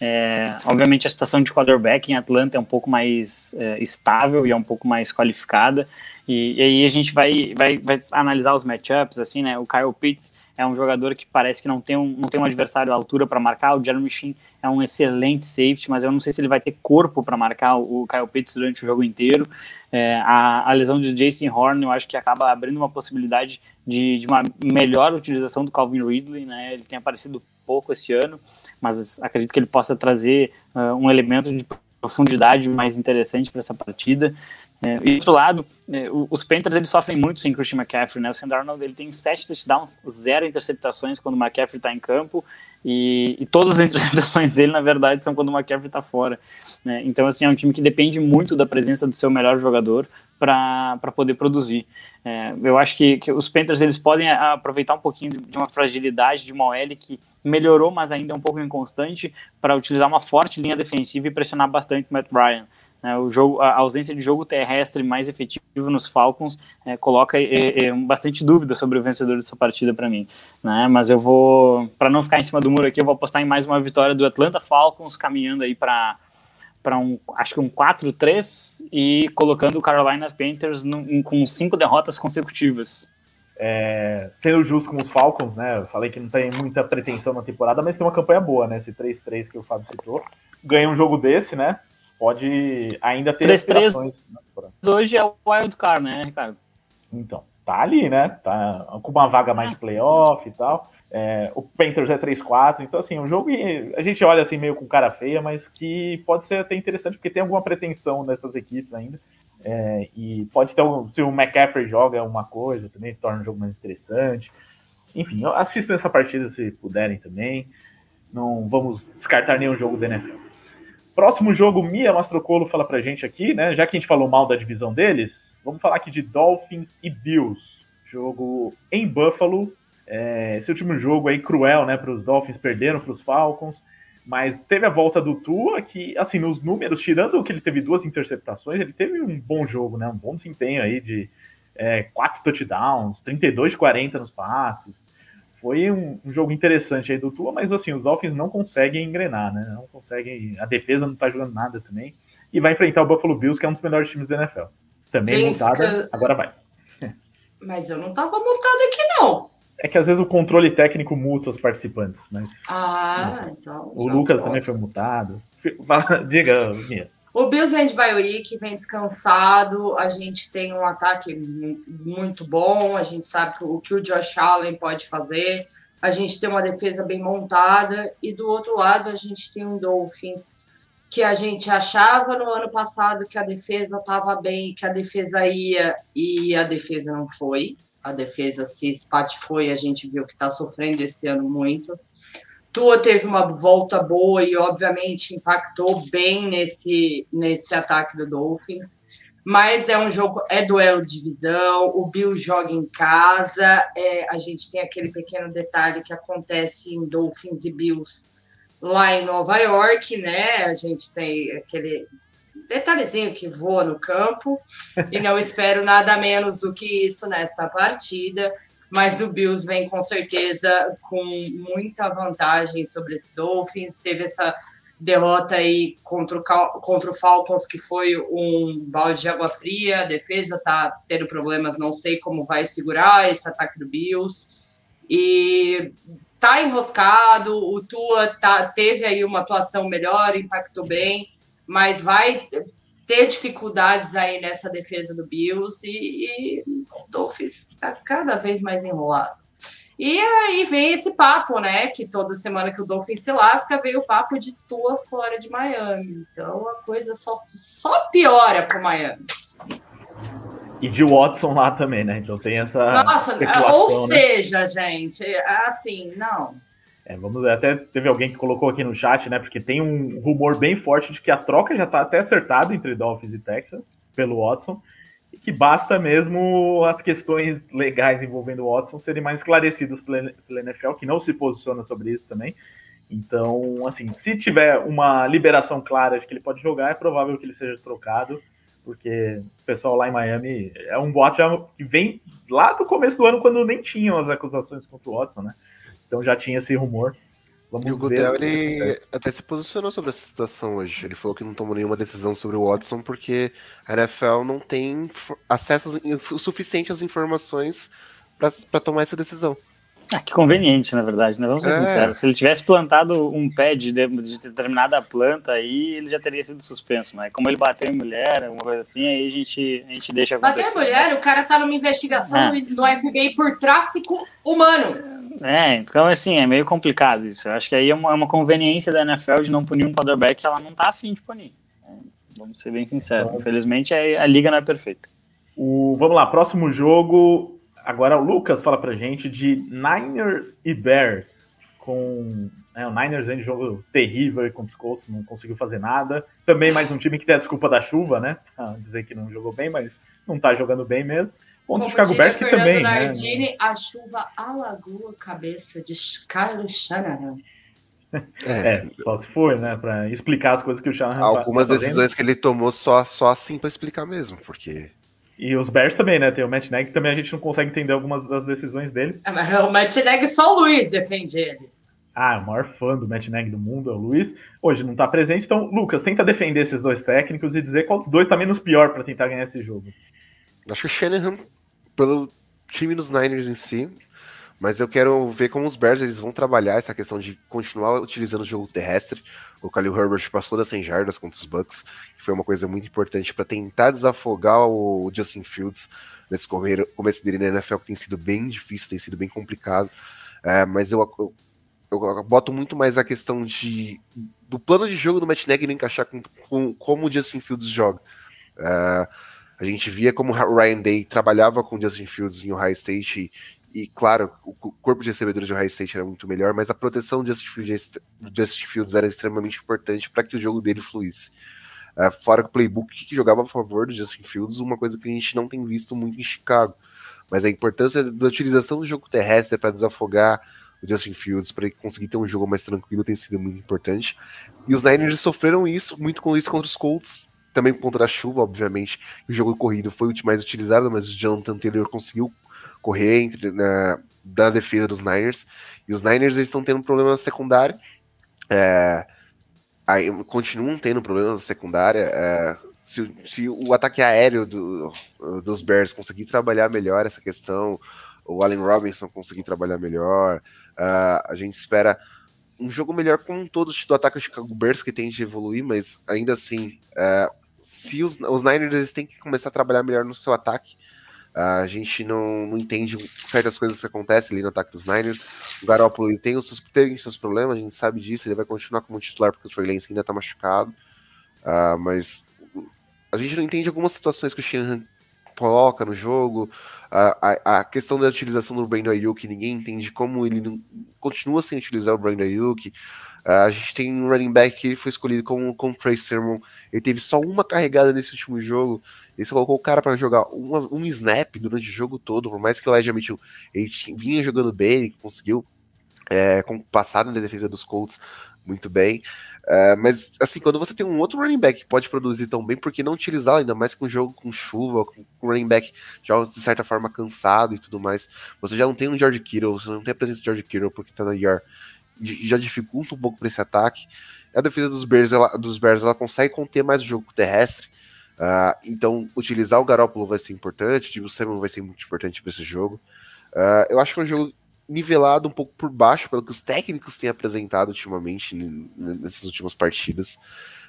É, obviamente a situação de quarterback em Atlanta é um pouco mais é, estável e é um pouco mais qualificada. E, e, aí a gente vai, vai, vai analisar os matchups, assim, né? O Kyle Pitts é um jogador que parece que não tem um, não tem um adversário à altura para marcar. O Jeremy Sheen é um excelente safety, mas eu não sei se ele vai ter corpo para marcar o Kyle Pitts durante o jogo inteiro. É, a, a, lesão de Jason Horn, eu acho que acaba abrindo uma possibilidade de, de uma melhor utilização do Calvin Ridley, né? Ele tem aparecido pouco esse ano, mas acredito que ele possa trazer uh, um elemento de profundidade mais interessante para essa partida. É, e do outro lado, é, os Panthers eles sofrem muito sem Christian McCaffrey, né? O Sam Darnold ele tem sete touchdowns, zero interceptações quando o McCaffrey está em campo e, e, todas as interceptações dele, na verdade, são quando o McCaffrey está fora. Né? Então, assim, é um time que depende muito da presença do seu melhor jogador para poder produzir. É, eu acho que, que, os Panthers eles podem aproveitar um pouquinho de uma fragilidade de uma OL que melhorou, mas ainda é um pouco inconstante, para utilizar uma forte linha defensiva e pressionar bastante o Matt Ryan. Né, o jogo, a ausência de jogo terrestre mais efetivo nos Falcons é, coloca é, é, bastante dúvida sobre o vencedor dessa partida para mim. Né? Mas eu vou, para não ficar em cima do muro aqui, eu vou apostar em mais uma vitória do Atlanta Falcons, caminhando aí para para um, acho que um 4-3 e colocando o Carolina Panthers no, com cinco derrotas consecutivas. É, sendo justo com os Falcons, né? Eu falei que não tem muita pretensão na temporada, mas tem uma campanha boa, né? Esse 3-3 que o Fábio citou. Ganha um jogo desse, né? Pode ainda ter 3 -3 Hoje é o wild card, né, Ricardo? Então, tá ali, né? Tá com uma vaga mais de playoff e tal. É, o Panthers é 3-4, então assim, um jogo que a gente olha assim meio com cara feia, mas que pode ser até interessante, porque tem alguma pretensão nessas equipes ainda. É, e pode ter um, se o McCaffrey joga é uma coisa, também torna o jogo mais interessante. Enfim, assistam essa partida se puderem também. Não vamos descartar nenhum jogo da NFL. Próximo jogo, Mia Mastrocolo fala pra gente aqui, né? Já que a gente falou mal da divisão deles, vamos falar aqui de Dolphins e Bills. Jogo em Buffalo, é, esse último jogo aí cruel, né, para os Dolphins, perderam para os Falcons, mas teve a volta do Tua, que, assim, nos números, tirando que ele teve duas interceptações, ele teve um bom jogo, né, um bom desempenho aí de é, quatro touchdowns, 32 de 40 nos passes. Foi um, um, jogo interessante aí do Tua, mas, assim, os Dolphins não conseguem engrenar, né, não conseguem, a defesa não tá jogando nada também, e vai enfrentar o Buffalo Bills, que é um dos melhores times da NFL. Também mutada, agora vai. Mas eu não tava mutado aqui, não. É que às vezes o controle técnico muta os participantes, mas. Ah, então. O Lucas pode. também foi mutado. Diga, Mia. O Bills vem de week, vem descansado. A gente tem um ataque muito bom. A gente sabe o que o Josh Allen pode fazer. A gente tem uma defesa bem montada. E do outro lado, a gente tem um Dolphins que a gente achava no ano passado que a defesa estava bem, que a defesa ia e a defesa não foi a defesa se espatifou e a gente viu que está sofrendo esse ano muito. Tua teve uma volta boa e, obviamente, impactou bem nesse, nesse ataque do Dolphins. Mas é um jogo, é duelo de divisão, o Bill joga em casa, é, a gente tem aquele pequeno detalhe que acontece em Dolphins e Bills lá em Nova York, né? A gente tem aquele detalhezinho que voa no campo e não espero nada menos do que isso nesta partida. Mas o Bills vem com certeza com muita vantagem sobre esse Dolphins. Teve essa derrota aí contra o, contra o Falcons, que foi um balde de água fria. A defesa tá tendo problemas, não sei como vai segurar esse ataque do Bills. E tá enroscado, o Tua tá, teve aí uma atuação melhor, impactou bem, mas vai ter dificuldades aí nessa defesa do Bills e, e o Dolphins está cada vez mais enrolado. E aí vem esse papo, né? Que toda semana que o Dolphins se lasca, veio o papo de tua fora de Miami. Então a coisa só, só piora para Miami. E de Watson lá também, né? Então tem essa. Nossa, ou né? seja, gente, assim, não. É, vamos ver, até teve alguém que colocou aqui no chat, né? Porque tem um rumor bem forte de que a troca já está até acertada entre Dolphins e Texas pelo Watson, e que basta mesmo as questões legais envolvendo o Watson serem mais esclarecidas pela, pela NFL, que não se posiciona sobre isso também. Então, assim, se tiver uma liberação clara de que ele pode jogar, é provável que ele seja trocado, porque o pessoal lá em Miami é um boato que vem lá do começo do ano, quando nem tinham as acusações contra o Watson, né? Então já tinha esse rumor. Vamos e o Goodell, ele até se posicionou sobre essa situação hoje. Ele falou que não tomou nenhuma decisão sobre o Watson porque a NFL não tem acesso o suficiente às informações para tomar essa decisão. Ah, que conveniente, na verdade, né? Vamos ser é. sinceros. Se ele tivesse plantado um pé de, de, determinada planta aí, ele já teria sido suspenso. Mas como ele bateu em mulher, alguma coisa assim, aí a gente, a gente deixa acontecer. Bateu em mulher, o cara tá numa investigação é. no FBI por tráfico humano. É, então assim, é meio complicado isso. Eu acho que aí é uma, é uma conveniência da NFL de não punir um quarterback que ela não tá afim de punir. É, vamos ser bem sinceros. Infelizmente a, a liga não é perfeita. O, vamos lá, próximo jogo. Agora o Lucas fala pra gente de Niners e Bears. Com né, o Niners em jogo terrível contra os Colts, não conseguiu fazer nada. Também mais um time que tem a desculpa da chuva, né? Ah, dizer que não jogou bem, mas não tá jogando bem mesmo. Contra o Chicago Bears que também, né? Nardini, né? a chuva alagou a cabeça de Carlos Shanahan. É, é, só se for, né, para explicar as coisas que o Shanahan Algumas tá decisões que ele tomou só, só assim para explicar mesmo, porque e os Bears também, né? Tem o Matt Nagy, também a gente não consegue entender algumas das decisões dele. Mas o Matt Nagy só o Luiz defende ele. Ah, o maior fã do Matt Nagy do mundo é o Luiz. Hoje não tá presente, então, Lucas, tenta defender esses dois técnicos e dizer qual dos dois tá menos pior para tentar ganhar esse jogo. Acho que o Shanahan, pelo time dos Niners em si, mas eu quero ver como os Bears eles vão trabalhar essa questão de continuar utilizando o jogo terrestre. O Khalil Herbert passou das 100 jardas contra os Bucks, que foi uma coisa muito importante para tentar desafogar o Justin Fields nesse começo dele na NFL, que tem sido bem difícil, tem sido bem complicado. É, mas eu, eu, eu, boto muito mais a questão de do plano de jogo do Matt Nagy não encaixar com, com como o Justin Fields joga. É, a gente via como o Ryan Day trabalhava com o Justin Fields em Ohio State e, e, claro, o corpo de recebedores de Ohio State era muito melhor, mas a proteção do Justin Fields, Justin Fields era extremamente importante para que o jogo dele fluísse. Uh, fora o playbook que jogava a favor do Justin Fields, uma coisa que a gente não tem visto muito em Chicago. Mas a importância da utilização do jogo terrestre para desafogar o Justin Fields, para conseguir ter um jogo mais tranquilo, tem sido muito importante. E os Niners sofreram isso, muito com isso contra os Colts, também contra a chuva, obviamente. O jogo corrido foi o mais utilizado, mas o Jonathan Taylor conseguiu correr entre, na, da defesa dos Niners. E os Niners estão tendo problema na secundária. É, aí, continuam tendo problemas na secundária. É, se, se, o ataque aéreo do, dos Bears conseguir trabalhar melhor essa questão, o Allen Robinson conseguir trabalhar melhor, uh, a gente espera um jogo melhor com todo do ataque do Chicago Bears que tem de evoluir, mas ainda assim, uh, se os, os Niners eles têm que começar a trabalhar melhor no seu ataque. A gente não, não entende certas coisas que acontecem ali no ataque dos Niners. O Garoppolo ele tem, os seus, tem os seus problemas, a gente sabe disso. Ele vai continuar como titular porque o Trey Lance ainda tá machucado. Uh, mas a gente não entende algumas situações que o Shanahan coloca no jogo. Uh, a, a, questão da utilização do Brandon Ayuk, ninguém entende como ele não, continua sem utilizar o Brandon Ayuk. Uh, a gente tem um running back que foi escolhido como, como Trey Sermon. Ele teve só uma carregada nesse último jogo. Ele colocou o cara para jogar uma, um snap durante o jogo todo. Por mais que o Elijah Mitchell ele vinha jogando bem, ele conseguiu é, passar na defesa dos Colts muito bem. Uh, mas, assim, quando você tem um outro running back que pode produzir tão bem, por que não utilizar ainda mais com um jogo com chuva, com um running back já de certa forma cansado e tudo mais? Você já não tem um George Kittle, você não tem a presença de George Kittle porque tá no IR já dificulta um pouco para esse ataque. A defesa dos Bears, ela, dos Bears, ela consegue conter mais o jogo terrestre. Uh, então, utilizar o Garópolo vai ser importante. O Samuel vai ser muito importante para esse jogo. Uh, eu acho que é um jogo nivelado um pouco por baixo pelo que os técnicos têm apresentado ultimamente nessas últimas partidas.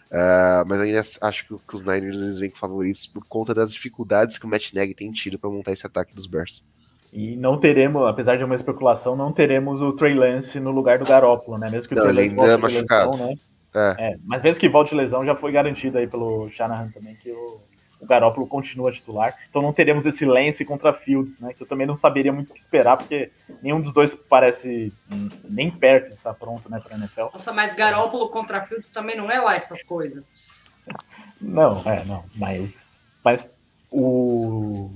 Uh, mas ainda acho que, que, os Niners eles vêm favoritos por conta das dificuldades que o Matt Nagy tem tido para montar esse ataque dos Bears. E não teremos, apesar de uma especulação, não teremos o Trey Lance no lugar do Garópolo, né? Mesmo que o não, Trey ele ainda é machucado. Lesão, né? é. É, mas mesmo que volte lesão, já foi garantido aí pelo Shanahan também que o, o Garópolo continua titular. Então não teremos esse Lance contra Fields, né? Que eu também não saberia muito o que esperar, porque nenhum dos dois parece nem perto de estar pronto, né, para NFL. Nossa, mas Garópolo contra Fields também não é lá essas coisas. Não, é, não. Mas, mas o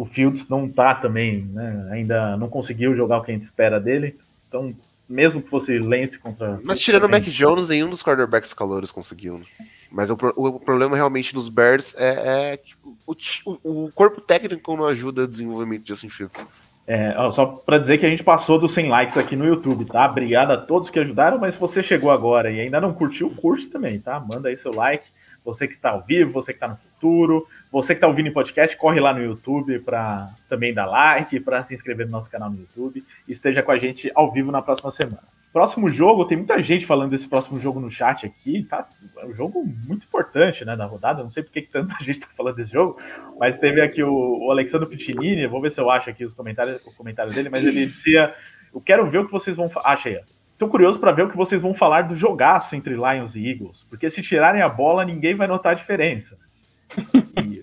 o Fields não tá também, né? Ainda não conseguiu jogar o que a gente espera dele. Então, mesmo que fosse Lance contra. Mas tirando o Mac Jones, nenhum dos quarterbacks calores conseguiu. Né? Mas o, o, problema realmente dos Bears é, é que o, o, corpo técnico não ajuda o desenvolvimento de Justin Fields. É, ó, só para dizer que a gente passou dos 100 likes aqui no YouTube, tá? Obrigado a todos que ajudaram, mas se você chegou agora e ainda não curtiu, o curso também, tá? Manda aí seu like. Você que está ao vivo, você que está no futuro, você que está ouvindo em podcast, corre lá no YouTube para também dar like, para se inscrever no nosso canal no YouTube e esteja com a gente ao vivo na próxima semana. Próximo jogo, tem muita gente falando desse próximo jogo no chat aqui, tá? É um jogo muito importante, né, da rodada. Não sei porque que tanta gente está falando desse jogo, mas teve aqui o, o Alexandre Pitinini, vou ver se eu acho aqui os comentários, o comentário dele, mas ele dizia: Eu quero ver o que vocês vão falar. Achei. Tô curioso para ver o que vocês vão falar do jogaço entre Lions e Eagles, porque se tirarem a bola, ninguém vai notar a diferença.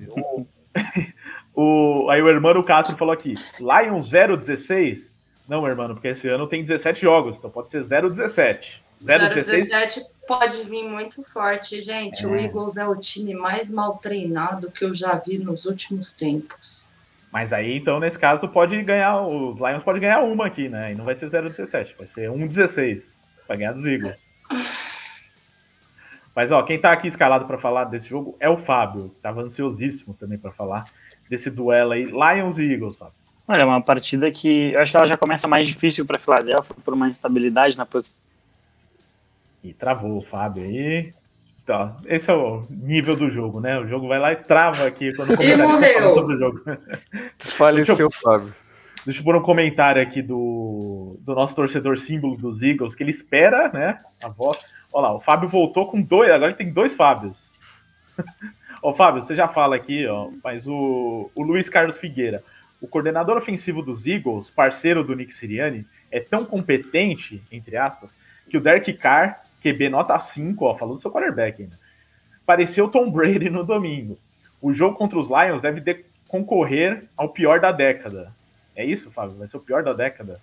O, o, aí o irmão Castro falou aqui: Lion 016? Não, irmão, porque esse ano tem 17 jogos, então pode ser 017. 017 pode vir muito forte, gente. É. O Eagles é o time mais mal treinado que eu já vi nos últimos tempos. Mas aí, então, nesse caso, pode ganhar. Os Lions podem ganhar uma aqui, né? E não vai ser 017, vai ser 1-16. Vai ganhar dos Eagles. Mas ó, quem tá aqui escalado para falar desse jogo é o Fábio, que tava ansiosíssimo também para falar desse duelo aí, Lions e Eagles, Fábio. Olha, é uma partida que eu acho que ela já começa mais difícil para Filadélfia por uma instabilidade na posição. E travou o Fábio aí. Então, esse é o nível do jogo, né? O jogo vai lá e trava aqui quando e morreu. sobre o jogo. Desfaleceu, Fábio. Deixa eu pôr um comentário aqui do, do nosso torcedor símbolo dos Eagles, que ele espera, né? A voz. Olha lá, o Fábio voltou com dois, agora ele tem dois Fábios. ó, Fábio, você já fala aqui, ó, mas o, o Luiz Carlos Figueira, o coordenador ofensivo dos Eagles, parceiro do Nick Siriani, é tão competente, entre aspas, que o Derek Carr, QB nota 5, ó, falando do seu quarterback ainda, pareceu Tom Brady no domingo. O jogo contra os Lions deve concorrer ao pior da década. É isso, Fábio? Vai ser o pior da década?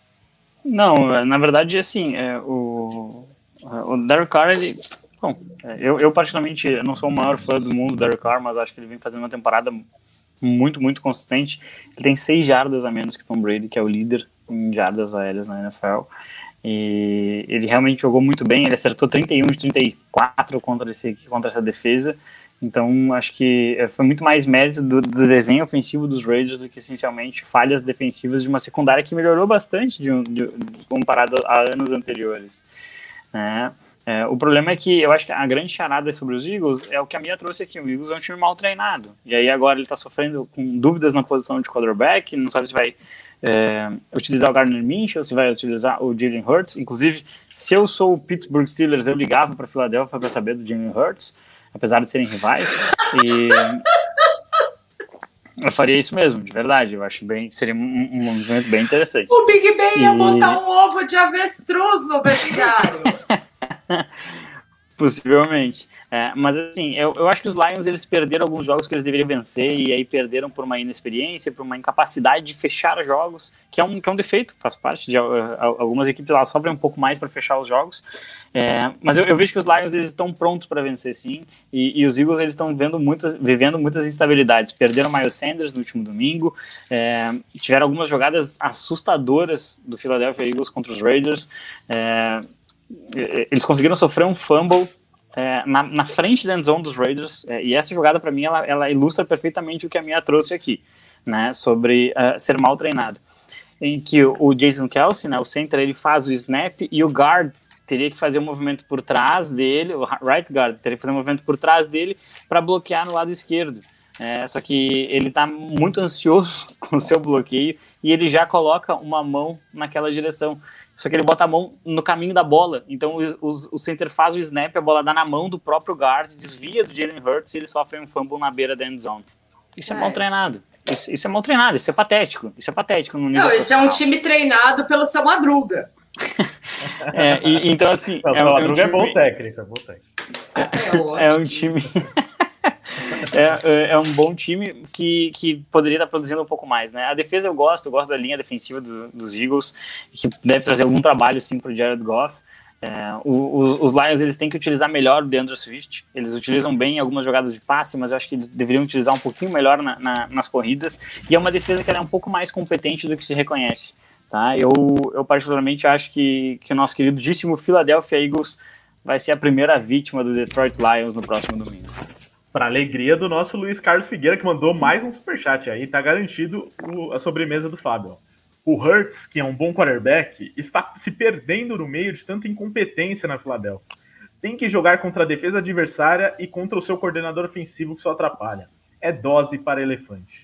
Não, na verdade, assim, é, o, o Derek Carr, ele. Bom, eu, eu particularmente não sou o maior fã do mundo do Derek Carr, mas acho que ele vem fazendo uma temporada muito, muito consistente. Ele tem seis jardas a menos que Tom Brady, que é o líder em jardas aéreas na NFL. E ele realmente jogou muito bem, ele acertou 31 de 34 contra, esse, contra essa defesa. Então, acho que eh, foi muito mais mérito do, do, desenho ofensivo dos Raiders do que essencialmente falhas defensivas de uma secundária que melhorou bastante de, de comparado a anos anteriores. Né? É, o problema é que eu acho que a grande charada sobre os Eagles é o que a minha trouxe aqui. O Eagles é um time mal treinado. E aí agora ele está sofrendo com dúvidas na posição de quarterback, não sabe se vai é, utilizar o Gardner Minshew, se vai utilizar o Jalen Hurts. Inclusive, se eu sou o Pittsburgh Steelers, eu ligava para Philadelphia para saber do Jalen Hurts, apesar de serem rivais. E eu faria isso mesmo, de verdade. Eu acho bem, seria um, um movimento bem interessante. O Big Ben ia e... botar um ovo de avestruz no vestiário. Possivelmente. É, mas assim, eu, eu acho que os Lions eles perderam alguns jogos que eles deveriam vencer e aí perderam por uma inexperiência, por uma incapacidade de fechar jogos, que é um, que é um defeito, faz parte de uh, algumas equipes elas sofrem um pouco mais para fechar os jogos. É, mas eu, eu, vejo que os Lions eles estão prontos para vencer sim, e, e, os Eagles eles estão vivendo muitas, vivendo muitas instabilidades. Perderam o Miles Sanders no último domingo, é, tiveram algumas jogadas assustadoras do Philadelphia Eagles contra os Raiders. Eles conseguiram sofrer um fumble é, na, na, frente da endzone dos Raiders, é, e essa jogada para mim ela, ela, ilustra perfeitamente o que a minha trouxe aqui, né, sobre uh, ser mal treinado, em que o, o Jason Kelsey, né, o center, ele faz o snap e o guard teria que fazer um movimento por trás dele, o right guard teria que fazer um movimento por trás dele para bloquear no lado esquerdo. É, só que ele tá muito ansioso com o seu bloqueio e ele já coloca uma mão naquela direção. Só que ele bota a mão no caminho da bola. Então o, o, o center faz o snap, a bola dá na mão do próprio guard, desvia do Jalen Hurts e ele sofre um fumble na beira da end zone. Isso é, é mal treinado. Isso, isso, é mal treinado, isso é patético. Isso é patético no nível Não, isso é um time treinado pelo seu Madruga. é, e, então, assim. Não, é, Madruga é, um time... é bom técnico, é bom técnico. É, é um time. É, é, é, um bom time que, que poderia estar produzindo um pouco mais, né? A defesa eu gosto, eu gosto da linha defensiva do, dos Eagles, que deve trazer algum trabalho, sim, para o Jared Goff. É, os, os, Lions eles têm que utilizar melhor o DeAndre Swift. Eles utilizam bem algumas jogadas de passe, mas eu acho que eles deveriam utilizar um pouquinho melhor na, na, nas corridas. E é uma defesa que é um pouco mais competente do que se reconhece. Tá? Eu, eu particularmente acho que, que o nosso queridíssimo Philadelphia Eagles vai ser a primeira vítima do Detroit Lions no próximo domingo. Para alegria do nosso Luiz Carlos Figueira, que mandou mais um superchat aí, tá garantido o, a sobremesa do Fábio. O Hurts, que é um bom quarterback, está se perdendo no meio de tanta incompetência na Filadélfia. Tem que jogar contra a defesa adversária e contra o seu coordenador ofensivo que só atrapalha. É dose para elefante.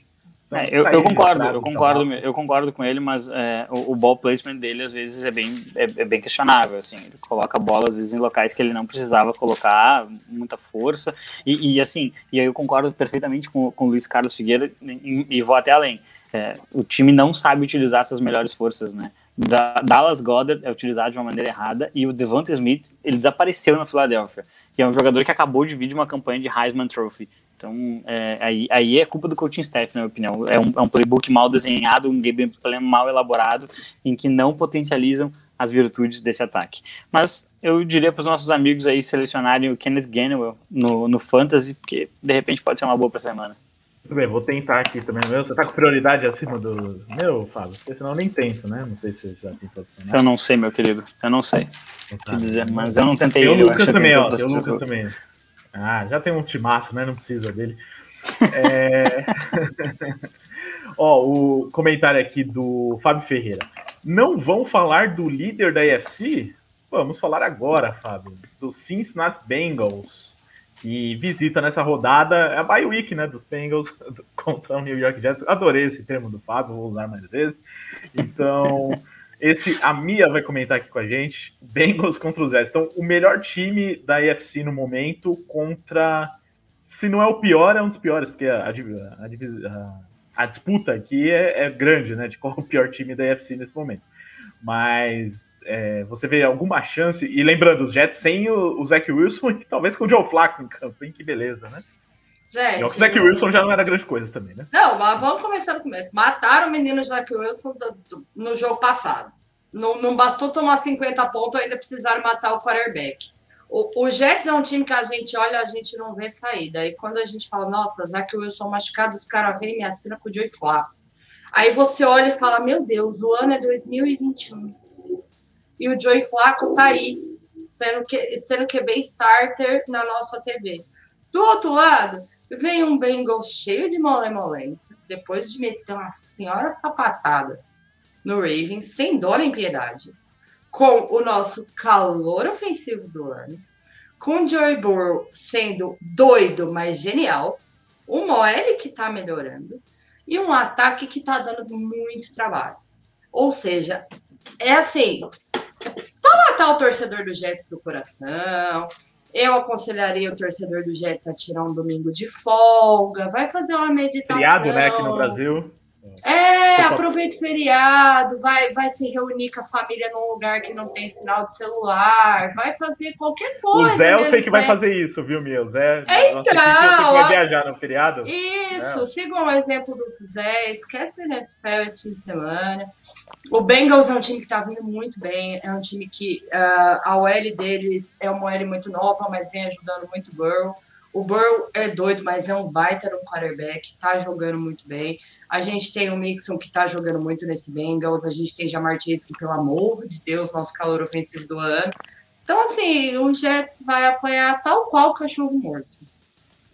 Então, é, eu, eu concordo, eu concordo, eu concordo com ele, mas é, o, o, ball placement dele às vezes é bem, é, é, bem questionável. Assim, ele coloca a bola às vezes em locais que ele não precisava colocar, muita força. E, e assim, e aí eu concordo perfeitamente com, com o Luiz Carlos Figueira e, e vou até além. É, o time não sabe utilizar essas melhores forças, né? Da, Dallas Goddard é utilizado de uma maneira errada e o Devonta Smith ele desapareceu na Filadélfia que é um jogador que acabou de vir de uma campanha de Heisman Trophy. Então, é, aí, aí é culpa do coaching staff, na minha opinião. É um, é um playbook mal desenhado, um gameplay mal elaborado, em que não potencializam as virtudes desse ataque. Mas eu diria para os nossos amigos aí selecionarem o Kenneth Gainwell no, no Fantasy, porque de repente pode ser uma boa para semana. Tudo bem, vou tentar aqui também. Meu, você tá com prioridade acima do meu, Fábio? Porque senão eu nem tento, né? Não sei se você já tem né? Eu não sei, meu querido. Eu não sei. Mas eu não tentei. Tem o Lucas também, ó. O Lucas também. Ah, já tem um timaço, né? Não precisa dele. É... ó, o comentário aqui do Fábio Ferreira. Não vão falar do líder da UFC? Vamos falar agora, Fábio. Do Cincinnati Bengals que visita nessa rodada é a bye week, né, dos Bengals contra o New York Jets. Adorei esse termo do Fábio, vou usar mais vezes. Então, esse a Mia vai comentar aqui com a gente, Bengals contra os Jets. Então, o melhor time da AFC no momento contra se não é o pior, é um dos piores, porque a, a, a, a disputa aqui é, é, grande, né, de qual o pior time da AFC nesse momento. Mas é, você vê alguma chance, e lembrando, os Jets sem o, o Zach Wilson e talvez com o Joe Flacco em campo, hein? Que beleza, né? Gente, o Zach Wilson já não era grande coisa também, né? Não, mas vamos começar no começo. Mataram o menino Zach Wilson do, do, no jogo passado. Não, não bastou tomar 50 pontos, ainda precisaram matar o quarterback. O, o, Jets é um time que a gente olha, a gente não vê saída. E quando a gente fala, nossa, Zach Wilson machucado, os caras vêm e me assinam com o Joey Flacco. Aí você olha e fala, meu Deus, o ano é 2021 e o Joey Flaco tá aí, sendo que sendo QB starter na nossa TV. Do outro lado, vem um Bengals cheio de malemolência, depois de meter uma senhora sapatada no Ravens, sem dó nem piedade, com o nosso calor ofensivo do ano, com o Joey Burrow sendo doido, mas genial, um OL que tá melhorando e um ataque que tá dando muito trabalho. Ou seja, é assim, para matar o torcedor do Jets do coração, eu aconselharia o torcedor do Jets a tirar um domingo de folga, vai fazer uma meditação. Feriado, né, aqui no Brasil. É, aproveita o feriado, vai, vai se reunir com a família num lugar que não tem sinal de celular, vai fazer qualquer coisa. O Zé eu sei que vai fazer isso, viu, meu? Zé, então, vai viajar no feriado. Isso, é. sigam o exemplo do Zé, esquece nesse esse fim de semana. O Bengals é um time que está vindo muito bem, é um time que uh, a OL deles é uma OL muito nova, mas vem ajudando muito o Burrow. O Burrow é doido, mas é um baita no quarterback, tá jogando muito bem. A gente tem o Mixon que tá jogando muito nesse Bengals, a gente tem Jamar Chase que, pelo amor de Deus, nosso calor ofensivo do ano. Então, assim, o Jets vai apanhar tal qual o cachorro morto.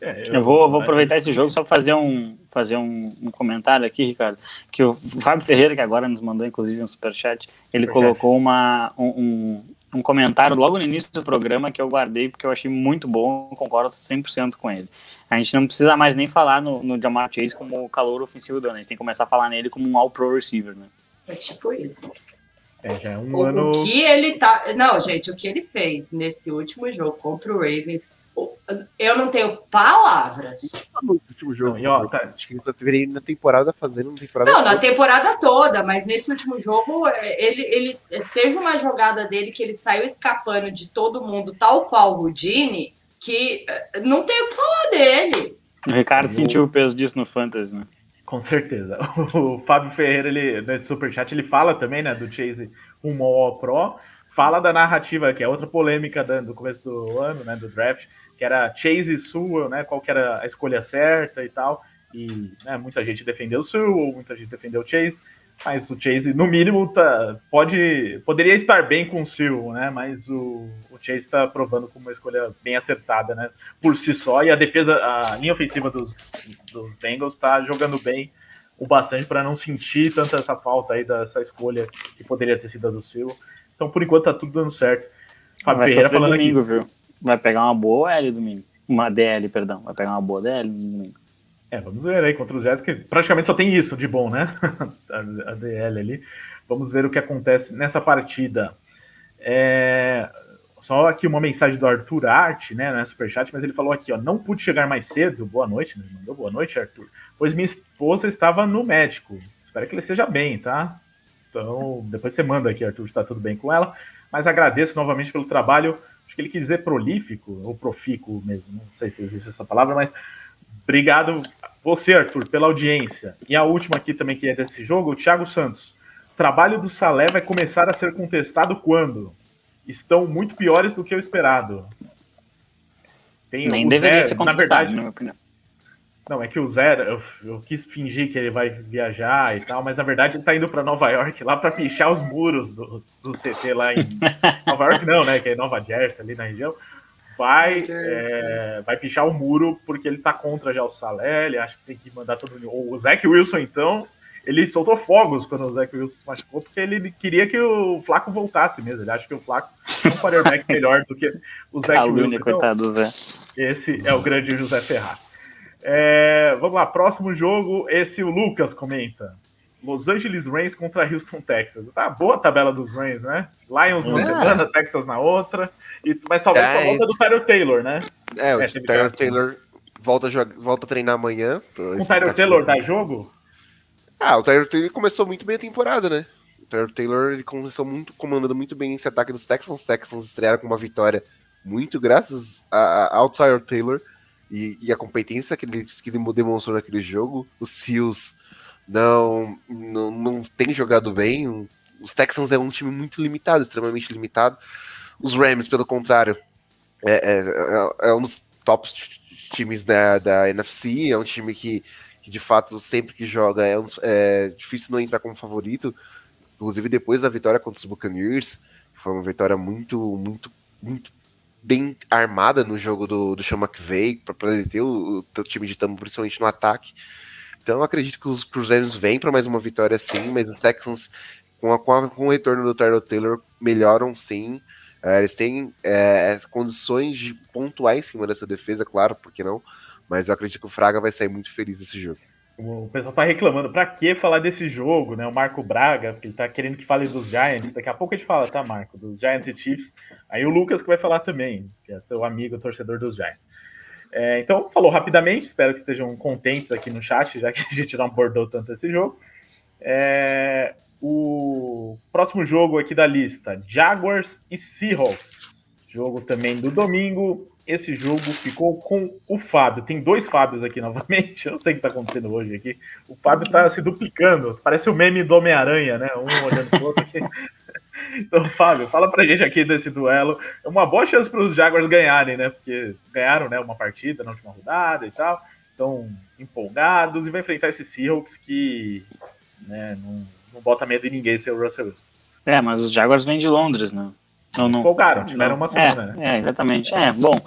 É, eu, eu, vou, vou aproveitar esse jogo só para fazer, um, fazer um, um, comentário aqui, Ricardo. Que o Fábio Ferreira, que agora nos mandou inclusive um superchat, ele colocou uma, um, um comentário logo no início do programa que eu guardei porque eu achei muito bom, concordo 100% com ele. A gente não precisa mais nem falar no, no Jamar Chase como o calor ofensivo do ano, a gente tem que começar a falar nele como um all-pro receiver, né? É tipo isso. É, já é um O, ano. o que ele tá. Não, gente, o que ele fez nesse último jogo contra o Ravens, eu não tenho palavras. No último jogo. Não, e ó, tá- Acho que ele deveria ir na temporada fazendo uma temporada. Não, na temporada toda, mas nesse último jogo, é, ele, ele teve uma jogada dele que ele saiu escapando de todo mundo, tal qual o Rudini, que é, não tem o que falar dele. O Ricardo Eu- sentiu o peso disso no Fantasy, né? Com certeza. O Fábio Ferreira, ele, nesse superchat, ele fala também, né, do Chase rumo ao Pro, fala da narrativa, que é outra polêmica do começo do ano, né, do draft, que era Chase Sewell, né, qual que era a escolha certa e tal, e né, muita gente defendeu o Sewell, muita gente defendeu o Chase, mas o Chase, no mínimo, tá, pode, poderia estar bem com o Sewell, né, mas o, o Chase está provando como uma escolha bem acertada, né, por si só, e a defesa, a linha ofensiva dos, dos Bengals está jogando bem o bastante para não sentir tanta essa falta aí dessa escolha que poderia ter sido a do seu. Então, por enquanto, tá tudo dando certo. Fábio Vai Ferreira falando domingo, aqui. viu? Vai pegar uma boa L domingo. Uma DL, perdão. Vai pegar uma boa DL domingo. É, vamos ver aí contra os Jets, que praticamente só tem isso de bom, né? a, DL ali. Vamos ver o que acontece nessa partida. É, Só aqui uma mensagem do Arthur Arte, né, na Superchat, mas ele falou aqui, ó, não pude chegar mais cedo, boa noite, né, mandou boa noite, Arthur, pois minha esposa estava no médico, espero que ele esteja bem, tá? Então, depois você manda aqui, Arthur, está tudo bem com ela, mas agradeço novamente pelo trabalho, acho que ele quis dizer prolífico, ou profícuo mesmo, não sei se existe essa palavra, mas obrigado você, Arthur, pela audiência. E a última aqui também, que é desse jogo, o Thiago Santos. O trabalho do Salé vai começar a ser contestado quando? Estão muito piores do que o esperado. Tem Nem deveria Zé, ser na contestado, verdade, na minha opinião. não, é que o Zé, eu, eu quis fingir que ele vai viajar e tal, mas na verdade ele tá indo para Nova York lá para pichar os muros do, do CT lá em Nova York, não, né? Que é Nova Jersey, ali na região. Vai, Jersey. é, vai pichar o muro porque ele tá contra já o Salé, ele acha que tem que mandar todo mundo. O Zach Wilson, então, ele soltou fogos quando o Zach Wilson se machucou, porque ele queria que o Flaco voltasse mesmo. Ele acha que o Flaco é um quarterback melhor do que o Zach Wilson. Calúnia, Então, coitado do Zé. esse é o grande José Ferraz. É, vamos lá, próximo jogo. Esse o Lucas comenta. Los Angeles Rams contra Houston Texas. Tá boa a tabela dos Rams, né? Lions numa É. semana, Texas na outra. E, mas talvez com a É, volta do Tyler Taylor, né? É, o É, que- Taylor volta a, jogar, volta a treinar amanhã. O Tyler Taylor dá jogo? Ah, o Tyler Taylor começou muito bem a temporada, né? O Tyler Taylor ele começou muito, comandando muito bem esse ataque dos Texans. Os Texans estrearam com uma vitória muito graças a- a- ao Tyler Taylor e, e a competência que ele, que ele demonstrou naquele jogo. Os Seals não, não, não tem jogado bem. Os Texans é um time muito limitado, extremamente limitado. Os Rams, pelo contrário, é, é, é- é um dos tops times da, da NFC. É um time que que de fato sempre que joga é, um é difícil não entrar como favorito, inclusive depois da vitória contra os Buccaneers, que foi uma vitória muito, muito, muito bem armada no jogo do, do Sean McVay, para deter o, o time de Tampa, principalmente no ataque. Então eu acredito que os Cruzeiros vêm para mais uma vitória sim, mas os Texans, com, a- com, a- com o retorno do Tyler Taylor, melhoram sim. É, eles têm é, as condições de pontuar em cima dessa defesa, claro, por que não? Mas eu acredito que o Fraga vai sair muito feliz desse jogo. O pessoal tá reclamando. Pra que falar desse jogo, né? O Marco Braga, porque ele tá querendo que fale dos Giants. Daqui a pouco a gente fala, tá, Marco? Dos Giants e Chiefs. Aí o Lucas que vai falar também, que é seu amigo, torcedor dos Giants. É, então, falou rapidamente, espero que estejam contentes aqui no chat, já que a gente não abordou tanto esse jogo. É, o próximo jogo aqui da lista: Jaguars e Seahawks. Jogo também do domingo. Esse jogo ficou com o Fábio. Tem dois Fábios aqui novamente. Eu não sei o que está acontecendo hoje aqui. O Fábio está se duplicando. Parece o meme do Homem-Aranha, né? Um olhando pro outro. Então, Fábio, fala pra gente aqui desse duelo. É uma boa chance para os Jaguars ganharem, né? Porque ganharam né, uma partida na última rodada e tal. Estão empolgados e vai enfrentar esse Seahawks que né, não, não bota medo em ninguém ser o Russell Wilson. É, mas os Jaguars vêm de Londres, né? Não, não. Empolgaram, tiveram uma semana, é, né? É, exatamente. É, bom,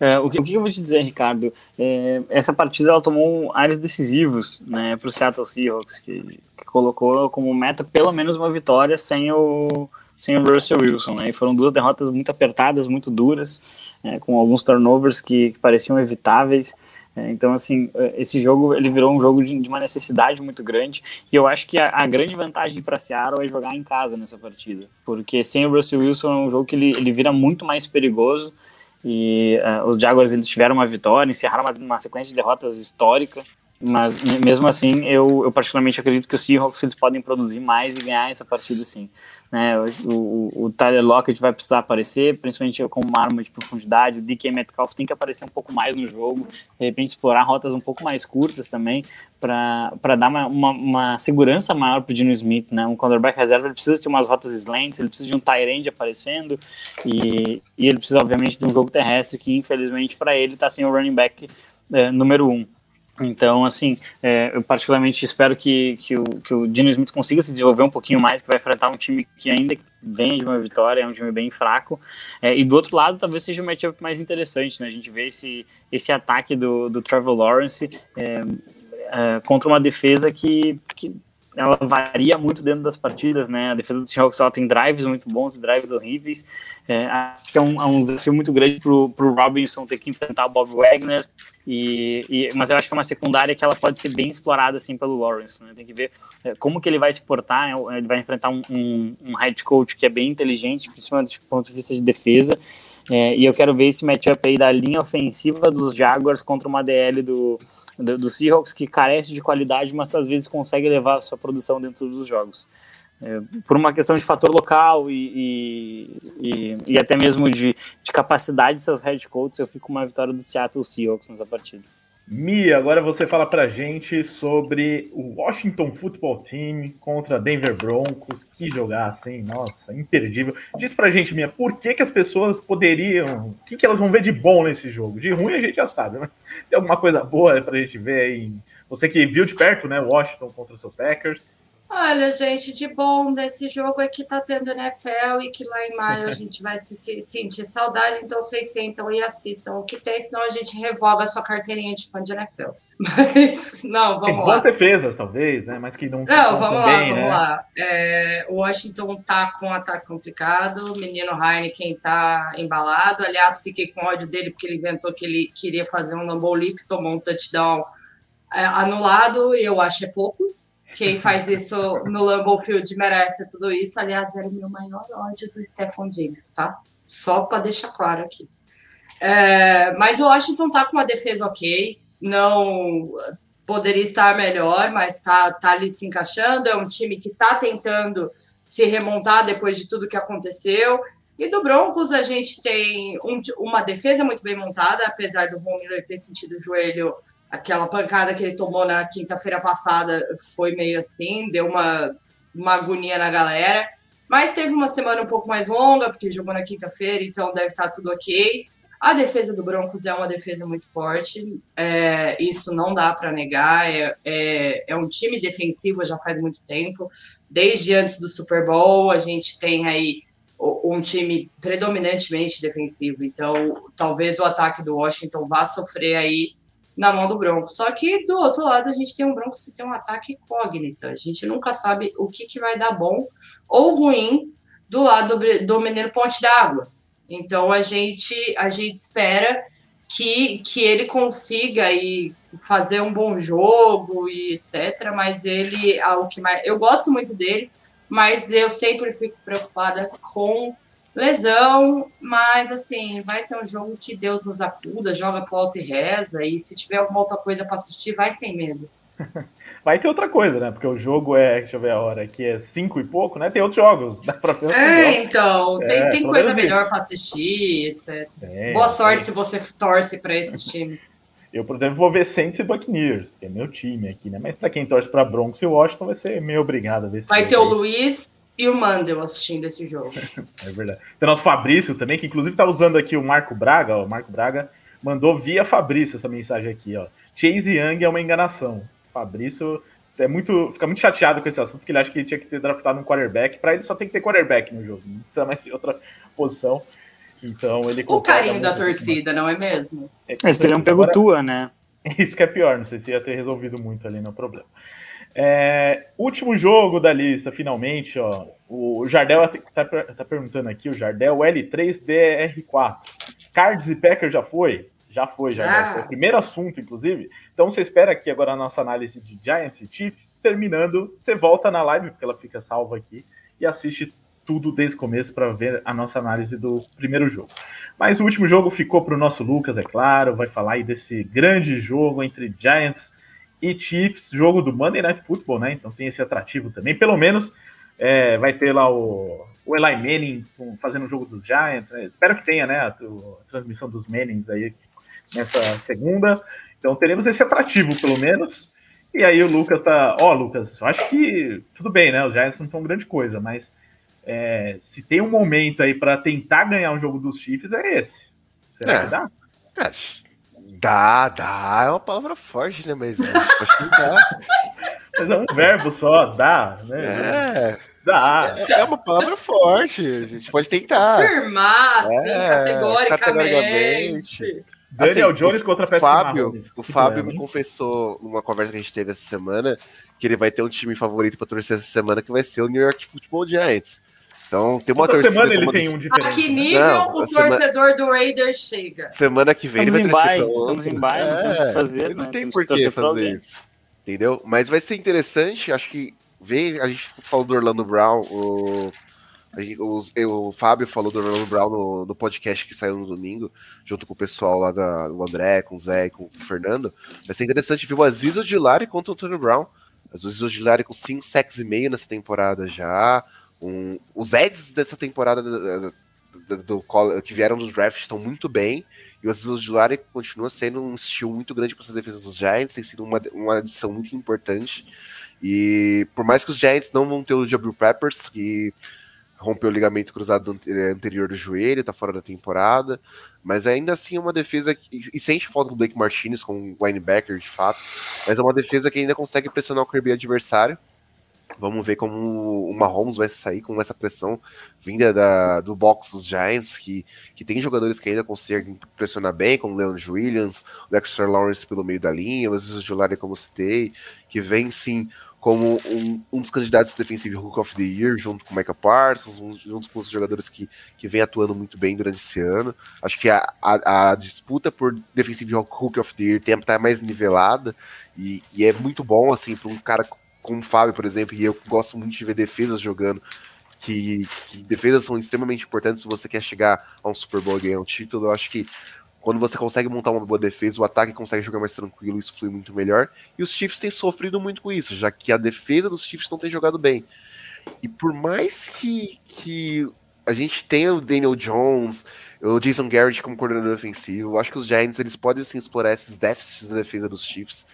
é, o, que, o que eu vou te dizer, Ricardo? É, essa partida ela tomou áreas decisivos né, para o Seattle Seahawks, que, que colocou como meta pelo menos uma vitória sem o, sem o Russell Wilson, né? E foram duas derrotas muito apertadas, muito duras, é, com alguns turnovers que, que pareciam evitáveis. É, então, assim, é, esse jogo ele virou um jogo de, de uma necessidade muito grande. E eu acho que a, a grande vantagem para Seattle é jogar em casa nessa partida, porque sem o Russell Wilson é um jogo que ele, ele vira muito mais perigoso. E uh, os Jaguars eles tiveram uma vitória, encerraram uma, uma sequência de derrotas histórica. Mas mesmo assim, eu, eu particularmente acredito que os Seahawks eles podem produzir mais e ganhar essa partida sim. Né, o, o, o Tyler Lockett vai precisar aparecer, principalmente com uma arma de profundidade. O DK Metcalf tem que aparecer um pouco mais no jogo, de repente explorar rotas um pouco mais curtas também, para dar uma, uma, uma, segurança maior para o Dino Smith. Né? Um quarterback reserva ele precisa de umas rotas slants, ele precisa de um tight end aparecendo, e, e ele precisa, obviamente, de um jogo terrestre que, infelizmente, para ele está sem o running back é, número um. Então, assim, é, eu particularmente espero que, que, o, que o Dino Smith consiga se desenvolver um pouquinho mais, que vai enfrentar um time que ainda vem de uma vitória, é um time bem fraco. É, e do outro lado, talvez seja um matchup mais interessante, né? A gente vê esse, esse ataque do, do Trevor Lawrence é, é, contra uma defesa que, que ela varia muito dentro das partidas, né? A defesa do Seahawks ela tem drives muito bons, drives horríveis. É, acho que é um, é um desafio muito grande para o Robinson ter que enfrentar o Bob Wagner. E, e, mas eu acho que é uma secundária que ela pode ser bem explorada assim pelo Lawrence. Né? Tem que ver é, como que ele vai se portar. Ele vai enfrentar um, um, um head coach que é bem inteligente, principalmente do ponto de vista de defesa. É, e eu quero ver esse matchup aí da linha ofensiva dos Jaguars contra uma DL do, do, do Seahawks que carece de qualidade, mas às vezes consegue levar sua produção dentro dos jogos. É, por uma questão de fator local e, e, e, até mesmo de, de capacidade de seus head coaches, eu fico com uma vitória do Seattle Seahawks nessa partida. Mia, agora você fala pra gente sobre o Washington Football Team contra Denver Broncos. Que jogaço, hein? Nossa, imperdível. Diz pra gente, Mia, por que, que as pessoas poderiam. O que, que elas vão ver de bom nesse jogo? De ruim a gente já sabe, mas tem alguma coisa boa pra gente ver aí? Você que viu de perto, né? Washington contra o seu Packers. Olha, gente, de bom desse jogo é que tá tendo NFL e que lá em maio a gente vai se, se sentir saudade, então vocês sentam e assistam o que tem, senão a gente revoga a sua carteirinha de fã de NFL. Mas, não, vamos lá. Tem defesas, talvez, né? Mas que não. Não, vamos lá, vamos né? lá. É, o Washington tá com um ataque complicado, o menino Heineken tá embalado. Aliás, fiquei com ódio dele porque ele inventou que ele queria fazer um Lambeau Leap, tomou um touchdown é, anulado, e eu acho é pouco quem faz isso no Lambeau Field merece tudo isso. Aliás, era o meu maior ódio do Stephon Diggs, tá? Só para deixar claro aqui. É, mas o Washington tá com uma defesa ok. Não poderia estar melhor, mas tá, tá ali se encaixando. É um time que tá tentando se remontar depois de tudo que aconteceu. E do Broncos, a gente tem um, uma defesa muito bem montada, apesar do Von Miller ter sentido o joelho aquela pancada que ele tomou na quinta-feira passada foi meio assim, deu uma, uma agonia na galera. Mas teve uma semana um pouco mais longa, porque jogou na quinta-feira, então deve estar tudo ok. A defesa do Broncos é uma defesa muito forte, é, isso não dá para negar. É, é, é, um time defensivo já faz muito tempo, desde antes do Super Bowl, a gente tem aí um time predominantemente defensivo, então talvez o ataque do Washington vá sofrer aí na mão do Broncos. Só que do outro lado a gente tem um Broncos que tem um ataque incógnito. A gente nunca sabe o que, que vai dar bom ou ruim do lado do, do Mineiro Ponte d'Água. Então a gente a gente espera que, que ele consiga e fazer um bom jogo e etc. Mas ele, algo que mais eu gosto muito dele, mas eu sempre fico preocupada com lesão, mas assim, vai ser um jogo que Deus nos acuda, joga pro alto e reza, e se tiver alguma outra coisa para assistir, vai sem medo. Vai ter outra coisa, né? Porque o jogo é, deixa eu ver a hora, aqui é cinco e pouco, né? Tem outros jogos, dá pra ver. É, então, tem, é, tem coisa melhor para assistir, etc. É, Boa sorte é. se você torce para esses times. Eu, por exemplo, vou ver Saints e Buccaneers, que é meu time aqui, né? Mas para quem torce para Broncos e Washington, vai ser meio obrigado a ver. Vai ter o Luiz e o Mandel assistindo esse jogo. é verdade. Tem o nosso Fabrício também, que inclusive tá usando aqui o Marco Braga, ó, o Marco Braga mandou via Fabrício essa mensagem aqui, ó. Chase Young é uma enganação. Fabrício é muito, fica muito chateado com esse assunto, porque ele acha que ele tinha que ter draftado um quarterback. Para ele só tem que ter quarterback no jogo, não precisa mais de outra posição. Então ele O carinho da torcida, não é mesmo? É, Eles teriam pego tua, né? Isso que é pior, não sei se ia ter resolvido muito ali no problema. É, último jogo da lista, finalmente, ó. O Jardel tá, tá perguntando aqui, o Jardel L3DR4. Cards e Packers já foi? Já foi, Jardel. Ah. Foi o primeiro assunto, inclusive. Então você espera aqui agora a nossa análise de Giants e Chiefs. Terminando, você volta na live, porque ela fica salva aqui, e assiste tudo desde o começo para ver a nossa análise do primeiro jogo. Mas o último jogo ficou para o nosso Lucas, é claro, vai falar aí desse grande jogo entre Giants e Chiefs, jogo do Monday Night Football, né? Então tem esse atrativo também. Pelo menos é, vai ter lá o, o Eli Manning fazendo o jogo dos Giants. Né? Espero que tenha, né? A, a, transmissão dos Mannings aí nessa segunda. Então teremos esse atrativo, pelo menos. E aí o Lucas tá. Ó, oh, Lucas, eu acho que tudo bem, né? Os Giants não são grande coisa, mas é, se tem um momento aí para tentar ganhar um jogo dos Chiefs, é esse. Será é. que dá? É, dá, dá. É uma palavra forte, né? Mas acho que dá. Mas é um verbo só, dá, né? É. Dá. É, é uma palavra forte. A gente pode tentar. Afirmar, assim, é, categoricamente. categoricamente. Daniel assim, Jones contra Patrick Fábio, Mahomes. O Fábio me confessou numa conversa que a gente teve essa semana que ele vai ter um time favorito para torcer essa semana que vai ser o New York Football Giants. Então tem uma Toda torcida. semana ele tem um diferente. A que nível não, o torcedor do Raiders chega? Semana que vem estamos ele vai torcer Estamos em baile, é, temos que fazer. Não né? tem por que fazer isso. Entendeu? Mas vai ser interessante, acho que ver, a gente falou do Orlando Brown, o, gente, os, o Fábio falou do Orlando Brown no, no, podcast que saiu no domingo, junto com o pessoal lá da, do André, com o Zé e com o Fernando. Vai ser interessante ver o Aziz Odilari contra o Tony Brown. Aziz Odilari com 5 sacks e meio nessa temporada já. Um, os Eds dessa temporada do, do, do, que vieram dos drafts estão muito bem. E o Aziz Odilari continua sendo um estilo muito grande para essas defesas dos Giants. Tem sido uma, uma adição muito importante. E por mais que os Giants não vão ter o Jabril Peppers, que rompeu o ligamento cruzado anterior do joelho, tá fora da temporada, mas ainda assim é uma defesa que, e sente falta do Blake Martinez como linebacker de fato, mas é uma defesa que ainda consegue pressionar o QB adversário. Vamos ver como o Mahomes vai sair com essa pressão vinda da, do box dos Giants, que, que tem jogadores que ainda conseguem pressionar bem, como o Leandro Williams, o Dexter Lawrence pelo meio da linha, o Julari, como citei, que vem sim como um, um dos candidatos Defensive Hook of the Year, junto com o Micah Parsons, um, junto com os jogadores que, que vem atuando muito bem durante esse ano. Acho que a, a, a disputa por Defensive Hook of the Year tem tá mais nivelada e, e é muito bom, assim, para um cara como o Fábio, por exemplo, e eu gosto muito de ver defesas jogando, que, que defesas são extremamente importantes se você quer chegar a um Super Bowl ganhar um título. Eu acho que quando você consegue montar uma boa defesa, o ataque consegue jogar mais tranquilo, isso flui muito melhor. E os Chiefs têm sofrido muito com isso, já que a defesa dos Chiefs não tem jogado bem. E por mais que, que a gente tenha o Daniel Jones, o Jason Garrett como coordenador ofensivo, eu acho que os Giants eles podem sim explorar esses déficits na defesa dos Chiefs.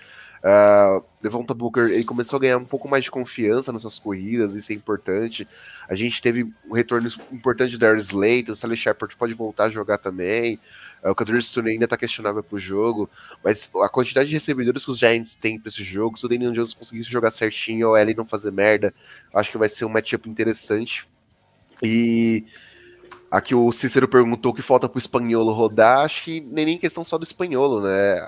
Uh, Devonta Booker ele começou a ganhar um pouco mais de confiança nas suas corridas, isso é importante. A gente teve um retorno importante do Darius Slate, o Sally Shepard pode voltar a jogar também. Uh, o Kadri ainda tá questionável pro jogo, mas a quantidade de recebedores que os Giants têm para esse jogo, se o Daniel Jones conseguir jogar certinho, ou ele não fazer merda, acho que vai ser um matchup interessante. E aqui o Cícero perguntou o que falta pro espanholo rodar, acho que nem, nem questão só do espanholo, né?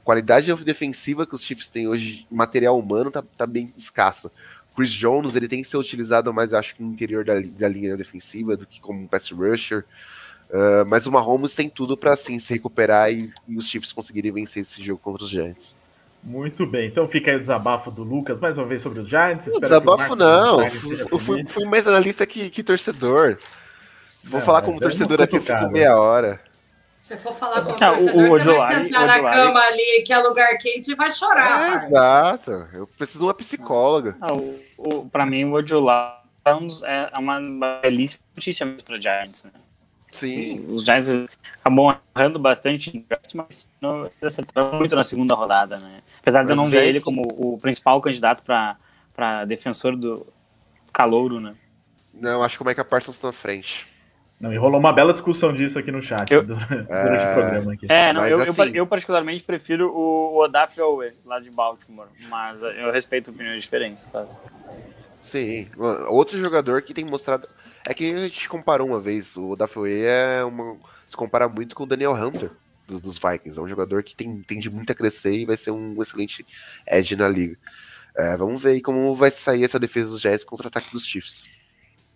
Qualidade defensiva que os Chiefs têm hoje, material humano, tá, tá bem escassa. Chris Jones, ele tem que ser utilizado mais, acho que no interior da, da linha defensiva do que como pass rusher. Uh, mas o Mahomes tem tudo para assim, se recuperar e, e, os Chiefs conseguirem vencer esse jogo contra os Giants. Muito bem, então fica aí o desabafo do Lucas mais uma vez sobre os Giants. Não, desabafo não, eu fui, fui, mais analista que, que torcedor. Vou falar como torcedor aqui, eu fico meia hora. Se for falar com o torcedor, o, você vai sentar na cama ali, que é lugar quente, e vai chorar. É, exato. Eu preciso de uma psicóloga. Ah, o, o, pra mim, o Odilari é, é uma belíssima notícia para os Giants, né? Sim. Os Giants acabam errando bastante, mas não acertaram muito na segunda rodada, né? Apesar de eu não ver ele como o principal candidato para defensor do calouro, né? Não, acho que o Micah Parsons está na frente. Não, e rolou uma bela discussão disso aqui no chat eu, durante é... o programa. Aqui. É, não, eu, assim... eu, eu, particularmente prefiro o, Odaf Owe, lá de Baltimore, mas eu respeito opiniões diferentes. Tá? Sim, outro jogador que tem mostrado. É que a gente comparou uma vez, o Odaf Owe é uma. Se compara muito com o Daniel Hunter dos, dos Vikings. É um jogador que tem, tende muito a crescer e vai ser um excelente edge na liga. É, vamos ver aí como vai sair essa defesa dos Jets contra o ataque dos Chiefs.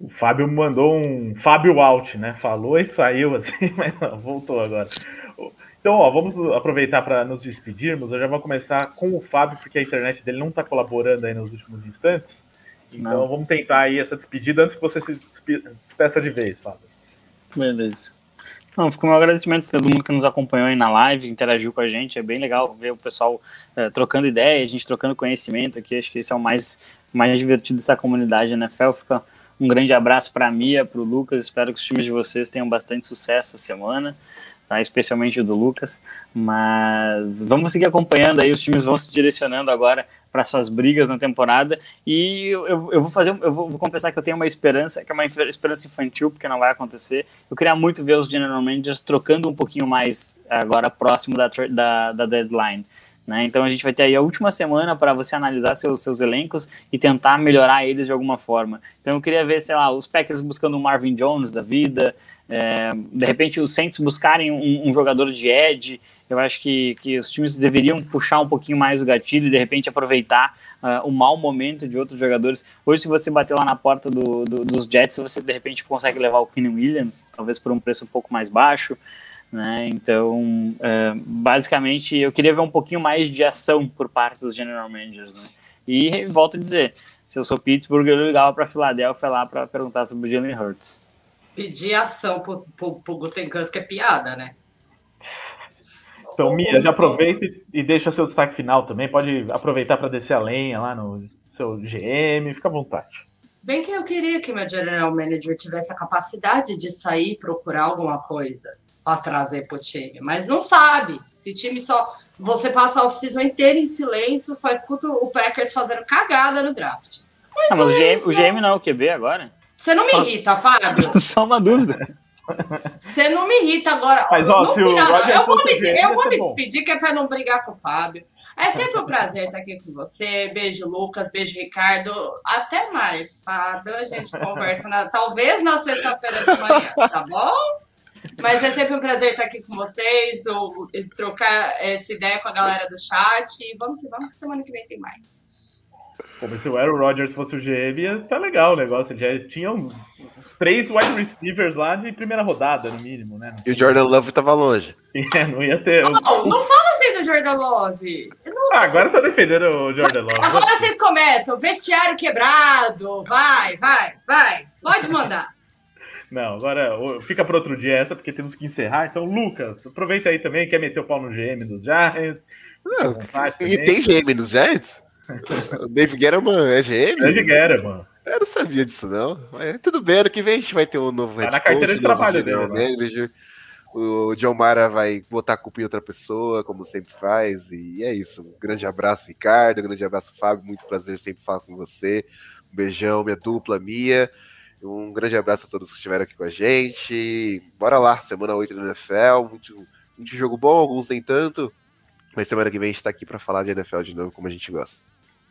O Fábio mandou um Fábio out, né? Falou e saiu assim, mas não, voltou agora. Então, ó, vamos aproveitar para nos despedirmos. Eu já vou começar com o Fábio, porque a internet dele não está colaborando aí nos últimos instantes. Então, não. vamos tentar aí essa despedida antes que você se despeça de vez, Fábio. Beleza. Não, fico meu agradecimento a todo mundo que nos acompanhou aí na live, interagiu com a gente. É bem legal ver o pessoal é, trocando ideia, a gente trocando conhecimento aqui. Acho que isso é o mais, mais divertido dessa comunidade NFL. Fica um grande abraço para a Mia, para o Lucas. Espero que os times de vocês tenham bastante sucesso essa semana. Tá, especialmente o do Lucas, mas vamos seguir acompanhando aí, os times vão se direcionando agora para suas brigas na temporada, e eu, eu vou fazer, eu vou, vou, confessar que eu tenho uma esperança, que é uma esperança infantil, porque não vai acontecer, eu queria muito ver os General Managers trocando um pouquinho mais agora próximo da, da, da deadline, né? Então a gente vai ter aí a última semana para você analisar seus, seus elencos e tentar melhorar eles de alguma forma. Então eu queria ver, sei lá, os Packers buscando o Marvin Jones da vida, é, de repente os Saints buscarem um, um, jogador de edge. Eu acho que, que os times deveriam puxar um pouquinho mais o gatilho e de repente aproveitar uh, o mau momento de outros jogadores. Hoje, se você bater lá na porta do, do, dos Jets, você de repente consegue levar o Kenny Williams, talvez por um preço um pouco mais baixo. Né? Então, é, basicamente, eu queria ver um pouquinho mais de ação por parte dos general managers. Né? E volto a dizer, se eu sou Pittsburgh, eu ligava para Filadélfia lá para perguntar sobre o Jalen Hurts. Pedir ação pro, pro, pro Gutenkans, que é piada, né? Então, Mia, já aproveita e deixa seu destaque final também. Pode aproveitar para descer a lenha lá no seu GM, fica à vontade. Bem que eu queria que meu general manager tivesse a capacidade de sair e procurar alguma coisa trazer pro time, mas não sabe. Se time só. Você passa a off-season inteira em silêncio, só escuta o Packers fazendo cagada no draft. Mas, ah, mas o, GM, o GM não é o QB agora? Você não me irrita, Fábio. Só uma dúvida. Você não me irrita agora. Mas, ó, no final, eu vou me, eu vou me despedir, que é para não brigar com o Fábio. É sempre um prazer estar aqui com você. Beijo, Lucas. Beijo, Ricardo. Até mais, Fábio. A gente conversa na, talvez na sexta-feira de manhã, tá bom? Mas é sempre um prazer estar aqui com vocês, ou, trocar essa ideia com a galera do chat. E vamos que vamos, que semana que vem tem mais. Como se o Aaron Rodgers fosse o GM, ia tá legal o negócio. Já tinha uns três wide receivers lá de primeira rodada, no mínimo, né? E o Jordan Love tava longe. É, não ia ter. Não, não fala assim do Jordan Love. Não... Ah, agora tá defendendo o Jordan Love. Agora vocês começam, vestiário quebrado. Vai, vai, vai. Pode mandar. Não, agora fica para outro dia essa, porque temos que encerrar. Então, Lucas, aproveita aí também, quer meter o pau no GM dos Giants. Não, e tem GM dos Giants? o Dave Guerrero é GM? Dave Guerrero, mano. Eu não sabia disso, não. Mas tudo bem, ano que vem a gente vai ter um novo tá na carteira de trabalho dele. Manager. O John Mara vai botar a culpa em outra pessoa, como sempre faz. E é isso. Um grande abraço, Ricardo. Um grande abraço, Fábio. Muito prazer sempre falar com você. Um beijão, minha dupla, Mia. Um grande abraço a todos que estiveram aqui com a gente. Bora lá, semana 8 do NFL. Muito, muito jogo bom, alguns nem tanto. Mas semana que vem a gente tá aqui para falar de NFL de novo, como a gente gosta.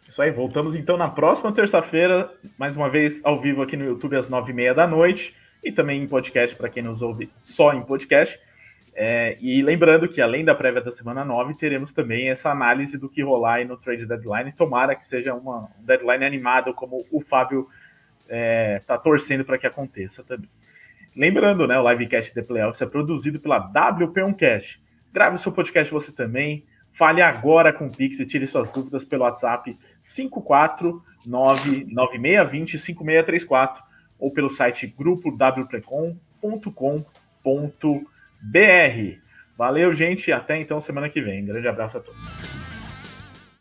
Isso aí, voltamos então na próxima terça-feira, mais uma vez ao vivo aqui no YouTube às nove e meia da noite e também em podcast para quem nos ouve só em podcast. É, e lembrando que além da prévia da semana 9, teremos também essa análise do que rolar aí no trade deadline. Tomara que seja uma, um deadline animado, como o Fábio é, tá torcendo para que aconteça também. Lembrando, né, o Livecast The Playoffs é produzido pela WP1Cast. Grave seu podcast você também. Fale agora com o Pix e tire suas dúvidas pelo WhatsApp 54996205634 ou pelo site grupowplecom.com.br. Valeu, gente, até então semana que vem. Grande abraço a todos.